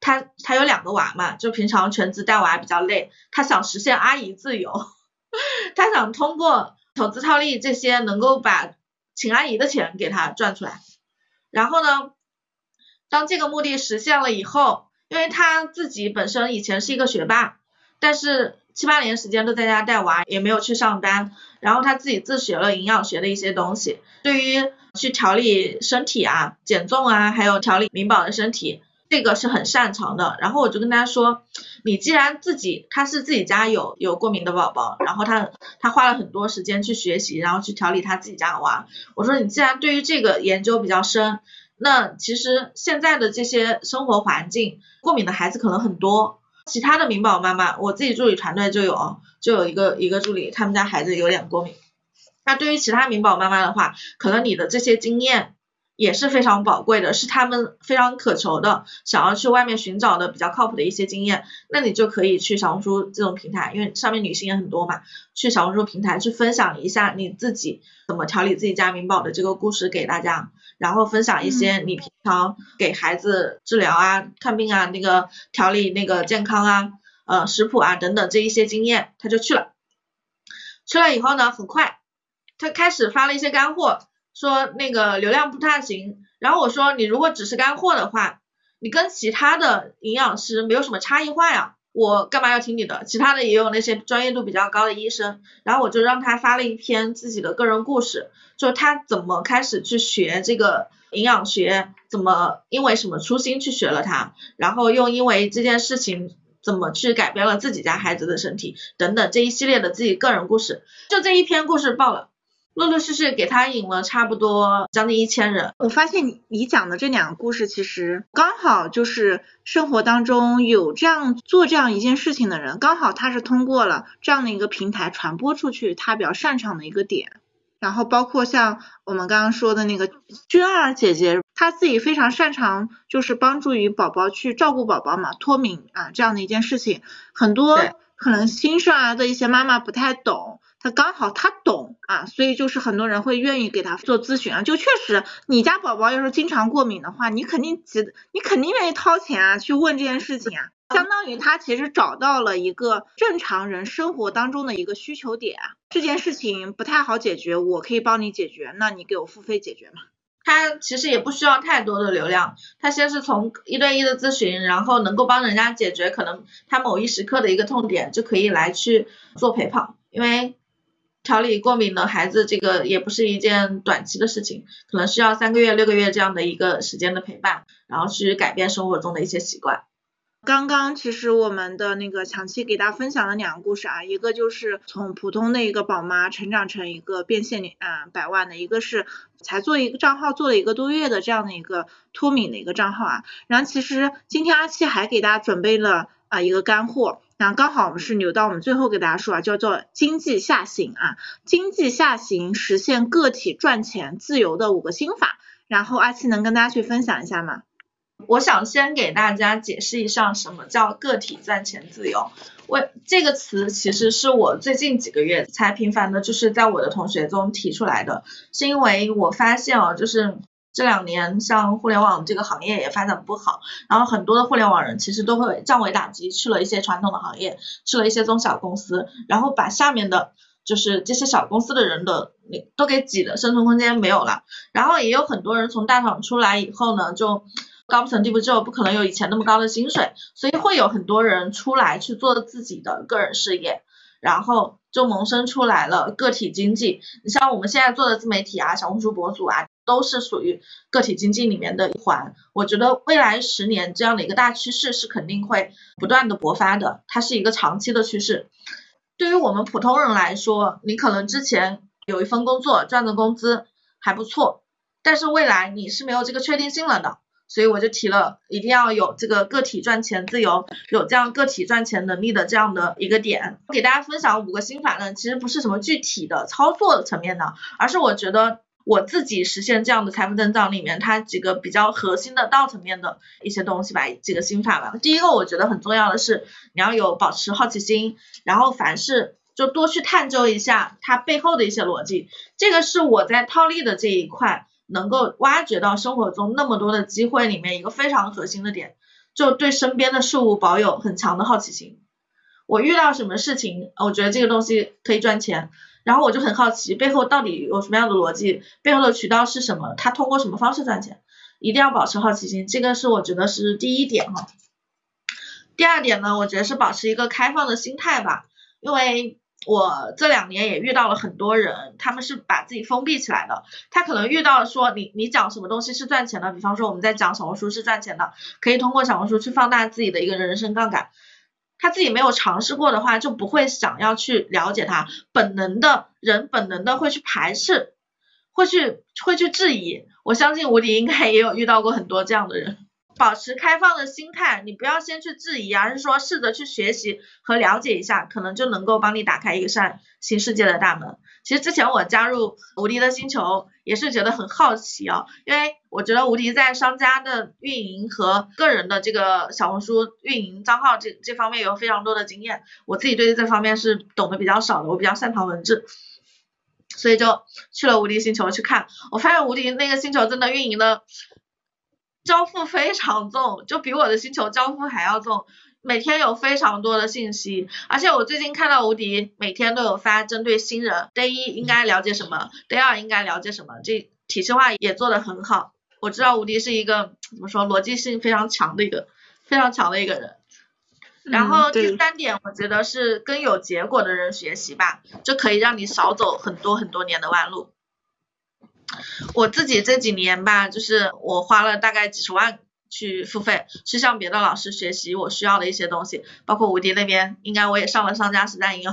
他他有两个娃嘛，就平常全职带娃比较累，他想实现阿姨自由，他想通过投资套利这些能够把请阿姨的钱给他赚出来。然后呢，当这个目的实现了以后，因为他自己本身以前是一个学霸，但是七八年时间都在家带娃，也没有去上班，然后他自己自学了营养学的一些东西，对于。去调理身体啊，减重啊，还有调理明宝的身体，这个是很擅长的。然后我就跟他说，你既然自己他是自己家有有过敏的宝宝，然后他他花了很多时间去学习，然后去调理他自己家的娃。我说你既然对于这个研究比较深，那其实现在的这些生活环境，过敏的孩子可能很多。其他的明宝妈妈，我自己助理团队就有就有一个一个助理，他们家孩子有点过敏。那对于其他明宝妈妈的话，可能你的这些经验也是非常宝贵的，是他们非常渴求的，想要去外面寻找的比较靠谱的一些经验。那你就可以去小红书这种平台，因为上面女性也很多嘛，去小红书平台去分享一下你自己怎么调理自己家明宝的这个故事给大家，然后分享一些你平常给孩子治疗啊、看病啊、那个调理那个健康啊。呃食谱啊等等这一些经验，他就去了。去了以后呢，很快他开始发了一些干货，说那个流量不太行。然后我说你如果只是干货的话，你跟其他的营养师没有什么差异化呀，我干嘛要听你的？其他的也有那些专业度比较高的医生。然后我就让他发了一篇自己的个人故事，就他怎么开始去学这个营养学，怎么因为什么初心去学了它，然后又因为这件事情怎么去改变了自己家孩子的身体等等这一系列的自己个人故事，就这一篇故事爆了。陆陆续续给他引了差不多将近一千人。我发现你你讲的这两个故事，其实刚好就是生活当中有这样做这样一件事情的人，刚好他是通过了这样的一个平台传播出去，他比较擅长的一个点。然后包括像我们刚刚说的那个娟儿姐姐，她自己非常擅长就是帮助于宝宝去照顾宝宝嘛，脱敏啊这样的一件事情，很多可能新生儿的一些妈妈不太懂。他刚好他懂啊，所以就是很多人会愿意给他做咨询啊。就确实，你家宝宝要是经常过敏的话，你肯定急，你肯定愿意掏钱啊去问这件事情啊。相当于他其实找到了一个正常人生活当中的一个需求点，这件事情不太好解决，我可以帮你解决，那你给我付费解决嘛。他其实也不需要太多的流量，他先是从一对一的咨询，然后能够帮人家解决可能他某一时刻的一个痛点，就可以来去做陪跑，因为。调理过敏的孩子，这个也不是一件短期的事情，可能需要三个月、六个月这样的一个时间的陪伴，然后去改变生活中的一些习惯。刚刚其实我们的那个强期给大家分享了两个故事啊，一个就是从普通的一个宝妈成长成一个变现啊百万的，一个是才做一个账号做了一个多月的这样的一个脱敏的一个账号啊。然后其实今天阿七还给大家准备了啊一个干货。那刚好我们是留到我们最后给大家说啊，叫做经济下行啊，经济下行实现个体赚钱自由的五个心法。然后阿七能跟大家去分享一下吗？我想先给大家解释一下什么叫个体赚钱自由。我这个词其实是我最近几个月才频繁的，就是在我的同学中提出来的，是因为我发现哦，就是。这两年，像互联网这个行业也发展不好，然后很多的互联网人其实都会降维打击，去了一些传统的行业，去了一些中小公司，然后把下面的就是这些小公司的人的都给挤的生存空间没有了。然后也有很多人从大厂出来以后呢，就高不成低不就，不可能有以前那么高的薪水，所以会有很多人出来去做自己的个人事业，然后就萌生出来了个体经济。你像我们现在做的自媒体啊，小红书博主啊。都是属于个体经济里面的一环，我觉得未来十年这样的一个大趋势是肯定会不断的勃发的，它是一个长期的趋势。对于我们普通人来说，你可能之前有一份工作赚的工资还不错，但是未来你是没有这个确定性了的，所以我就提了一定要有这个个体赚钱自由，有这样个体赚钱能力的这样的一个点。给大家分享五个心法呢，其实不是什么具体的操作层面的，而是我觉得。我自己实现这样的财富增长里面，它几个比较核心的道层面的一些东西吧，几个心法吧。第一个我觉得很重要的是，你要有保持好奇心，然后凡事就多去探究一下它背后的一些逻辑。这个是我在套利的这一块能够挖掘到生活中那么多的机会里面一个非常核心的点，就对身边的事物保有很强的好奇心。我遇到什么事情，我觉得这个东西可以赚钱。然后我就很好奇，背后到底有什么样的逻辑，背后的渠道是什么，他通过什么方式赚钱，一定要保持好奇心，这个是我觉得是第一点哈。第二点呢，我觉得是保持一个开放的心态吧，因为我这两年也遇到了很多人，他们是把自己封闭起来的，他可能遇到说你你讲什么东西是赚钱的，比方说我们在讲小红书是赚钱的，可以通过小红书去放大自己的一个人生杠杆。他自己没有尝试过的话，就不会想要去了解他。本能的人，本能的会去排斥，会去会去质疑。我相信吴迪应该也有遇到过很多这样的人。保持开放的心态，你不要先去质疑，而是说试着去学习和了解一下，可能就能够帮你打开一扇新世界的大门。其实之前我加入无敌的星球也是觉得很好奇啊，因为我觉得无敌在商家的运营和个人的这个小红书运营账号这这方面有非常多的经验，我自己对这方面是懂得比较少的，我比较擅长文字，所以就去了无敌星球去看，我发现无敌那个星球真的运营的。交付非常重，就比我的星球交付还要重。每天有非常多的信息，而且我最近看到无敌每天都有发针对新人，day 一应该了解什么，day 二应该了解什么，这体系化也做得很好。我知道无敌是一个怎么说逻辑性非常强的一个非常强的一个人。然后第三点，我觉得是跟有结果的人学习吧，就可以让你少走很多很多年的弯路。我自己这几年吧，就是我花了大概几十万。去付费，去向别的老师学习我需要的一些东西，包括吴迪那边，应该我也上了商家实战营，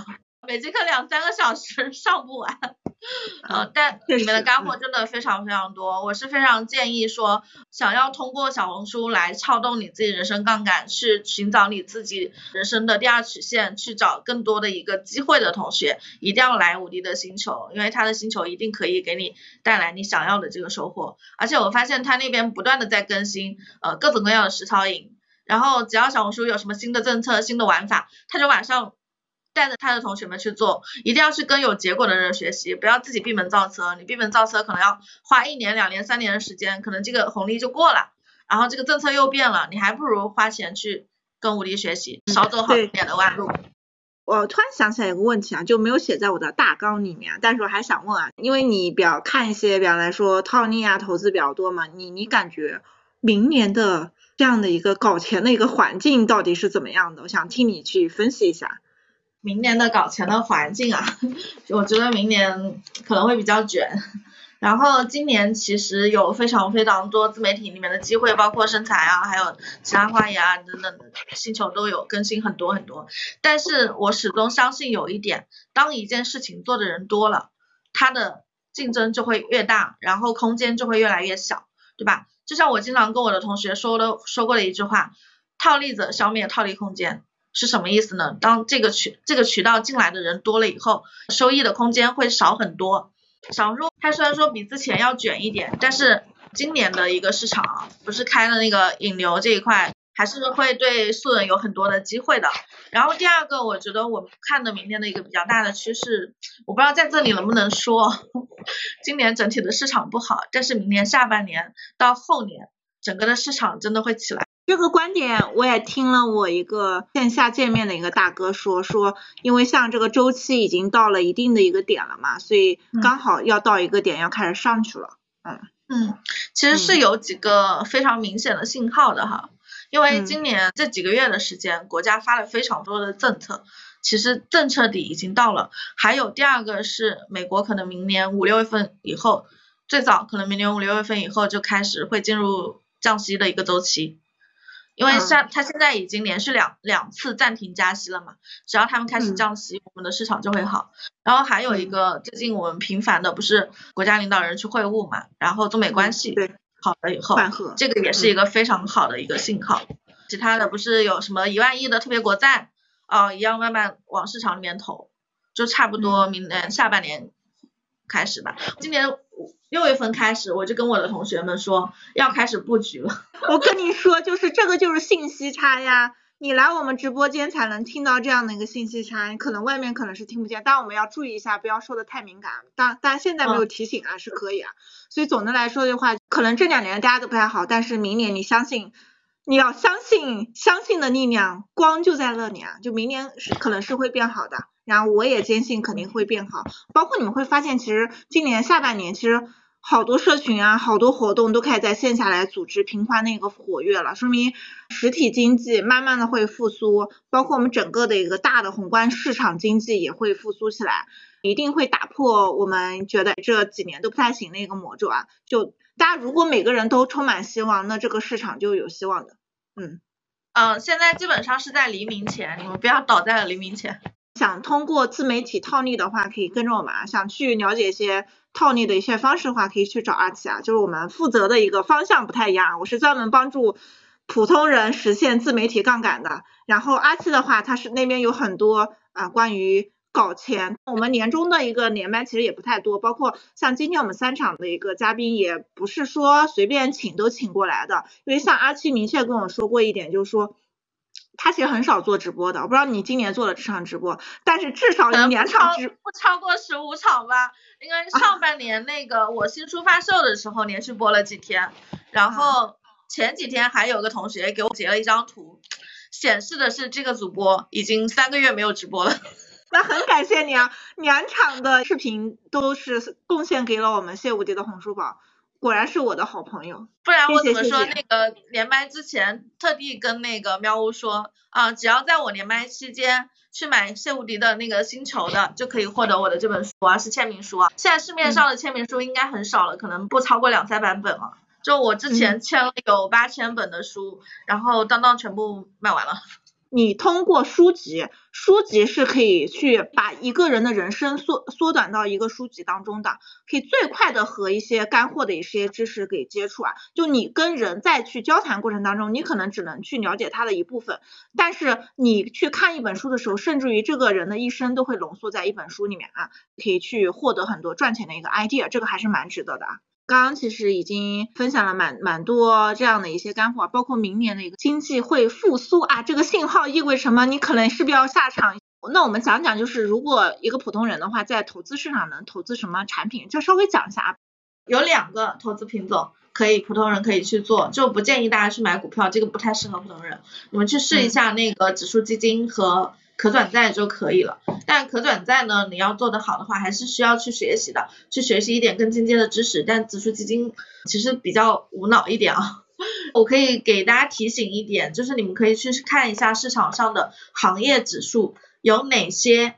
每节课两三个小时 上不完。呃，但里面的干货真的非常非常多，我是非常建议说，想要通过小红书来撬动你自己人生杠杆，去寻找你自己人生的第二曲线，去找更多的一个机会的同学，一定要来五迪的星球，因为他的星球一定可以给你带来你想要的这个收获。而且我发现他那边不断的在更新，呃，各种各样的实操营，然后只要小红书有什么新的政策、新的玩法，他就马上。带着他的同学们去做，一定要去跟有结果的人学习，不要自己闭门造车。你闭门造车可能要花一年、两年、三年的时间，可能这个红利就过了，然后这个政策又变了，你还不如花钱去跟武迪学习，少走好一点的弯路。我突然想起来一个问题啊，就没有写在我的大纲里面，但是我还想问啊，因为你比较看一些，比方来说套利啊投资比较多嘛，你你感觉明年的这样的一个搞钱的一个环境到底是怎么样的？我想听你去分析一下。明年的搞钱的环境啊，我觉得明年可能会比较卷。然后今年其实有非常非常多自媒体里面的机会，包括身材啊，还有其他花呀等等的星球都有更新很多很多。但是我始终相信有一点，当一件事情做的人多了，它的竞争就会越大，然后空间就会越来越小，对吧？就像我经常跟我的同学说的说过的一句话：套利者消灭套利空间。是什么意思呢？当这个渠这个渠道进来的人多了以后，收益的空间会少很多。小红书它虽然说比之前要卷一点，但是今年的一个市场不是开了那个引流这一块，还是会对素人有很多的机会的。然后第二个，我觉得我看的明年的一个比较大的趋势，我不知道在这里能不能说，今年整体的市场不好，但是明年下半年到后年，整个的市场真的会起来。这个观点我也听了，我一个线下见面的一个大哥说说，因为像这个周期已经到了一定的一个点了嘛，所以刚好要到一个点要开始上去了。嗯嗯，其实是有几个非常明显的信号的哈，因为今年这几个月的时间，国家发了非常多的政策，其实政策底已经到了。还有第二个是美国可能明年五六月份以后，最早可能明年五六月份以后就开始会进入降息的一个周期。因为像它现在已经连续两两次暂停加息了嘛，只要他们开始降息，我们的市场就会好。然后还有一个，最近我们频繁的不是国家领导人去会晤嘛，然后中美关系好了以后，这个也是一个非常好的一个信号。其他的不是有什么一万亿的特别国债啊，一样慢慢往市场里面投，就差不多明年下半年开始吧。今年。六月份开始，我就跟我的同学们说要开始布局了。我跟你说，就是这个就是信息差呀，你来我们直播间才能听到这样的一个信息差，可能外面可能是听不见，但我们要注意一下，不要说的太敏感。但但现在没有提醒啊，是可以啊。所以总的来说的话，可能这两年大家都不太好，但是明年你相信，你要相信相信的力量，光就在那里啊，就明年是可能是会变好的。然后我也坚信肯定会变好，包括你们会发现，其实今年下半年其实。好多社群啊，好多活动都开始在线下来组织，频繁那个活跃了，说明实体经济慢慢的会复苏，包括我们整个的一个大的宏观市场经济也会复苏起来，一定会打破我们觉得这几年都不太行的一个魔咒啊！就大家如果每个人都充满希望，那这个市场就有希望的。嗯嗯，现在基本上是在黎明前，你们不要倒在了黎明前。想通过自媒体套利的话，可以跟着我们啊。想去了解一些套利的一些方式的话，可以去找阿奇啊。就是我们负责的一个方向不太一样，我是专门帮助普通人实现自媒体杠杆的。然后阿奇的话，他是那边有很多啊关于搞钱。我们年终的一个连麦其实也不太多，包括像今天我们三场的一个嘉宾，也不是说随便请都请过来的。因为像阿七明确跟我说过一点，就是说。他其实很少做直播的，我不知道你今年做了几场直播，但是至少有两场直，不超过十五场吧。因为上半年那个我新书发售的时候连续播了几天，然后前几天还有个同学给我截了一张图，显示的是这个主播已经三个月没有直播了。那很感谢你啊，两场的视频都是贡献给了我们谢无敌的红书宝，果然是我的好朋友。不然我怎么说那个连麦之前特地跟那个喵呜说啊，只要在我连麦期间去买谢无敌的那个星球的，就可以获得我的这本书啊，是签名书啊。现在市面上的签名书应该很少了，可能不超过两三版本了。就我之前签了有八千本的书，然后当当全部卖完了。你通过书籍，书籍是可以去把一个人的人生缩缩短到一个书籍当中的，可以最快的和一些干货的一些知识给接触啊。就你跟人在去交谈过程当中，你可能只能去了解他的一部分，但是你去看一本书的时候，甚至于这个人的一生都会浓缩在一本书里面啊，可以去获得很多赚钱的一个 idea，这个还是蛮值得的啊。刚刚其实已经分享了蛮蛮多这样的一些干货，包括明年的一个经济会复苏啊，这个信号意味着什么？你可能是不是要下场？那我们讲讲，就是如果一个普通人的话，在投资市场能投资什么产品，就稍微讲一下啊。有两个投资品种可以普通人可以去做，就不建议大家去买股票，这个不太适合普通人。你们去试一下那个指数基金和可转债就可以了。但可转债呢，你要做得好的话，还是需要去学习的，去学习一点更进阶的知识。但指数基金其实比较无脑一点啊。我可以给大家提醒一点，就是你们可以去看一下市场上的行业指数有哪些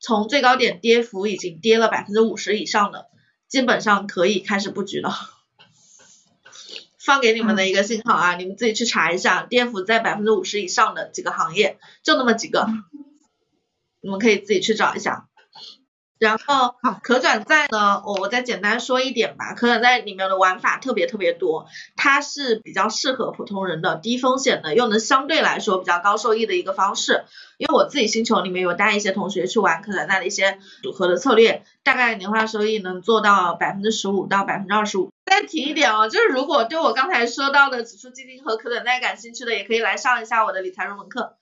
从最高点跌幅已经跌了百分之五十以上的，基本上可以开始布局了。放给你们的一个信号啊，你们自己去查一下，跌幅在百分之五十以上的几个行业，就那么几个，你们可以自己去找一下。然后可转债呢，我我再简单说一点吧，可转债里面的玩法特别特别多，它是比较适合普通人的，低风险的，又能相对来说比较高收益的一个方式。因为我自己星球里面有带一些同学去玩可转债的一些组合的策略，大概年化收益能做到百分之十五到百分之二十五。再提一点哦，就是如果对我刚才说到的指数基金和可转债感兴趣的，也可以来上一下我的理财入门课。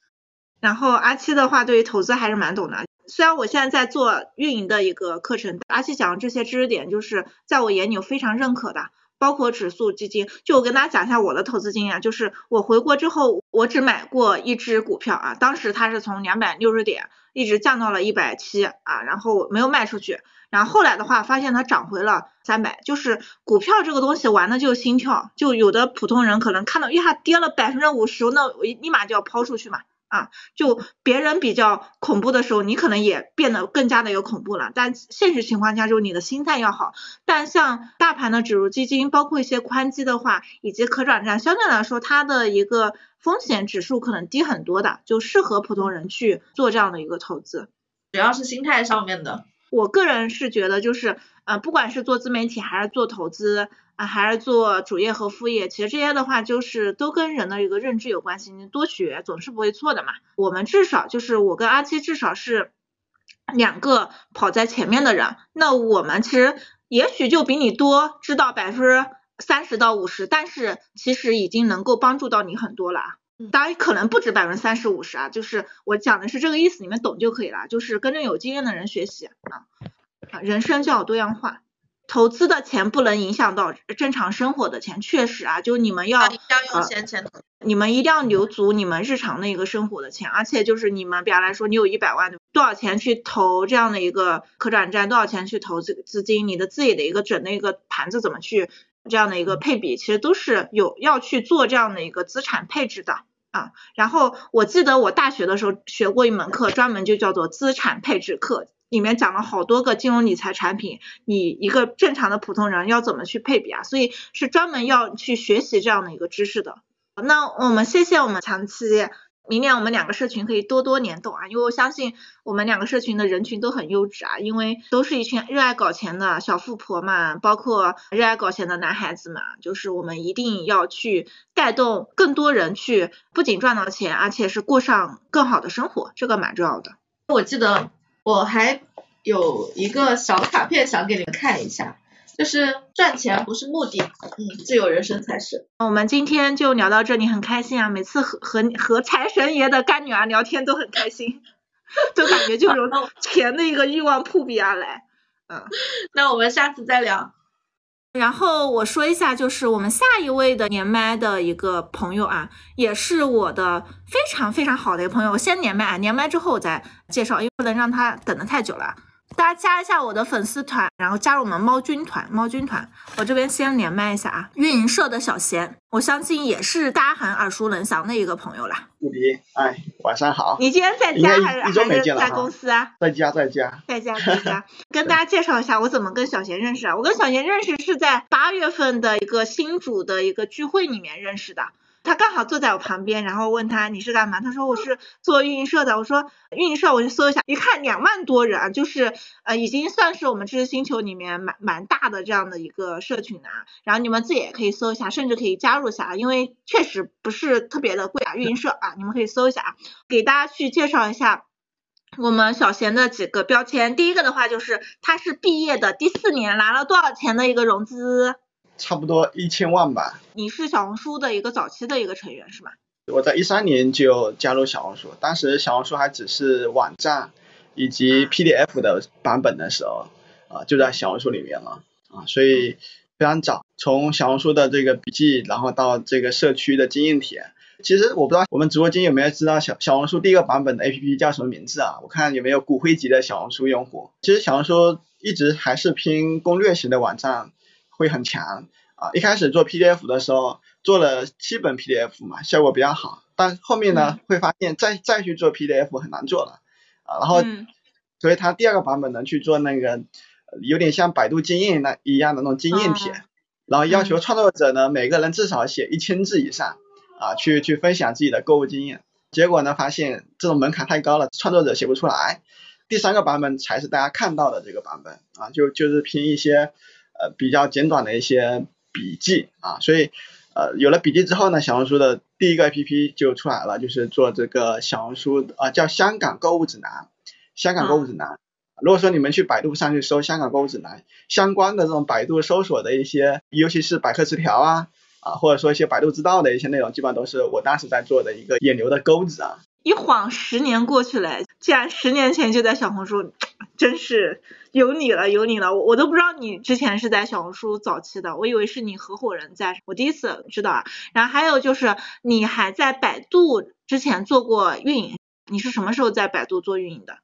然后阿七的话，对于投资还是蛮懂的。虽然我现在在做运营的一个课程，阿七讲的这些知识点，就是在我眼里非常认可的，包括指数基金。就我跟大家讲一下我的投资经验，就是我回国之后，我只买过一只股票啊，当时它是从两百六十点一直降到了一百七啊，然后没有卖出去。然后后来的话，发现它涨回了三百，就是股票这个东西玩的就是心跳，就有的普通人可能看到一下跌了百分之五十，那我立马就要抛出去嘛。啊，就别人比较恐怖的时候，你可能也变得更加的有恐怖了。但现实情况下，就是你的心态要好。但像大盘的指数基金，包括一些宽基的话，以及可转债，相对来说它的一个风险指数可能低很多的，就适合普通人去做这样的一个投资。主要是心态上面的。我个人是觉得，就是呃，不管是做自媒体还是做投资啊，还是做主业和副业，其实这些的话就是都跟人的一个认知有关系。你多学总是不会错的嘛。我们至少就是我跟阿七至少是两个跑在前面的人，那我们其实也许就比你多知道百分之三十到五十，但是其实已经能够帮助到你很多了。当然可能不止百分之三十五十啊，就是我讲的是这个意思，你们懂就可以了。就是跟着有经验的人学习啊，啊，人生就要多样化。投资的钱不能影响到正常生活的钱，确实啊，就你们要一定要用闲钱投。你们一定要留足你们日常的一个生活的钱，而且就是你们比方来说，你有一百万，多少钱去投这样的一个可转债，多少钱去投资资金，你的自己的一个整的一个盘子怎么去这样的一个配比，其实都是有要去做这样的一个资产配置的。啊，然后我记得我大学的时候学过一门课，专门就叫做资产配置课，里面讲了好多个金融理财产品，你一个正常的普通人要怎么去配比啊？所以是专门要去学习这样的一个知识的。那我们谢谢我们长期，明年我们两个社群可以多多联动啊，因为我相信我们两个社群的人群都很优质啊，因为都是一群热爱搞钱的小富婆嘛，包括热爱搞钱的男孩子嘛，就是我们一定要去带动更多人去，不仅赚到钱，而且是过上更好的生活，这个蛮重要的。我记得我还有一个小卡片想给你们看一下，就是赚钱不是目的，嗯，自由人生才是。我们今天就聊到这里，很开心啊！每次和和和财神爷的干女儿聊天都很开心，都感觉就有钱的一个欲望扑鼻而来。嗯，那我们下次再聊。然后我说一下，就是我们下一位的连麦的一个朋友啊，也是我的非常非常好的一个朋友。我先连麦啊，连麦之后我再介绍，因为不能让他等的太久了。大家加一下我的粉丝团，然后加入我们猫军团。猫军团，我这边先连麦一下啊。运营社的小贤，我相信也是大家很耳熟能详的一个朋友啦。布迪，哎，晚上好。你今天在家还是还是在公司啊？在家，在家，在家，在家。跟大家介绍一下我怎么跟小贤认识啊？我跟小贤认识是在八月份的一个新主的一个聚会里面认识的。他刚好坐在我旁边，然后问他你是干嘛？他说我是做运营社的。我说运营社，我就搜一下，一看两万多人，就是呃已经算是我们知识星球里面蛮蛮大的这样的一个社群了。然后你们自己也可以搜一下，甚至可以加入一下，因为确实不是特别的贵啊。运营社啊，你们可以搜一下啊，给大家去介绍一下我们小贤的几个标签。第一个的话就是他是毕业的第四年，拿了多少钱的一个融资？差不多一千万吧。你是小红书的一个早期的一个成员是吗？我在一三年就加入小红书，当时小红书还只是网站以及 PDF 的版本的时候，啊，就在小红书里面了啊，所以非常早。从小红书的这个笔记，然后到这个社区的经验帖，其实我不知道我们直播间有没有知道小小红书第一个版本的 APP 叫什么名字啊？我看有没有骨灰级的小红书用户。其实小红书一直还是偏攻略型的网站。会很强啊！一开始做 PDF 的时候做了七本 PDF 嘛，效果比较好。但后面呢，会发现再再去做 PDF 很难做了啊。然后，所以他第二个版本呢去做那个有点像百度经验那一样的那种经验帖，然后要求创作者呢每个人至少写一千字以上啊，去去分享自己的购物经验。结果呢，发现这种门槛太高了，创作者写不出来。第三个版本才是大家看到的这个版本啊，就就是拼一些。呃，比较简短的一些笔记啊，所以呃，有了笔记之后呢，小红书的第一个 APP 就出来了，就是做这个小红书啊，叫香港购物指南。香港购物指南，如果说你们去百度上去搜香港购物指南相关的这种百度搜索的一些，尤其是百科词条啊啊，或者说一些百度知道的一些内容，基本上都是我当时在做的一个引流的钩子啊。一晃十年过去了，竟然十年前就在小红书，真是有你了，有你了！我我都不知道你之前是在小红书早期的，我以为是你合伙人在，我第一次知道啊。然后还有就是你还在百度之前做过运营，你是什么时候在百度做运营的？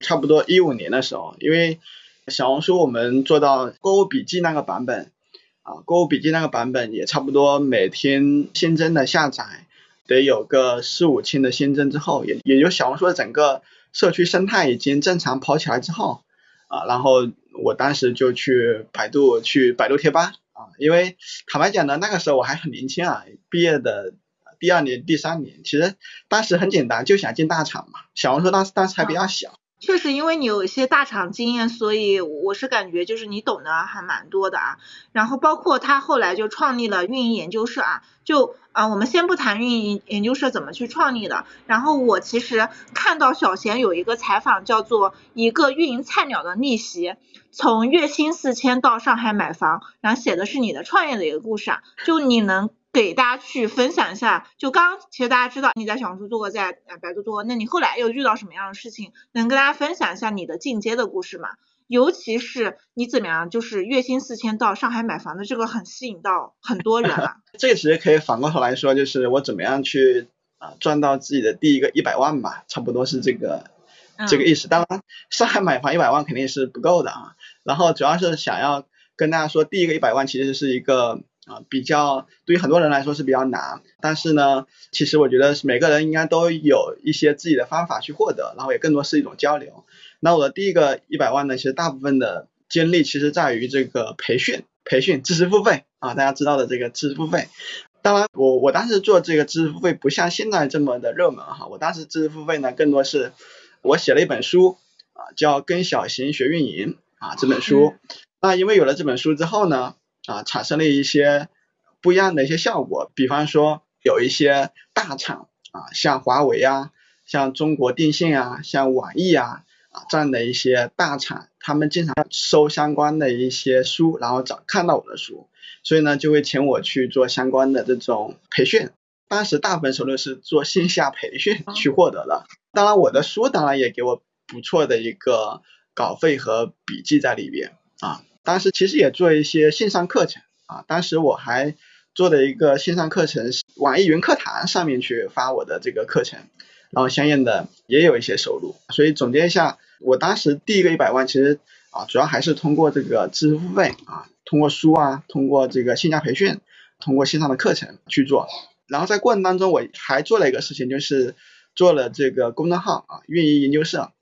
差不多一五年的时候，因为小红书我们做到购物笔记那个版本啊，购物笔记那个版本也差不多每天新增的下载。得有个四五千的新增之后，也也就小红书的整个社区生态已经正常跑起来之后，啊，然后我当时就去百度去百度贴吧啊，因为坦白讲呢，那个时候我还很年轻啊，毕业的第二年、第三年，其实当时很简单，就想进大厂嘛。小红书当时当时还比较小。确实，因为你有一些大厂经验，所以我是感觉就是你懂得还蛮多的啊。然后包括他后来就创立了运营研究社啊，就啊，我们先不谈运营研究社怎么去创立的。然后我其实看到小贤有一个采访，叫做一个运营菜鸟的逆袭，从月薪四千到上海买房，然后写的是你的创业的一个故事啊，就你能。给大家去分享一下，就刚刚其实大家知道你在小红书做过，在百度做过，那你后来又遇到什么样的事情，能跟大家分享一下你的进阶的故事吗？尤其是你怎么样，就是月薪四千到上海买房的这个很吸引到很多人啊。这个其实可以反过头来说，就是我怎么样去啊赚到自己的第一个一百万吧，差不多是这个这个意思。当然，上海买房一百万肯定是不够的啊。然后主要是想要跟大家说，第一个一百万其实是一个。啊，比较对于很多人来说是比较难，但是呢，其实我觉得每个人应该都有一些自己的方法去获得，然后也更多是一种交流。那我的第一个一百万呢，其实大部分的精力其实在于这个培训，培训知识付费啊，大家知道的这个知识付费。当然，我我当时做这个知识付费不像现在这么的热门哈，我当时知识付费呢更多是我写了一本书啊，叫《跟小型学运营》啊这本书。那因为有了这本书之后呢。啊，产生了一些不一样的一些效果，比方说有一些大厂啊，像华为啊，像中国电信啊，像网易啊啊这样的一些大厂，他们经常收相关的一些书，然后找看到我的书，所以呢就会请我去做相关的这种培训。当时大部分收入是做线下培训去获得的，当然我的书当然也给我不错的一个稿费和笔记在里边啊。当时其实也做一些线上课程啊，当时我还做的一个线上课程，网易云课堂上面去发我的这个课程，然后相应的也有一些收入。所以总结一下，我当时第一个一百万其实啊，主要还是通过这个知识付费啊，通过书啊，通过这个线下培训，通过线上的课程去做。然后在过程当中，我还做了一个事情，就是做了这个公众号啊，运营研究社。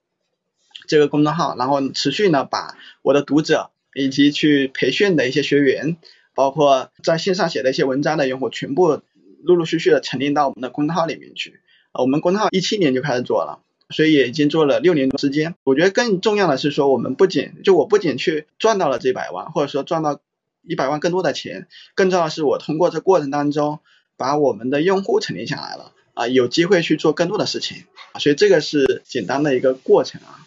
这个公众号，然后持续呢把我的读者以及去培训的一些学员，包括在线上写的一些文章的用户，全部陆陆续续的沉淀到我们的公众号里面去。啊我们公众号一七年就开始做了，所以也已经做了六年多时间。我觉得更重要的是说，我们不仅就我不仅去赚到了这一百万，或者说赚到一百万更多的钱，更重要的是我通过这过程当中把我们的用户沉淀下来了啊，有机会去做更多的事情。所以这个是简单的一个过程啊。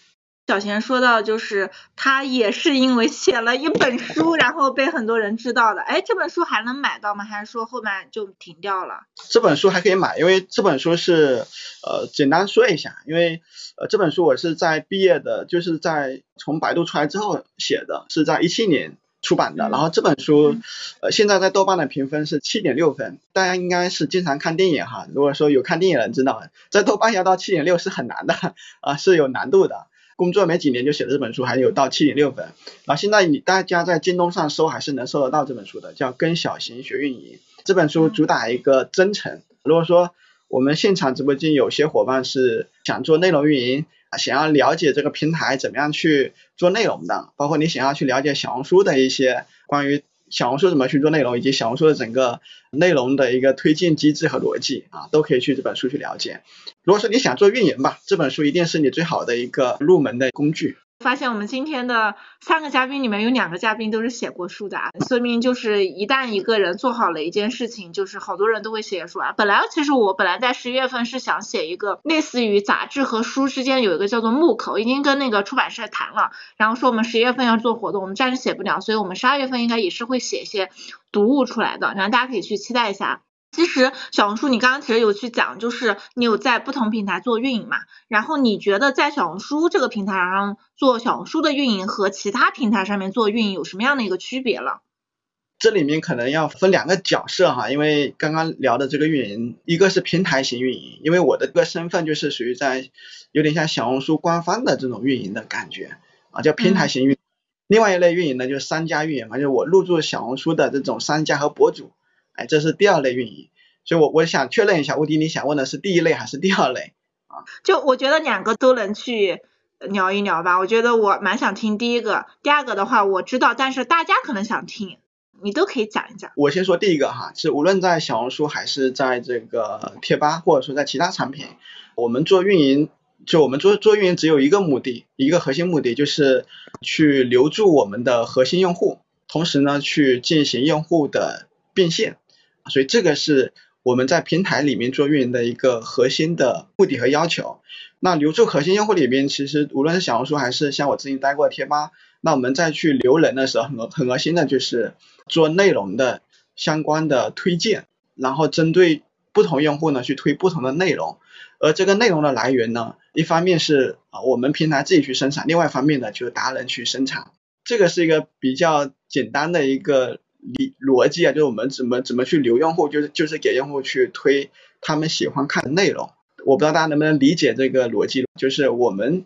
小贤说到，就是他也是因为写了一本书，然后被很多人知道的。哎，这本书还能买到吗？还是说后面就停掉了？这本书还可以买，因为这本书是呃，简单说一下，因为呃，这本书我是在毕业的，就是在从百度出来之后写的，是在一七年出版的。然后这本书呃，现在在豆瓣的评分是七点六分。大家应该是经常看电影哈，如果说有看电影的人知道，在豆瓣要到七点六是很难的 啊，是有难度的。工作没几年就写的这本书，还有到七点六分。然后现在你大家在京东上搜还是能搜得到这本书的，叫《跟小型学运营》。这本书主打一个真诚。如果说我们现场直播间有些伙伴是想做内容运营，想要了解这个平台怎么样去做内容的，包括你想要去了解小红书的一些关于。小红书怎么去做内容，以及小红书的整个内容的一个推荐机制和逻辑啊，都可以去这本书去了解。如果说你想做运营吧，这本书一定是你最好的一个入门的工具。发现我们今天的三个嘉宾里面有两个嘉宾都是写过书的，啊，说明就是一旦一个人做好了一件事情，就是好多人都会写书啊。本来其实我本来在十一月份是想写一个类似于杂志和书之间有一个叫做木口，已经跟那个出版社谈了，然后说我们十一月份要做活动，我们暂时写不了，所以我们十二月份应该也是会写一些读物出来的，然后大家可以去期待一下。其实小红书，你刚刚其实有去讲，就是你有在不同平台做运营嘛，然后你觉得在小红书这个平台上做小红书的运营和其他平台上面做运营有什么样的一个区别了？这里面可能要分两个角色哈，因为刚刚聊的这个运营，一个是平台型运营，因为我的这个身份就是属于在有点像小红书官方的这种运营的感觉啊，叫平台型运。另外一类运营呢，就是商家运营嘛，就是我入驻小红书的这种商家和博主。哎，这是第二类运营，所以我我想确认一下，吴迪，你想问的是第一类还是第二类啊？就我觉得两个都能去聊一聊吧。我觉得我蛮想听第一个，第二个的话我知道，但是大家可能想听，你都可以讲一讲。我先说第一个哈，是无论在小红书还是在这个贴吧，或者说在其他产品，我们做运营，就我们做做运营只有一个目的，一个核心目的就是去留住我们的核心用户，同时呢去进行用户的变现。所以这个是我们在平台里面做运营的一个核心的目的和要求。那留住核心用户里边，其实无论是小红书还是像我之前待过的贴吧，那我们再去留人的时候，很很核心的就是做内容的相关的推荐，然后针对不同用户呢去推不同的内容。而这个内容的来源呢，一方面是啊我们平台自己去生产，另外一方面呢就是达人去生产。这个是一个比较简单的一个。理逻辑啊，就是我们怎么怎么去留用户，就是就是给用户去推他们喜欢看的内容。我不知道大家能不能理解这个逻辑，就是我们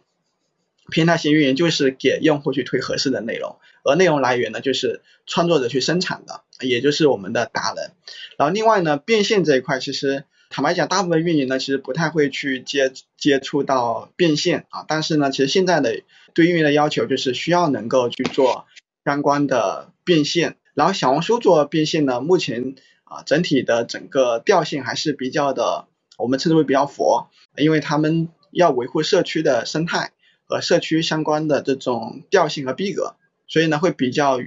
平台型运营就是给用户去推合适的内容，而内容来源呢就是创作者去生产的，也就是我们的达人。然后另外呢，变现这一块，其实坦白讲，大部分运营呢其实不太会去接接触到变现啊，但是呢，其实现在的对运营的要求就是需要能够去做相关的变现。然后小红书做变现呢，目前啊整体的整个调性还是比较的，我们称之为比较佛，因为他们要维护社区的生态和社区相关的这种调性和逼格，所以呢会比较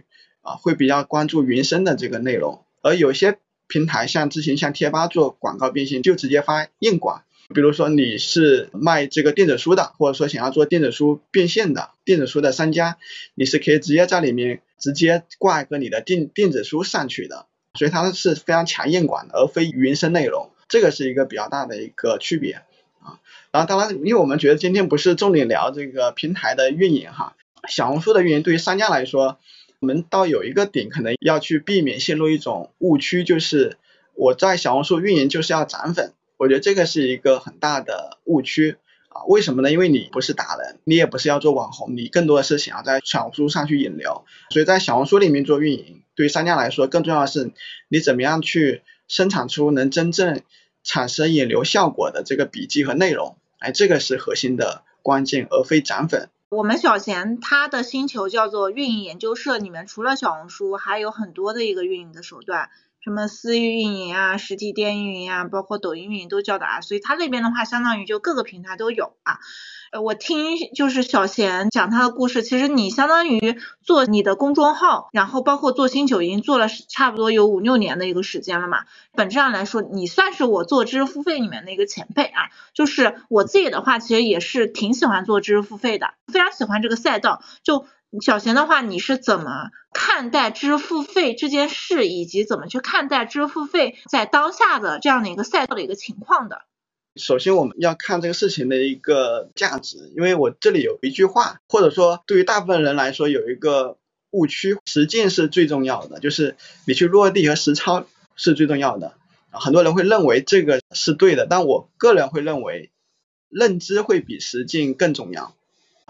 啊会比较关注原生的这个内容，而有些平台像之前像贴吧做广告变现，就直接发硬广。比如说你是卖这个电子书的，或者说想要做电子书变现的电子书的商家，你是可以直接在里面直接挂一个你的电电子书上去的，所以它是非常强硬广的，而非原生内容，这个是一个比较大的一个区别啊。然后当然，因为我们觉得今天不是重点聊这个平台的运营哈，小红书的运营对于商家来说我们到有一个点，可能要去避免陷入一种误区，就是我在小红书运营就是要涨粉，我觉得这个是一个很大的误区为什么呢？因为你不是达人，你也不是要做网红，你更多的是想要在小红书上去引流。所以在小红书里面做运营，对于商家来说，更重要的是你怎么样去生产出能真正产生引流效果的这个笔记和内容，哎，这个是核心的关键，而非涨粉。我们小贤他的星球叫做运营研究社，里面除了小红书，还有很多的一个运营的手段，什么私域运营啊、实体店运营啊，包括抖音运营都教的啊，所以他那边的话，相当于就各个平台都有啊。呃，我听就是小贤讲他的故事，其实你相当于做你的公众号，然后包括做星球已经做了差不多有五六年的一个时间了嘛。本质上来说，你算是我做知识付费里面的一个前辈啊。就是我自己的话，其实也是挺喜欢做知识付费的，非常喜欢这个赛道。就小贤的话，你是怎么看待知识付费这件事，以及怎么去看待知识付费在当下的这样的一个赛道的一个情况的？首先我们要看这个事情的一个价值，因为我这里有一句话，或者说对于大部分人来说有一个误区，实践是最重要的，就是你去落地和实操是最重要的。很多人会认为这个是对的，但我个人会认为认知会比实践更重要，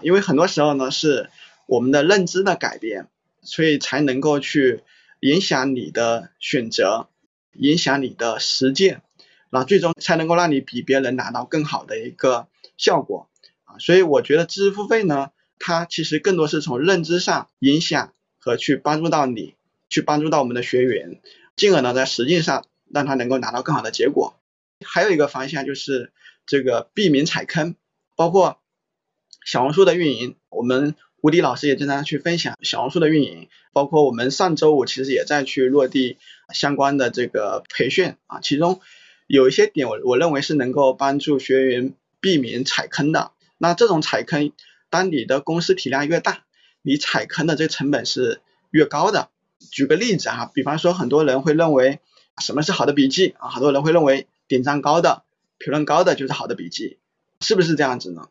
因为很多时候呢是我们的认知的改变，所以才能够去影响你的选择，影响你的实践。那最终才能够让你比别人拿到更好的一个效果啊，所以我觉得知识付费呢，它其实更多是从认知上影响和去帮助到你，去帮助到我们的学员，进而呢在实际上让他能够拿到更好的结果。还有一个方向就是这个避免踩坑，包括小红书的运营，我们吴迪老师也经常去分享小红书的运营，包括我们上周五其实也在去落地相关的这个培训啊，其中。有一些点我我认为是能够帮助学员避免踩坑的。那这种踩坑，当你的公司体量越大，你踩坑的这个成本是越高的。举个例子哈，比方说很多人会认为什么是好的笔记啊？很多人会认为点赞高的、评论高的就是好的笔记，是不是这样子呢？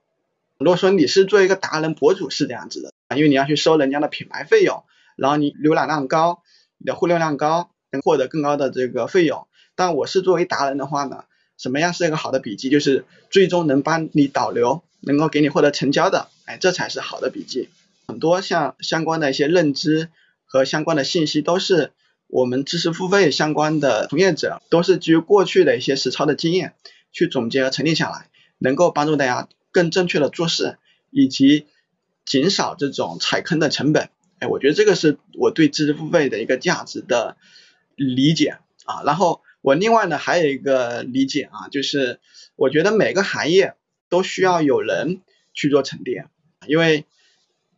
如果说你是做一个达人博主是这样子的，因为你要去收人家的品牌费用，然后你浏览量高，你的互动量高，能获得更高的这个费用。但我是作为达人的话呢，什么样是一个好的笔记？就是最终能帮你导流，能够给你获得成交的，哎，这才是好的笔记。很多像相关的一些认知和相关的信息，都是我们知识付费相关的从业者，都是基于过去的一些实操的经验去总结和沉淀下来，能够帮助大家更正确的做事，以及减少这种踩坑的成本。哎，我觉得这个是我对知识付费的一个价值的理解啊，然后。我另外呢还有一个理解啊，就是我觉得每个行业都需要有人去做沉淀，因为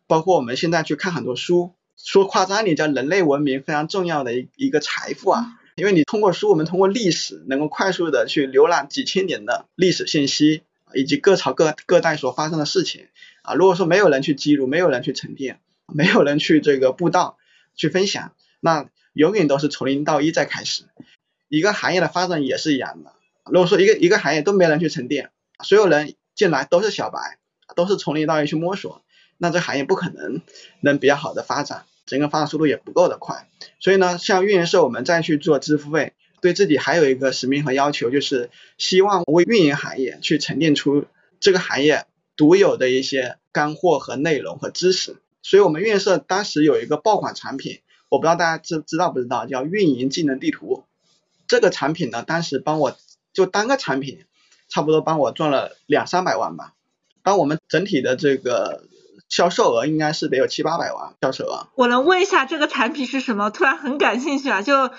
包括我们现在去看很多书，说夸张点叫人类文明非常重要的一一个财富啊，因为你通过书，我们通过历史能够快速的去浏览几千年的历史信息，以及各朝各各代所发生的事情啊，如果说没有人去记录，没有人去沉淀，没有人去这个布道去分享，那永远都是从零到一再开始。一个行业的发展也是一样的。如果说一个一个行业都没人去沉淀，所有人进来都是小白，都是从零到一去摸索，那这行业不可能能比较好的发展，整个发展速度也不够的快。所以呢，像运营社我们再去做支付费，对自己还有一个使命和要求，就是希望为运营行业去沉淀出这个行业独有的一些干货和内容和知识。所以我们运营社当时有一个爆款产品，我不知道大家知知道不知道，叫运营技能地图。这个产品呢，当时帮我就单个产品，差不多帮我赚了两三百万吧。当我们整体的这个销售额应该是得有七八百万销售额。我能问一下这个产品是什么？突然很感兴趣啊！就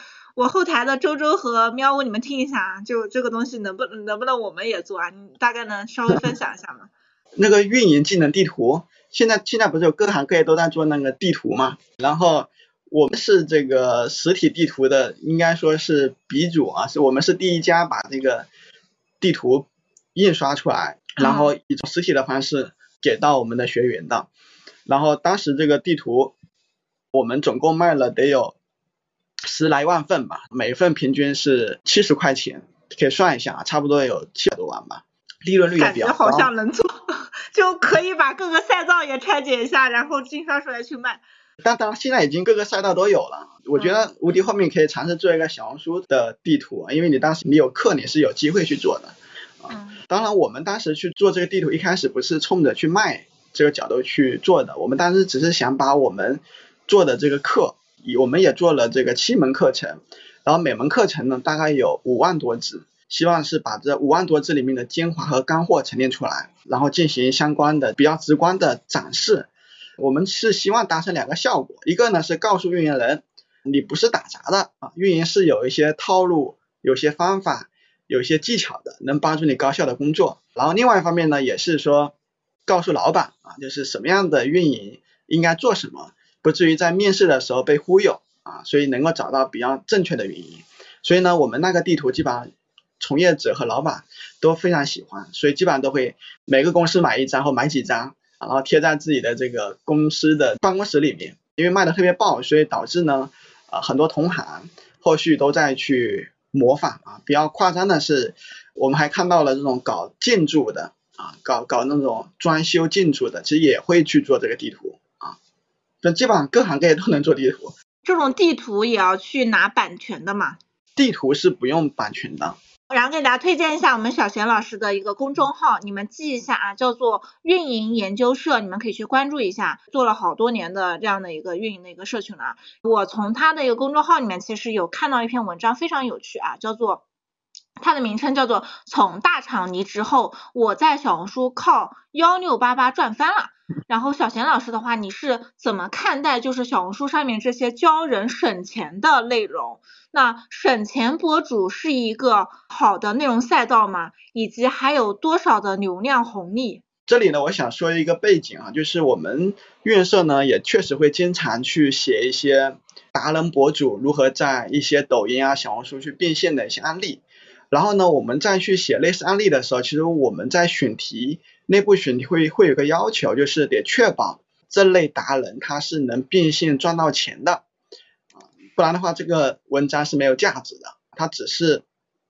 我后台的周周和喵呜，你们听一下啊，就这个东西能不能不能我们也做啊？你大概能稍微分享一下吗？那个运营技能地图，现在现在不是有各行各业都在做那个地图嘛？然后。我们是这个实体地图的，应该说是鼻祖啊，是我们是第一家把这个地图印刷出来，然后以实体的方式给到我们的学员的。然后当时这个地图，我们总共卖了得有十来万份吧，每份平均是七十块钱，可以算一下啊，差不多有七百多万吧，利润率也比较高。好像能做，就可以把各个赛道也拆解一下，然后印刷出来去卖。但当然现在已经各个赛道都有了。我觉得无敌后面可以尝试做一个小红书的地图，因为你当时你有课，你是有机会去做的。啊，当然我们当时去做这个地图，一开始不是冲着去卖这个角度去做的，我们当时只是想把我们做的这个课，我们也做了这个七门课程，然后每门课程呢大概有五万多字，希望是把这五万多字里面的精华和干货沉淀出来，然后进行相关的比较直观的展示。我们是希望达成两个效果，一个呢是告诉运营人，你不是打杂的啊，运营是有一些套路、有些方法、有些技巧的，能帮助你高效的工作。然后另外一方面呢，也是说告诉老板啊，就是什么样的运营应该做什么，不至于在面试的时候被忽悠啊，所以能够找到比较正确的运营。所以呢，我们那个地图基本上从业者和老板都非常喜欢，所以基本上都会每个公司买一张或买几张。然后贴在自己的这个公司的办公室里面，因为卖的特别爆，所以导致呢，啊很多同行后续都在去模仿啊。比较夸张的是，我们还看到了这种搞建筑的啊，搞搞那种装修建筑的，其实也会去做这个地图。就基本上各行各业都能做地图。这种地图也要去拿版权的嘛？地图是不用版权的。然后给大家推荐一下我们小贤老师的一个公众号，你们记一下啊，叫做运营研究社，你们可以去关注一下，做了好多年的这样的一个运营的一个社群了。我从他的一个公众号里面其实有看到一篇文章，非常有趣啊，叫做它的名称叫做从大厂离职后，我在小红书靠幺六八八赚翻了。然后小贤老师的话，你是怎么看待就是小红书上面这些教人省钱的内容？那省钱博主是一个好的内容赛道吗？以及还有多少的流量红利？这里呢，我想说一个背景啊，就是我们院社呢也确实会经常去写一些达人博主如何在一些抖音啊、小红书去变现的一些案例。然后呢，我们再去写类似案例的时候，其实我们在选题。内部选题会会有个要求，就是得确保这类达人他是能变现赚到钱的，啊，不然的话这个文章是没有价值的，它只是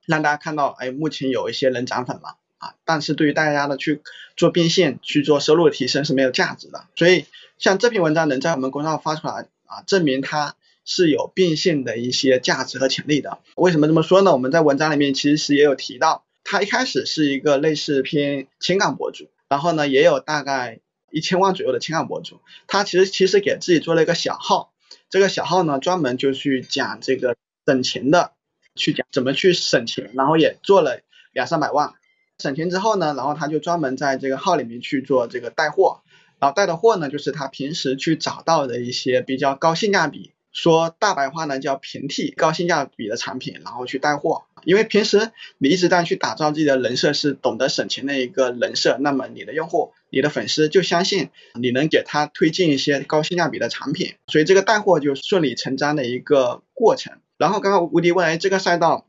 让大家看到，哎，目前有一些人涨粉了，啊，但是对于大家的去做变现、去做收入提升是没有价值的。所以像这篇文章能在我们公众号发出来，啊，证明它是有变现的一些价值和潜力的。为什么这么说呢？我们在文章里面其实是也有提到。他一开始是一个类似偏情感博主，然后呢也有大概一千万左右的情感博主。他其实其实给自己做了一个小号，这个小号呢专门就去讲这个省钱的，去讲怎么去省钱，然后也做了两三百万。省钱之后呢，然后他就专门在这个号里面去做这个带货，然后带的货呢就是他平时去找到的一些比较高性价比。说大白话呢叫平替高性价比的产品，然后去带货。因为平时你一直在去打造自己的人设，是懂得省钱的一个人设，那么你的用户、你的粉丝就相信你能给他推荐一些高性价比的产品，所以这个带货就顺理成章的一个过程。然后刚刚吴迪问，哎，这个赛道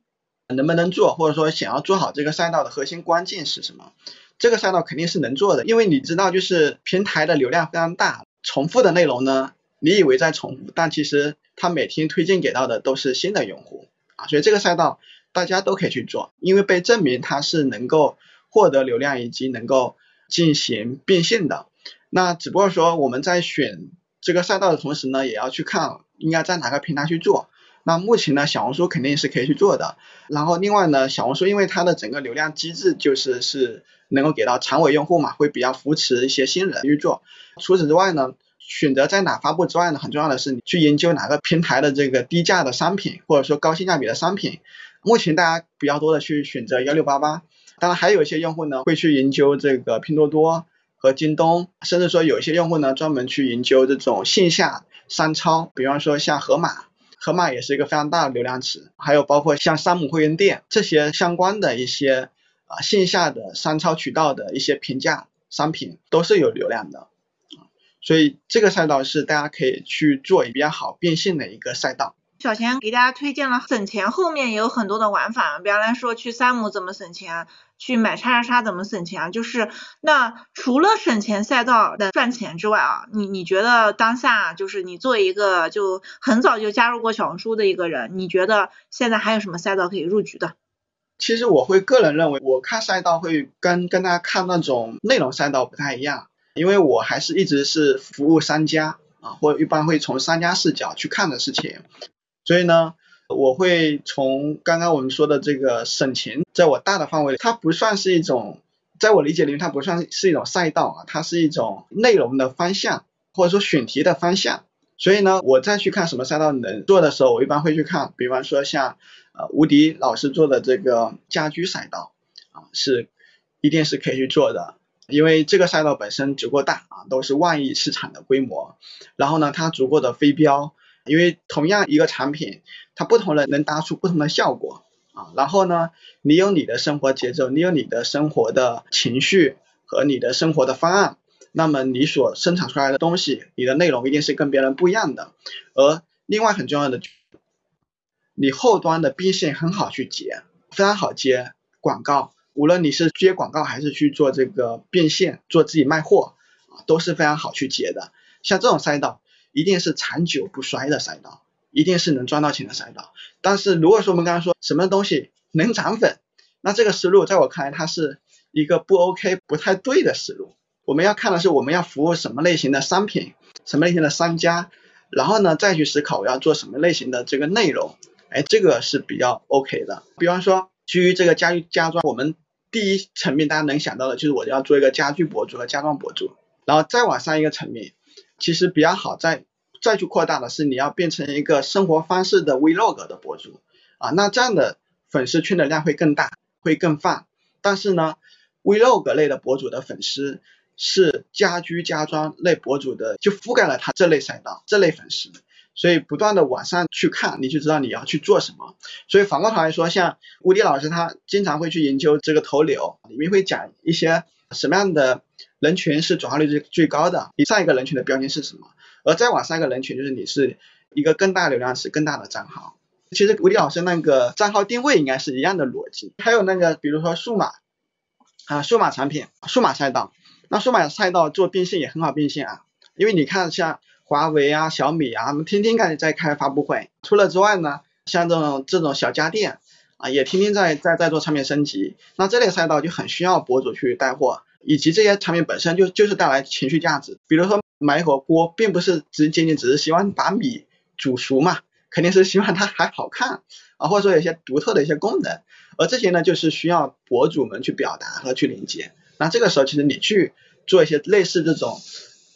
能不能做，或者说想要做好这个赛道的核心关键是什么？这个赛道肯定是能做的，因为你知道，就是平台的流量非常大，重复的内容呢。你以为在重复，但其实他每天推荐给到的都是新的用户啊，所以这个赛道大家都可以去做，因为被证明它是能够获得流量以及能够进行变现的。那只不过说我们在选这个赛道的同时呢，也要去看应该在哪个平台去做。那目前呢，小红书肯定是可以去做的。然后另外呢，小红书因为它的整个流量机制就是是能够给到长尾用户嘛，会比较扶持一些新人去做。除此之外呢。选择在哪发布之外呢，很重要的是你去研究哪个平台的这个低价的商品，或者说高性价比的商品。目前大家比较多的去选择幺六八八，当然还有一些用户呢会去研究这个拼多多和京东，甚至说有一些用户呢专门去研究这种线下商超，比方说像盒马，盒马也是一个非常大的流量池，还有包括像山姆会员店这些相关的一些啊线下的商超渠道的一些平价商品都是有流量的。所以这个赛道是大家可以去做也比较好变现的一个赛道。小钱给大家推荐了省钱，后面也有很多的玩法，比方来说去山姆怎么省钱，去买叉叉叉怎么省钱，就是那除了省钱赛道的赚钱之外啊，你你觉得当下就是你作为一个就很早就加入过小红书的一个人，你觉得现在还有什么赛道可以入局的？其实我会个人认为，我看赛道会跟跟大家看那种内容赛道不太一样。因为我还是一直是服务商家啊，或一般会从商家视角去看的事情。所以呢，我会从刚刚我们说的这个省钱，在我大的范围，它不算是一种，在我理解里面，它不算是一种赛道啊，它是一种内容的方向，或者说选题的方向。所以呢，我再去看什么赛道能做的时候，我一般会去看，比方说像呃吴迪老师做的这个家居赛道啊，是一定是可以去做的，因为这个赛道本身足够大啊，都是万亿市场的规模，然后呢，它足够的非标，因为同样一个产品，它不同人能搭出不同的效果啊，然后呢，你有你的生活节奏，你有你的生活的情绪和你的生活的方案。那么你所生产出来的东西，你的内容一定是跟别人不一样的。而另外很重要的，你后端的变现很好去接，非常好接广告。无论你是接广告还是去做这个变现，做自己卖货啊，都是非常好去接的。像这种赛道，一定是长久不衰的赛道，一定是能赚到钱的赛道。但是如果说我们刚刚说什么东西能涨粉，那这个思路在我看来，它是一个不 OK、不太对的思路。我们要看的是我们要服务什么类型的商品，什么类型的商家，然后呢再去思考我要做什么类型的这个内容，哎，这个是比较 OK 的。比方说基于这个家具家装，我们第一层面大家能想到的就是我要做一个家具博主和家装博主，然后再往上一个层面，其实比较好再再去扩大的是你要变成一个生活方式的 Vlog 的博主啊，那这样的粉丝圈的量会更大，会更泛。但是呢，Vlog 类的博主的粉丝。是家居家装类博主的，就覆盖了他这类赛道、这类粉丝，所以不断的往上去看，你就知道你要去做什么。所以反过头来说，像吴迪老师他经常会去研究这个投流，里面会讲一些什么样的人群是转化率最最高的，你上一个人群的标签是什么，而再往上一个人群就是你是一个更大流量是更大的账号。其实吴迪老师那个账号定位应该是一样的逻辑，还有那个比如说数码啊，数码产品、数码赛道。那数码赛道做变现也很好变现啊，因为你看像华为啊、小米啊，他们天天开在开发布会。除了之外呢，像这种这种小家电啊，也天天在在在做产品升级。那这类赛道就很需要博主去带货，以及这些产品本身就就是带来情绪价值。比如说买一口锅，并不是只仅仅只是希望把米煮熟嘛，肯定是希望它还好看啊，或者说有些独特的一些功能。而这些呢，就是需要博主们去表达和去连接。那这个时候，其实你去做一些类似这种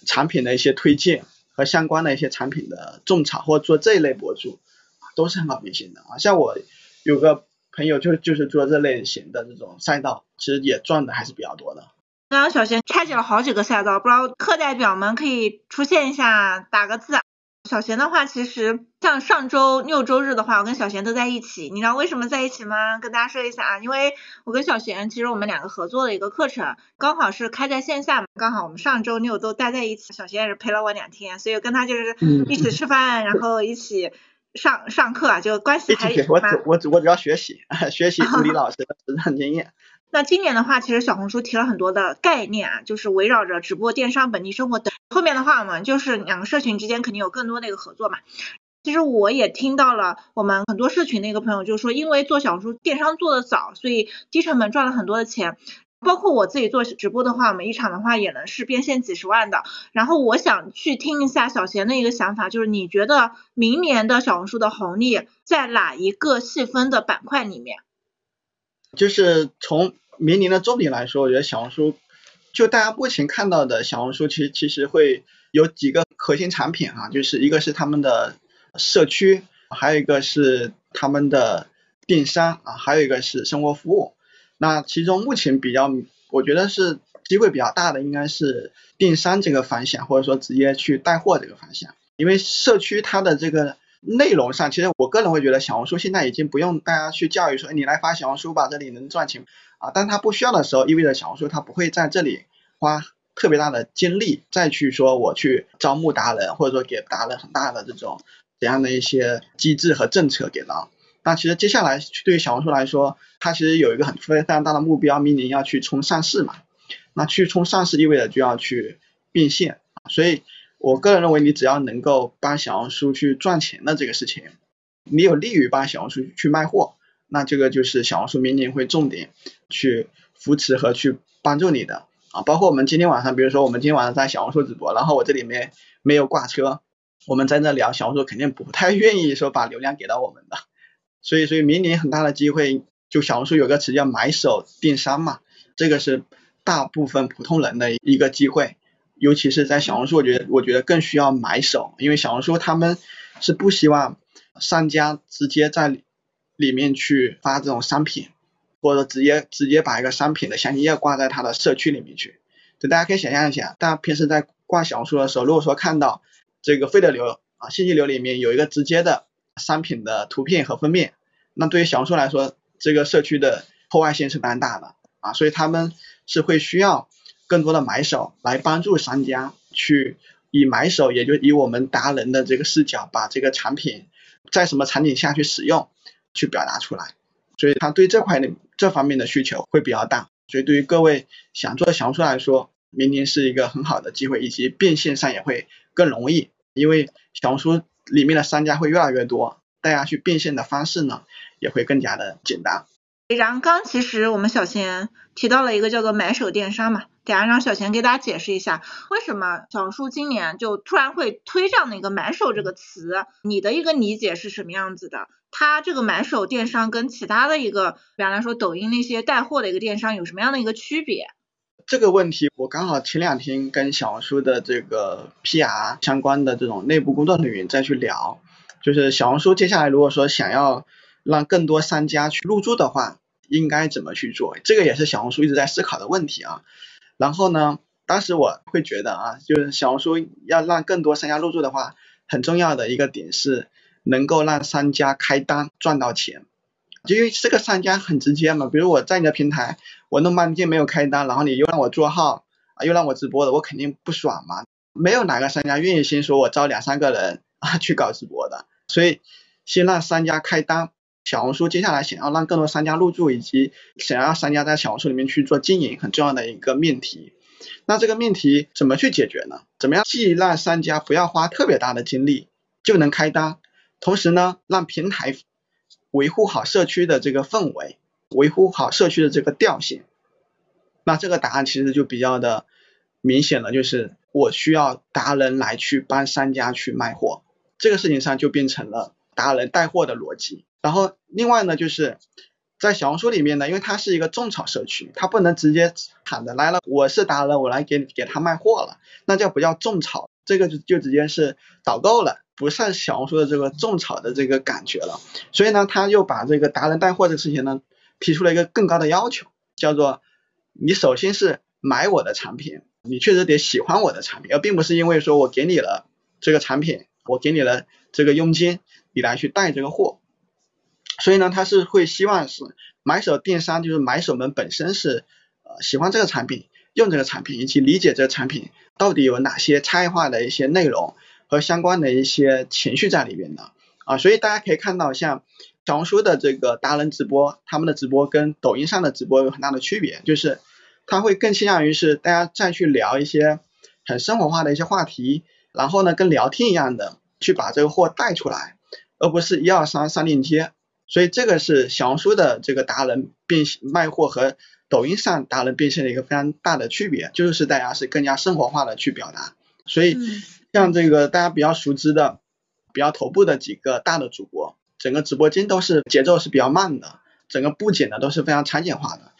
产品的一些推荐和相关的一些产品的种草，或者做这一类博主，都是很好变现的啊。像我有个朋友就就是做这类型的这种赛道，其实也赚的还是比较多的。刚刚小贤拆解了好几个赛道，不知道课代表们可以出现一下，打个字。小贤的话，其实像上周六周日的话，我跟小贤都在一起。你知道为什么在一起吗？跟大家说一下啊，因为我跟小贤其实我们两个合作的一个课程，刚好是开在线下嘛，刚好我们上周六都待在一起。小贤也是陪了我两天，所以跟他就是一起吃饭，然后一起上上课啊，就关系还我只我只我只要学习 学习助理老师的实战经验。那今年的话，其实小红书提了很多的概念啊，就是围绕着直播、电商、本地生活等。后面的话，我们就是两个社群之间肯定有更多的一个合作嘛。其实我也听到了我们很多社群的一个朋友就说，因为做小红书电商做的早，所以低成本赚了很多的钱。包括我自己做直播的话，我们一场的话也能是变现几十万的。然后我想去听一下小贤的一个想法，就是你觉得明年的小红书的红利在哪一个细分的板块里面？就是从明年的重点来说，我觉得小红书就大家目前看到的小红书，其实其实会有几个核心产品啊，就是一个是他们的社区，还有一个是他们的电商啊，还有一个是生活服务。那其中目前比较，我觉得是机会比较大的，应该是电商这个方向，或者说直接去带货这个方向，因为社区它的这个。内容上，其实我个人会觉得小红书现在已经不用大家去教育说，你来发小红书吧，这里能赚钱啊。但它不需要的时候，意味着小红书它不会在这里花特别大的精力再去说我去招募达人，或者说给达人很大的这种怎样的一些机制和政策给到。那其实接下来对于小红书来说，它其实有一个很非常大的目标，明年要去冲上市嘛。那去冲上市意味着就要去变现，所以。我个人认为，你只要能够帮小红书去赚钱的这个事情，你有利于帮小红书去卖货，那这个就是小红书明年会重点去扶持和去帮助你的。啊，包括我们今天晚上，比如说我们今天晚上在小红书直播，然后我这里面没有挂车，我们在这聊小红书肯定不太愿意说把流量给到我们的，所以所以明年很大的机会，就小红书有个词叫买手电商嘛，这个是大部分普通人的一个机会，尤其是在小红书，我觉得我觉得更需要买手，因为小红书他们是不希望商家直接在里面去发这种商品。或者直接直接把一个商品的详情页挂在他的社区里面去，就大家可以想象一下，大家平时在挂小红书的时候，如果说看到这个费的流啊信息流里面有一个直接的商品的图片和封面，那对于小红书来说，这个社区的破坏性是蛮大的啊，所以他们是会需要更多的买手来帮助商家去以买手，也就以我们达人的这个视角，把这个产品在什么场景下去使用，去表达出来。所以他对这块的这方面的需求会比较大，所以对于各位想做小红书来说，明年是一个很好的机会，以及变现上也会更容易，因为小红书里面的商家会越来越多，大家去变现的方式呢也会更加的简单。然刚其实我们小贤提到了一个叫做买手电商嘛，等下让小贤给大家解释一下，为什么小红书今年就突然会推这样的一个买手这个词，你的一个理解是什么样子的？它这个买手电商跟其他的一个，比方来说抖音那些带货的一个电商有什么样的一个区别？这个问题我刚好前两天跟小红书的这个 PR 相关的这种内部工作人员再去聊，就是小红书接下来如果说想要让更多商家去入驻的话，应该怎么去做？这个也是小红书一直在思考的问题啊。然后呢，当时我会觉得啊，就是小红书要让更多商家入驻的话，很重要的一个点是。能够让商家开单赚到钱，就因为这个商家很直接嘛，比如我在你的平台，我弄半天没有开单，然后你又让我做号啊，又让我直播的，我肯定不爽嘛。没有哪个商家愿意先说我招两三个人啊 去搞直播的，所以先让商家开单。小红书接下来想要让更多商家入驻，以及想要商家在小红书里面去做经营，很重要的一个命题。那这个命题怎么去解决呢？怎么样既让商家不要花特别大的精力就能开单？同时呢，让平台维护好社区的这个氛围，维护好社区的这个调性。那这个答案其实就比较的明显了，就是我需要达人来去帮商家去卖货，这个事情上就变成了达人带货的逻辑。然后另外呢，就是在小红书里面呢，因为它是一个种草社区，它不能直接喊的来了，我是达人，我来给给他卖货了，那叫不叫种草？这个就就直接是导购了。不像小红书的这个种草的这个感觉了，所以呢，他又把这个达人带货这个事情呢，提出了一个更高的要求，叫做你首先是买我的产品，你确实得喜欢我的产品，而并不是因为说我给你了这个产品，我给你了这个佣金，你来去带这个货。所以呢，他是会希望是买手电商，就是买手们本身是呃喜欢这个产品，用这个产品，以及理解这个产品到底有哪些差异化的一些内容。和相关的一些情绪在里面的啊，所以大家可以看到，像小红书的这个达人直播，他们的直播跟抖音上的直播有很大的区别，就是他会更倾向于是大家再去聊一些很生活化的一些话题，然后呢跟聊天一样的去把这个货带出来，而不是一二三上链接。所以这个是小红书的这个达人变卖货和抖音上达人变现的一个非常大的区别，就是大家是更加生活化的去表达，所以。像这个大家比较熟知的、比较头部的几个大的主播，整个直播间都是节奏是比较慢的，整个布景呢都是非常场景化的，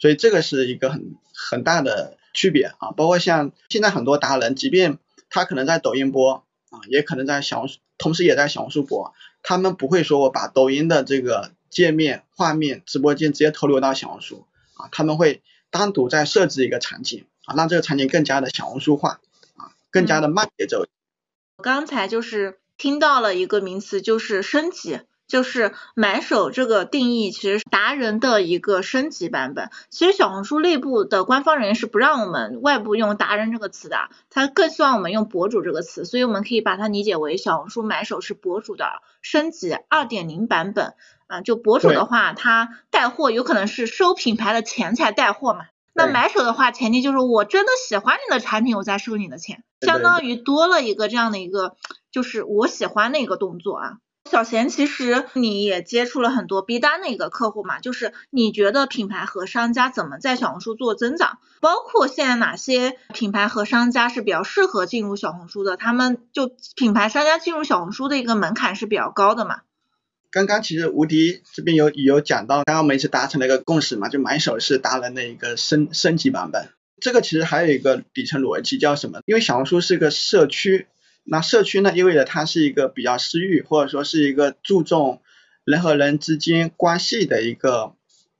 所以这个是一个很很大的区别啊。包括像现在很多达人，即便他可能在抖音播啊，也可能在小红书，同时也在小红书播，他们不会说我把抖音的这个界面、画面、直播间直接投流到小红书啊，他们会单独再设置一个场景啊，让这个场景更加的小红书化啊。更加的慢节奏。我刚才就是听到了一个名词，就是升级，就是买手这个定义，其实达人的一个升级版本。其实小红书内部的官方人员是不让我们外部用达人这个词的，他更希望我们用博主这个词，所以我们可以把它理解为小红书买手是博主的升级二点零版本。啊，就博主的话，他带货有可能是收品牌的钱才带货嘛。那买手的话，前提就是我真的喜欢你的产品，我再收你的钱，相当于多了一个这样的一个，就是我喜欢的一个动作啊。小贤，其实你也接触了很多 B 端的一个客户嘛，就是你觉得品牌和商家怎么在小红书做增长？包括现在哪些品牌和商家是比较适合进入小红书的？他们就品牌商家进入小红书的一个门槛是比较高的嘛？刚刚其实吴迪这边有有讲到，刚刚我们一起达成了一个共识嘛，就买手是达人的一个升升级版本。这个其实还有一个底层逻辑叫什么？因为小红书是个社区。那社区呢，意味着它是一个比较私域，或者说是一个注重人和人之间关系的一个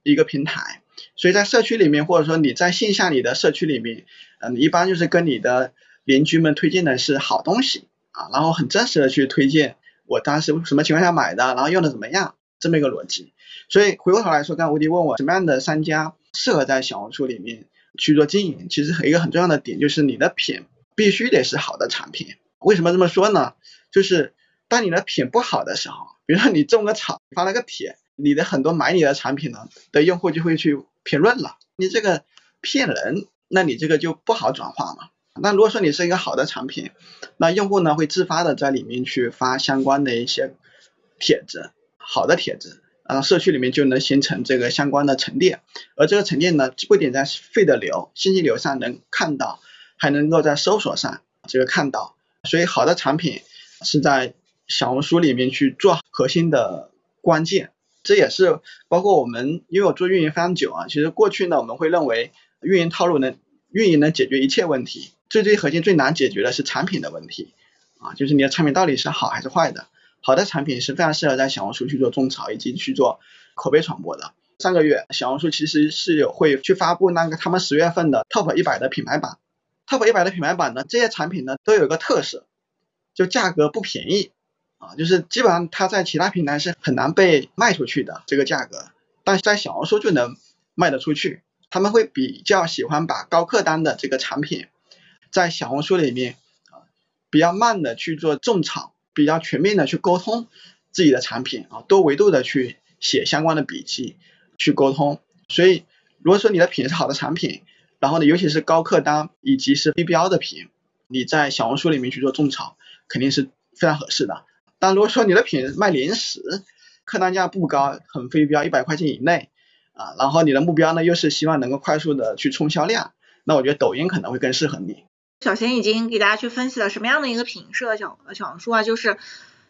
一个平台。所以在社区里面，或者说你在线下你的社区里面，嗯，一般就是跟你的邻居们推荐的是好东西啊，然后很真实的去推荐我当时什么情况下买的，然后用的怎么样，这么一个逻辑。所以回过头来说，刚吴迪问我什么样的商家适合在小红书里面去做经营，其实一个很重要的点就是你的品必须得是好的产品。为什么这么说呢？就是当你的品不好的时候，比如说你种个草，发了个帖，你的很多买你的产品呢的用户就会去评论了，你这个骗人，那你这个就不好转化嘛。那如果说你是一个好的产品，那用户呢会自发的在里面去发相关的一些帖子，好的帖子，然后社区里面就能形成这个相关的沉淀，而这个沉淀呢不仅在费的流、信息流上能看到，还能够在搜索上这个看到。所以好的产品是在小红书里面去做核心的关键，这也是包括我们，因为我做运营非常久啊，其实过去呢我们会认为运营套路能运营能解决一切问题，最最核心最难解决的是产品的问题啊，就是你的产品到底是好还是坏的。好的产品是非常适合在小红书去做种草以及去做口碑传播的。上个月小红书其实是有会去发布那个他们十月份的 Top 一百的品牌榜。Top 一百的品牌版呢，这些产品呢都有一个特色，就价格不便宜啊，就是基本上它在其他平台是很难被卖出去的这个价格，但是在小红书就能卖得出去。他们会比较喜欢把高客单的这个产品，在小红书里面啊比较慢的去做种草，比较全面的去沟通自己的产品啊，多维度的去写相关的笔记去沟通。所以如果说你的品是好的产品，然后呢，尤其是高客单以及是非标的品，你在小红书里面去做种草，肯定是非常合适的。但如果说你的品卖零食，客单价不高，很非标，一百块钱以内啊，然后你的目标呢又是希望能够快速的去冲销量，那我觉得抖音可能会更适合你。小贤已经给大家去分析了什么样的一个品适合小小红书啊，就是。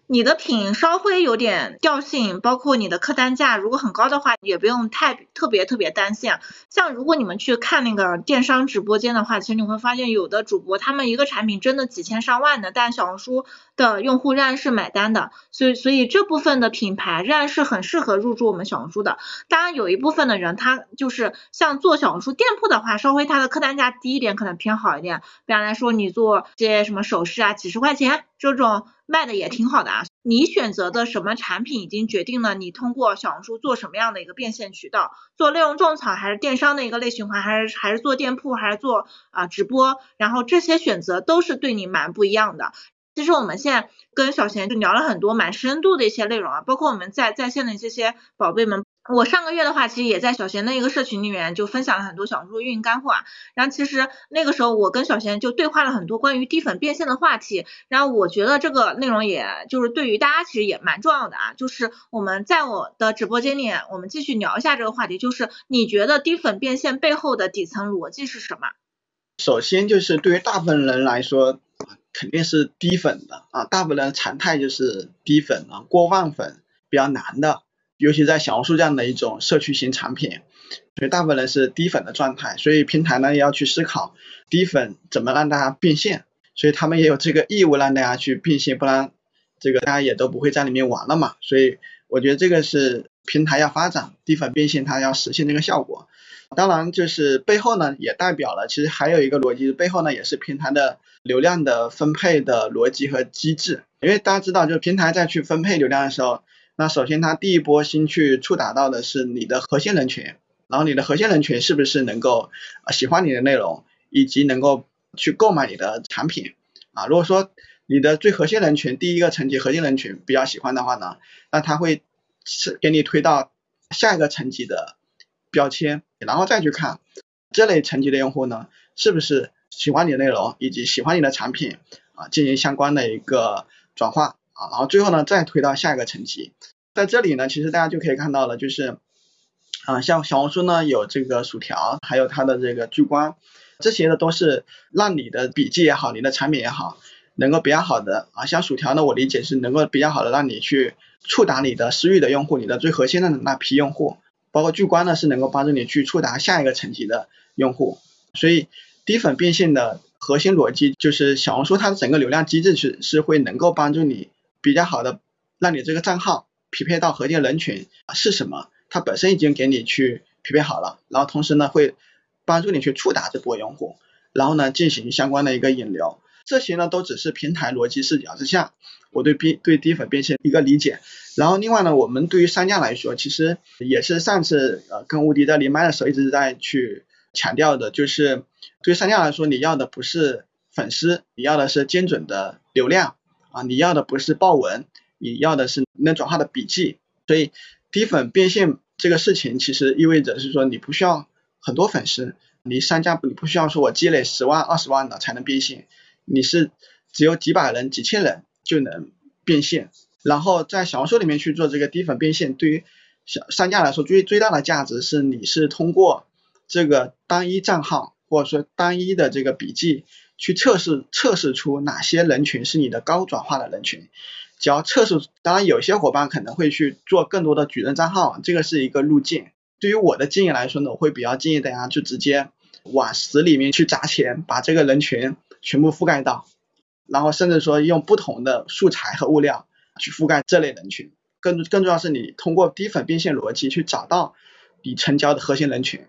你的品稍微有点调性，包括你的客单价如果很高的话，也不用太特别特别担心啊。像如果你们去看那个电商直播间的话，其实你会发现有的主播他们一个产品真的几千上万的，但小红书的用户仍然是买单的，所以所以这部分的品牌仍然是很适合入驻我们小红书的。当然有一部分的人他就是像做小红书店铺的话，稍微他的客单价低一点可能偏好一点。比方来说你做些什么首饰啊，几十块钱这种。卖的也挺好的啊，你选择的什么产品已经决定了你通过小红书做什么样的一个变现渠道，做内容种草还是电商的一个类循环，还是还是做店铺，还是做啊直播，然后这些选择都是对你蛮不一样的。其实我们现在跟小贤就聊了很多蛮深度的一些内容啊，包括我们在在线的这些宝贝们。我上个月的话，其实也在小贤的一个社群里面就分享了很多小红书运营干货啊。然后其实那个时候我跟小贤就对话了很多关于低粉变现的话题。然后我觉得这个内容也就是对于大家其实也蛮重要的啊。就是我们在我的直播间里，我们继续聊一下这个话题，就是你觉得低粉变现背后的底层逻辑是什么？首先就是对于大部分人来说，肯定是低粉的啊，大部分人常态就是低粉啊，过万粉比较难的。尤其在小红书这样的一种社区型产品，所以大部分人是低粉的状态，所以平台呢也要去思考低粉怎么让大家变现，所以他们也有这个义务让大家去变现，不然这个大家也都不会在里面玩了嘛。所以我觉得这个是平台要发展低粉变现，它要实现这个效果。当然就是背后呢也代表了，其实还有一个逻辑，背后呢也是平台的流量的分配的逻辑和机制，因为大家知道，就是平台在去分配流量的时候。那首先，它第一波先去触达到的是你的核心人群，然后你的核心人群是不是能够喜欢你的内容，以及能够去购买你的产品啊？如果说你的最核心人群第一个层级核心人群比较喜欢的话呢，那他会是给你推到下一个层级的标签，然后再去看这类层级的用户呢是不是喜欢你的内容以及喜欢你的产品啊，进行相关的一个转化。啊，然后最后呢再推到下一个层级。在这里呢，其实大家就可以看到了，就是啊，像小红书呢有这个薯条，还有它的这个聚光，这些呢都是让你的笔记也好，你的产品也好，能够比较好的啊。像薯条呢，我理解是能够比较好的让你去触达你的私域的用户，你的最核心的那批用户。包括聚光呢，是能够帮助你去触达下一个层级的用户。所以低粉变现的核心逻辑就是小红书它的整个流量机制是是会能够帮助你比较好的让你这个账号匹配到核心人群是什么，它本身已经给你去匹配好了，然后同时呢会帮助你去触达这波用户，然后呢进行相关的一个引流。这些呢都只是平台逻辑视角之下，我对 B 对低粉变现一个理解。然后另外呢，我们对于商家来说，其实也是上次呃跟吴迪在连麦的时候一直在去强调的，就是对于商家来说，你要的不是粉丝，你要的是精准的流量啊，你要的不是爆文，你要的是能转化的笔记。所以低粉变现这个事情，其实意味着是说你不需要很多粉丝，你商家你不需要说我积累十万二十万的才能变现。你是只有几百人、几千人就能变现，然后在小红书里面去做这个低粉变现，对于小商家来说最最大的价值是你是通过这个单一账号或者说单一的这个笔记去测试测试出哪些人群是你的高转化的人群，只要测试，当然有些伙伴可能会去做更多的矩阵账号，这个是一个路径。对于我的建议来说呢，我会比较建议大家就直接往死里面去砸钱，把这个人群。全部覆盖到，然后甚至说用不同的素材和物料去覆盖这类人群，更更重要是你通过低粉变现逻辑去找到你成交的核心人群，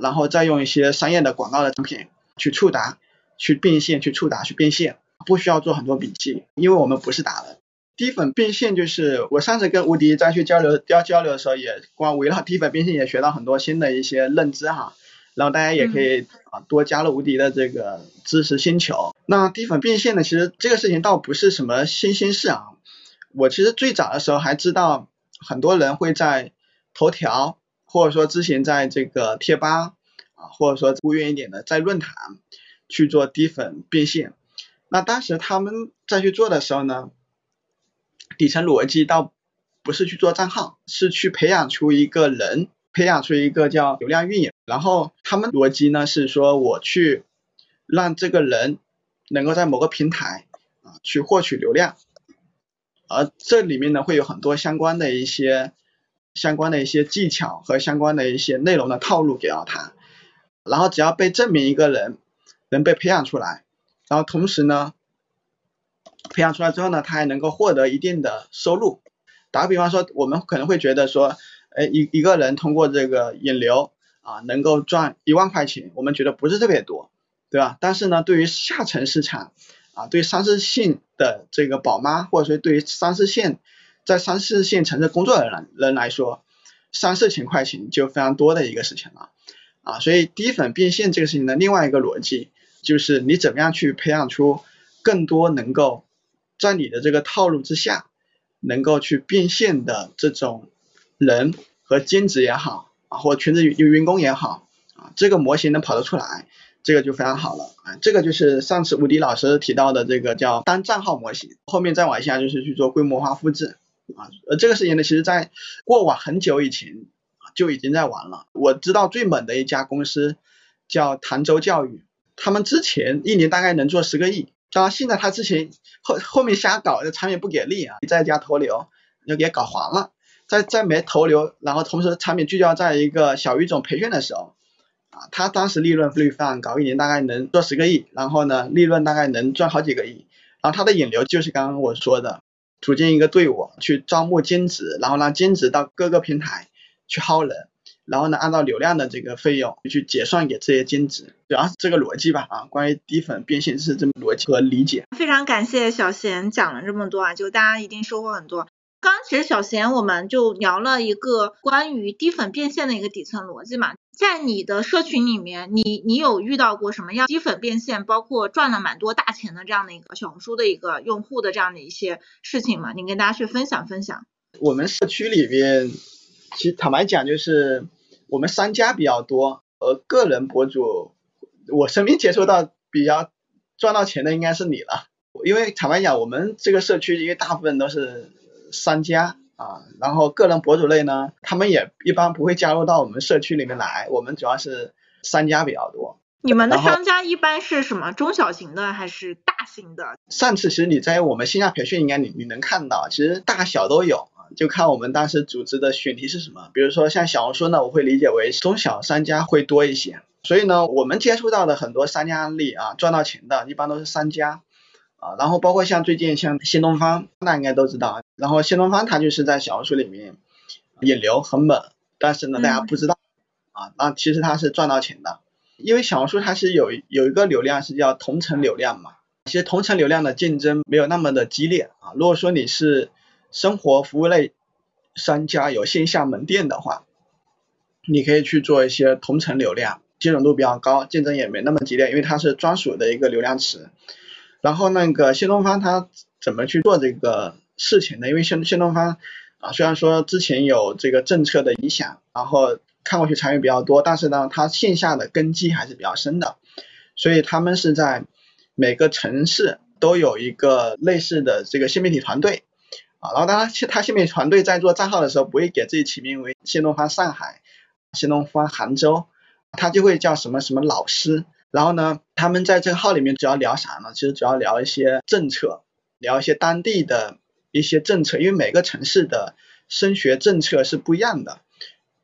然后再用一些商业的广告的产品去触达、去变现、去触达、去变现，不需要做很多笔记，因为我们不是达人。低粉变现就是我上次跟吴迪再去交流交交流的时候，也光围绕低粉变现也学到很多新的一些认知哈。然后大家也可以啊多加入无敌的这个知识星球。那低粉变现呢，其实这个事情倒不是什么新鲜事啊。我其实最早的时候还知道很多人会在头条，或者说之前在这个贴吧啊，或者说不远一点的在论坛去做低粉变现。那当时他们在去做的时候呢，底层逻辑倒不是去做账号，是去培养出一个人。培养出一个叫流量运营，然后他们逻辑呢是说我去让这个人能够在某个平台啊去获取流量，而这里面呢会有很多相关的一些相关的一些技巧和相关的一些内容的套路给到他，然后只要被证明一个人能被培养出来，然后同时呢培养出来之后呢他还能够获得一定的收入，打个比方说我们可能会觉得说。哎，一一个人通过这个引流啊，能够赚一万块钱，我们觉得不是特别多，对吧？但是呢，对于下沉市场啊，对三四线的这个宝妈，或者说对于三四线在三四线城市工作的人人来说，三四千块钱就非常多的一个事情了啊。所以低粉变现这个事情的另外一个逻辑，就是你怎么样去培养出更多能够在你的这个套路之下，能够去变现的这种。人和兼职也好啊，或全职员员工也好啊，这个模型能跑得出来，这个就非常好了啊。这个就是上次吴迪老师提到的这个叫单账号模型，后面再往下就是去做规模化复制啊。呃，这个事情呢，其实在过往很久以前就已经在玩了。我知道最猛的一家公司叫潭州教育，他们之前一年大概能做十个亿，当然现在他之前后后面瞎搞，这产品不给力啊，再加投流要给搞黄了。在在没投流，然后同时产品聚焦在一个小语种培训的时候，啊，他当时利润率非常高，一年大概能做十个亿，然后呢，利润大概能赚好几个亿。然后他的引流就是刚刚我说的，组建一个队伍去招募兼职，然后让兼职到各个平台去薅人，然后呢，按照流量的这个费用去结算给这些兼职，主要是这个逻辑吧，啊，关于低粉变现是这么逻辑和理解。非常感谢小贤讲了这么多啊，就大家一定收获很多。刚刚其实小贤我们就聊了一个关于低粉变现的一个底层逻辑嘛，在你的社群里面，你你有遇到过什么样低粉变现，包括赚了蛮多大钱的这样的一个小红书的一个用户的这样的一些事情吗？你跟大家去分享分享。我们社区里面，其实坦白讲就是我们商家比较多，而个人博主，我身边接触到比较赚到钱的应该是你了。因为坦白讲，我们这个社区因为大部分都是商家啊，然后个人博主类呢，他们也一般不会加入到我们社区里面来，我们主要是商家比较多。你们的商家一般是什么？中小型的还是大型的？上次其实你在我们线下培训应该你你能看到，其实大小都有啊，就看我们当时组织的选题是什么。比如说像小红书呢，我会理解为中小商家会多一些，所以呢，我们接触到的很多商家案例啊，赚到钱的一般都是商家啊，然后包括像最近像新东方，大家应该都知道，然后新东方它就是在小红书里面引流很猛，但是呢大家嗯不知道啊，那其实它是赚到钱的，因为小红书它是有有一个流量是叫同城流量嘛。其实同城流量的竞争没有那么的激烈啊。如果说你是生活服务类商家有线下门店的话，你可以去做一些同城流量，精准度比较高，竞争也没那么激烈，因为它是专属的一个流量池。然后那个新东方它怎么去做这个事情呢？因为新新东方啊，虽然说之前有这个政策的影响，然后看过去参与比较多，但是呢，它线下的根基还是比较深的，所以他们是在每个城市都有一个类似的这个新媒体团队然后当然他下面团队在做账号的时候，不会给自己起名为新东方上海、新东方杭州，他就会叫什么什么老师。然后呢，他们在这个号里面主要聊啥呢？其实主要聊一些政策，聊一些当地的一些政策，因为每个城市的升学政策是不一样的，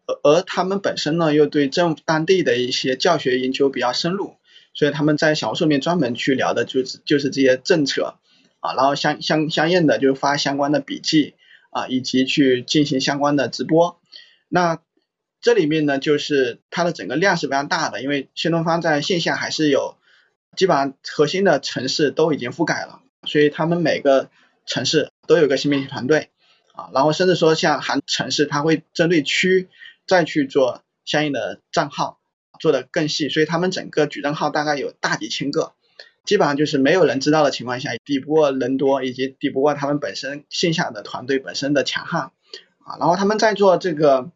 而而他们本身呢又对政当地的一些教学研究比较深入，所以他们在小红书里面专门去聊的就是就是这些政策啊，然后相相相应的就发相关的笔记啊，以及去进行相关的直播。那这里面呢，就是它的整个量是非常大的，因为新东方在线下还是有基本上核心的城市都已经覆盖了，所以他们每个城市都有个新媒体团队啊，然后甚至说像韩城市，它会针对区再去做相应的账号，做的更细，所以他们整个矩阵号大概有大几千个，基本上就是没有人知道的情况下，抵不过人多，以及抵不过他们本身线下的团队本身的强悍啊，然后他们在做这个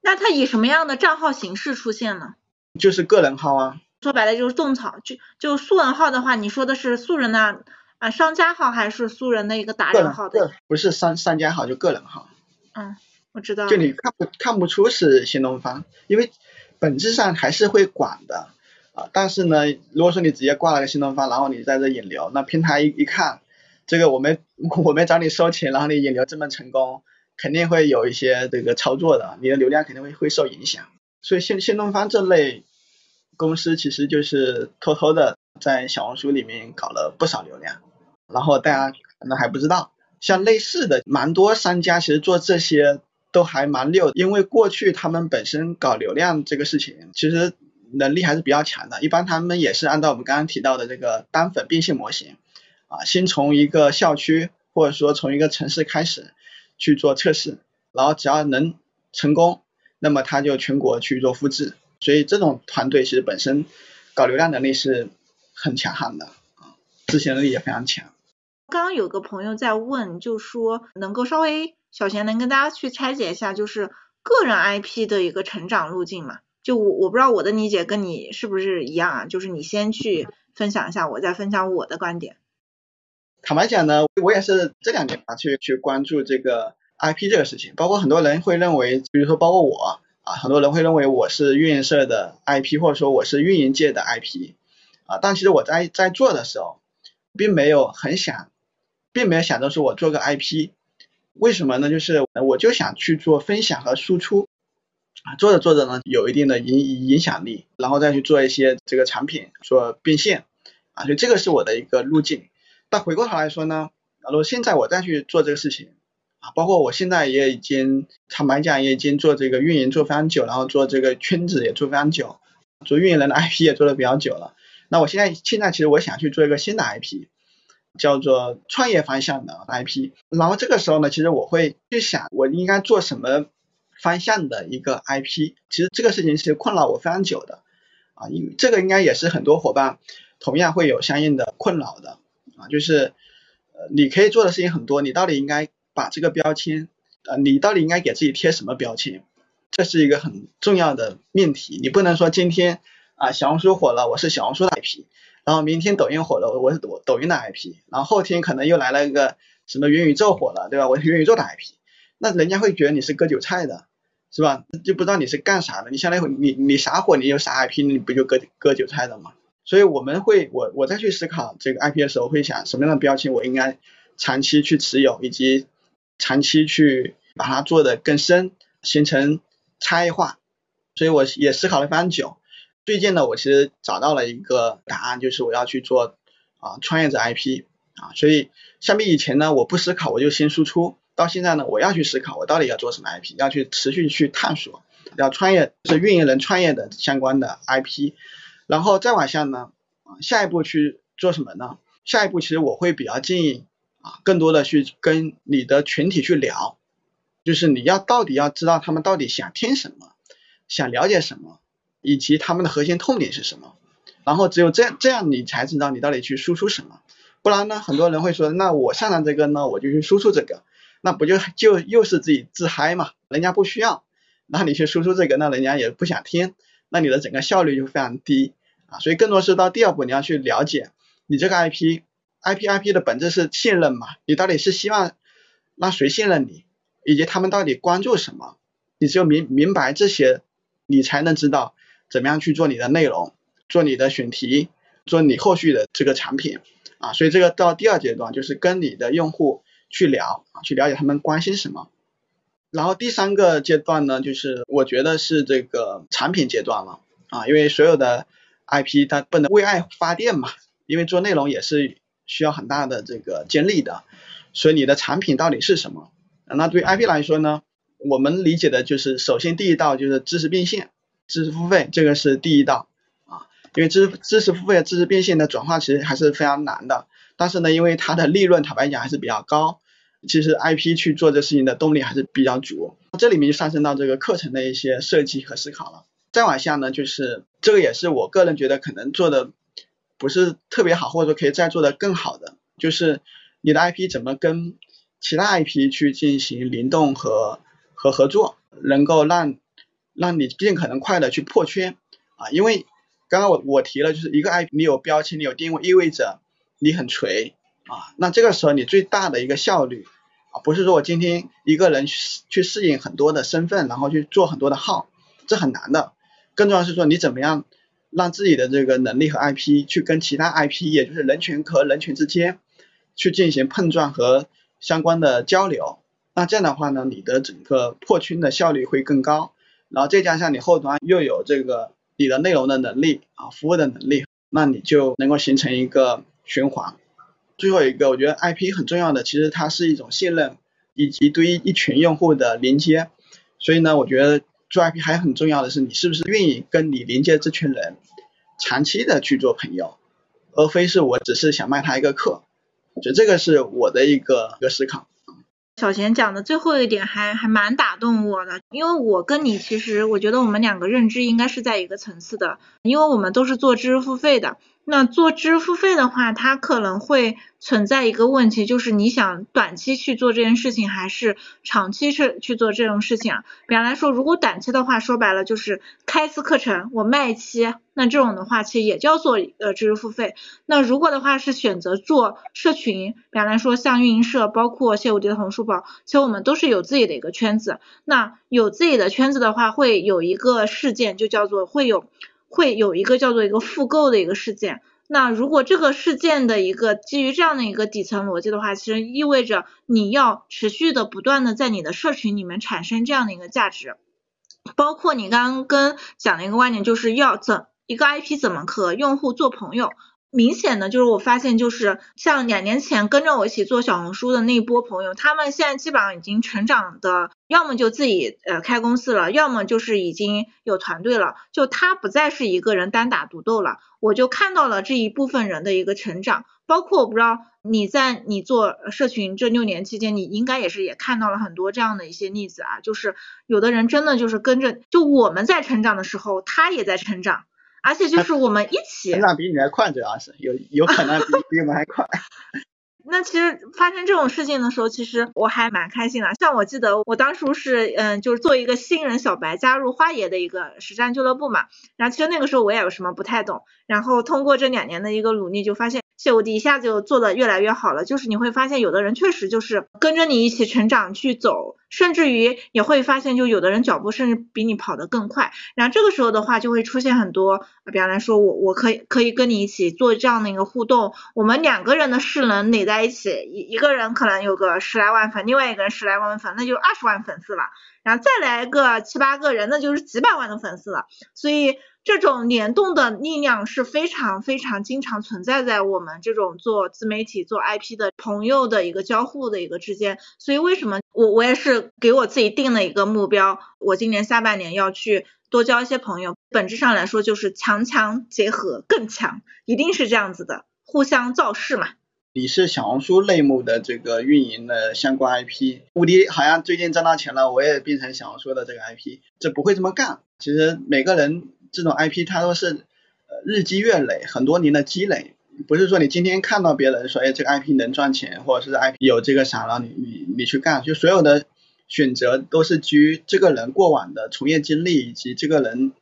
那他以什么样的账号形式出现呢？就是个人号啊，说白了就是种草，就就素人号的话，你说的是素人的啊商家号还是素人的一个达个人人号的？个不是商商家号，就个人号，嗯，我知道。就你看不看不出是新东方，因为本质上还是会管的啊。但是呢，如果说你直接挂了个新东方，然后你在这引流，那平台一一看，这个我没 我没找你收钱，然后你引流这么成功，肯定会有一些这个操作的，你的流量肯定会会受影响。所以新新东方这类公司其实就是偷偷的在小红书里面搞了不少流量，然后大家可能还不知道。像类似的蛮多商家其实做这些都还蛮溜，因为过去他们本身搞流量这个事情，其实能力还是比较强的。一般他们也是按照我们刚刚提到的这个单粉变现模型啊，先从一个校区或者说从一个城市开始去做测试，然后只要能成功，那么他就全国去做复制。所以这种团队其实本身搞流量能力是很强悍的啊，执行能力也非常强。刚刚有个朋友在问，就说能够稍微小贤能跟大家去拆解一下，就是个人 IP 的一个成长路径嘛？就我我不知道我的理解跟你是不是一样啊？就是你先去分享一下，我再分享我的观点。坦白讲呢，我也是这两年啊去去关注这个 IP 这个事情，包括很多人会认为，比如说包括我啊，很多人会认为我是运营社的 IP，或者说我是运营界的 IP 啊，但其实我在在做的时候，并没有很想，并没有想着说我做个 IP，为什么呢？就是我就想去做分享和输出，啊做着做着呢，有一定的影影响力，然后再去做一些这个产品做变现啊，所以这个是我的一个路径。但回过头来说呢，如果现在我再去做这个事情啊，包括我现在也已经坦白讲也已经做这个运营做非常久，然后做这个圈子也做非常久，做运营人的 IP 也做的比较久了。那我现在现在其实我想去做一个新的 IP，叫做创业方向的 IP。然后这个时候呢，其实我会去想我应该做什么方向的一个 IP。其实这个事情是困扰我非常久的啊，因为这个应该也是很多伙伴同样会有相应的困扰的。啊，就是呃，你可以做的事情很多，你到底应该把这个标签，呃，你到底应该给自己贴什么标签？这是一个很重要的命题。你不能说今天啊，小红书火了，我是小红书的 IP，然后明天抖音火了，我是抖抖音的 IP，然后后天可能又来了一个什么元宇宙火了，对吧？我是元宇宙的 IP，那人家会觉得你是割韭菜的，是吧？就不知道你是干啥的，你相当于你你啥火，你有啥 IP，你不就割割韭菜的吗？所以我们会，我我再去思考这个 IP 的时候，会想什么样的标签我应该长期去持有，以及长期去把它做的更深，形成差异化。所以我也思考了非常久。最近呢，我其实找到了一个答案，就是我要去做啊创业者 IP 啊，所以相比以前呢，我不思考我就先输出，到现在呢，我要去思考我到底要做什么 IP，要去持续去探索，要创业是运营人创业的相关的 IP，然后再往下呢，下一步去做什么呢？下一步其实我会比较建议啊，更多的去跟你的群体去聊，就是你要到底要知道他们到底想听什么，想了解什么。以及他们的核心痛点是什么，然后只有这样这样你才知道你到底去输出什么，不然呢，很多人会说，那我擅长这个呢，我就去输出这个，那不就就又是自己自嗨嘛，人家不需要，那你去输出这个，那人家也不想听，那你的整个效率就非常低啊，所以更多是到第二步，你要去了解你这个 IP，IP IP 的本质是信任嘛，你到底是希望让谁信任你，以及他们到底关注什么，你只有明明白这些，你才能知道。怎么样去做你的内容，做你的选题，做你后续的这个产品啊？所以这个到第二阶段就是跟你的用户去聊啊，去了解他们关心什么。然后第三个阶段呢，就是我觉得是这个产品阶段了啊，因为所有的 IP 它不能为爱发电嘛，因为做内容也是需要很大的这个精力的。所以你的产品到底是什么？那对 IP 来说呢，我们理解的就是首先第一道就是知识变现。知识付费这个是第一道啊，因为知知识付费、知识变现的转化其实还是非常难的，但是呢，因为它的利润坦白讲还是比较高，其实 IP 去做这事情的动力还是比较足。这里面就上升到这个课程的一些设计和思考了。再往下呢，就是这个也是我个人觉得可能做的不是特别好，或者说可以再做的更好的，就是你的 IP 怎么跟其他 IP 去进行联动和和合作，能够让让你尽可能快的去破圈啊，因为刚刚我我提了，就是一个 IP 你有标签，你有定位，意味着你很锤啊。那这个时候你最大的一个效率啊，不是说我今天一个人去去适应很多的身份，然后去做很多的号，这很难的。更重要是说你怎么样让自己的这个能力和 IP 去跟其他 IP，也就是人群和人群之间去进行碰撞和相关的交流。那这样的话呢，你的整个破圈的效率会更高。然后再加上你后端又有这个你的内容的能力啊，服务的能力，那你就能够形成一个循环。最后一个，我觉得 IP 很重要的，其实它是一种信任以及对于一群用户的连接。所以呢，我觉得做 IP 还很重要的是，你是不是愿意跟你连接这群人长期的去做朋友，而非是我只是想卖他一个课。就这个是我的一个一个思考。小贤讲的最后一点还还蛮打动我的，因为我跟你其实我觉得我们两个认知应该是在一个层次的，因为我们都是做知识付费的。那做知识付费的话，它可能会存在一个问题，就是你想短期去做这件事情，还是长期去去做这种事情啊？比方来说，如果短期的话，说白了就是开一次课程，我卖一期，那这种的话其实也叫做呃知识付费。那如果的话是选择做社群，比方来说像运营社，包括谢无敌的红书宝，其实我们都是有自己的一个圈子。那有自己的圈子的话，会有一个事件，就叫做会有。会有一个叫做一个复购的一个事件，那如果这个事件的一个基于这样的一个底层逻辑的话，其实意味着你要持续的不断的在你的社群里面产生这样的一个价值，包括你刚刚跟讲的一个观点，就是要怎一个 IP 怎么和用户做朋友。明显的就是我发现，就是像两年前跟着我一起做小红书的那一波朋友，他们现在基本上已经成长的，要么就自己呃开公司了，要么就是已经有团队了，就他不再是一个人单打独斗了。我就看到了这一部分人的一个成长，包括我不知道你在你做社群这六年期间，你应该也是也看到了很多这样的一些例子啊，就是有的人真的就是跟着，就我们在成长的时候，他也在成长。而且就是我们一起成长比你还快，主要是有有可能比 比我们还快。那其实发生这种事情的时候，其实我还蛮开心的。像我记得我当初是嗯，就是做一个新人小白加入花爷的一个实战俱乐部嘛。然后其实那个时候我也有什么不太懂。然后通过这两年的一个努力，就发现。就一下就做的越来越好了，就是你会发现有的人确实就是跟着你一起成长去走，甚至于也会发现就有的人脚步甚至比你跑得更快，然后这个时候的话就会出现很多，比方来说我我可以可以跟你一起做这样的一个互动，我们两个人的势能垒在一起，一一个人可能有个十来万粉，另外一个人十来万粉，那就二十万粉丝了，然后再来个七八个人，那就是几百万的粉丝了，所以。这种联动的力量是非常非常经常存在在我们这种做自媒体、做 IP 的朋友的一个交互的一个之间。所以为什么我我也是给我自己定了一个目标，我今年下半年要去多交一些朋友。本质上来说就是强强结合更强，一定是这样子的，互相造势嘛。你是小红书类目的这个运营的相关 IP，无敌好像最近挣到钱了，我也变成小红书的这个 IP，这不会这么干。其实每个人。这种 IP 它都是呃日积月累，很多年的积累，不是说你今天看到别人说哎这个 IP 能赚钱，或者是 IP 有这个啥了，你你你去干，就所有的选择都是基于这个人过往的从业经历，以及这个人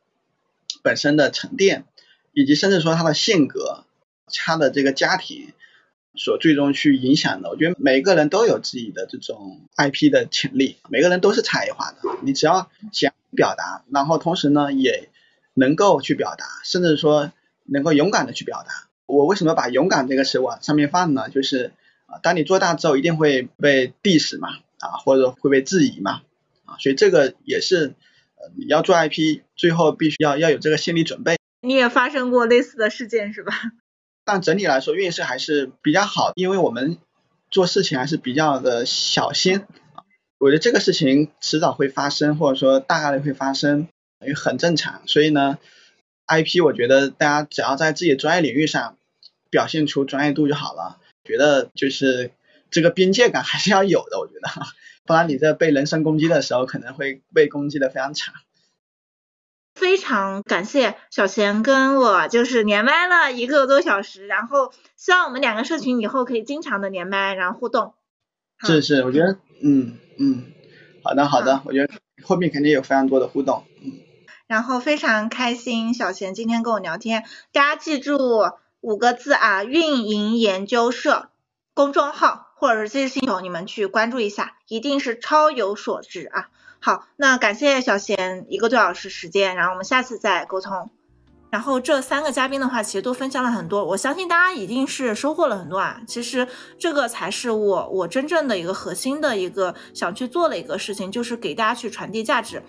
本身的沉淀，以及甚至说他的性格，他的这个家庭所最终去影响的。我觉得每个人都有自己的这种 IP 的潜力，每个人都是差异化的，你只要想表达，然后同时呢也。能够去表达，甚至说能够勇敢的去表达。我为什么把勇敢这个词往上面放呢？就是啊，当你做大之后，一定会被 diss 嘛，啊，或者会被质疑嘛，啊，所以这个也是呃你要做 IP，最后必须要要有这个心理准备。你也发生过类似的事件是吧？但整体来说运势还是比较好，因为我们做事情还是比较的小心。我觉得这个事情迟早会发生，或者说大概率会发生。也很正常，所以呢，IP 我觉得大家只要在自己专业领域上表现出专业度就好了。觉得就是这个边界感还是要有的，我觉得，不然你在被人身攻击的时候，可能会被攻击的非常惨。非常感谢小贤跟我就是连麦了一个多小时，然后希望我们两个社群以后可以经常的连麦，然后互动。是是，我觉得，嗯嗯，好的好的，我觉得后面肯定有非常多的互动，嗯。然后非常开心，小贤今天跟我聊天，大家记住五个字啊，运营研究社公众号或者是知识星球，你们去关注一下，一定是超有所值啊。好，那感谢小贤一个多小时时间，然后我们下次再沟通。然后这三个嘉宾的话，其实都分享了很多，我相信大家一定是收获了很多啊。其实这个才是我我真正的一个核心的一个想去做的一个事情，就是给大家去传递价值。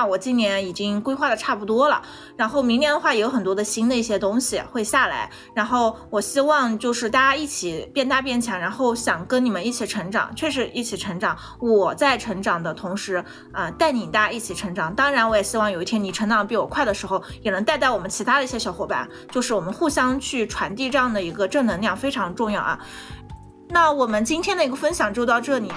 啊，我今年已经规划的差不多了，然后明年的话也有很多的新的一些东西会下来，然后我希望就是大家一起变大变强，然后想跟你们一起成长，确实一起成长。我在成长的同时，啊，带领大家一起成长。当然，我也希望有一天你成长比我快的时候，也能带带我们其他的一些小伙伴，就是我们互相去传递这样的一个正能量，非常重要啊。那我们今天的一个分享就到这里。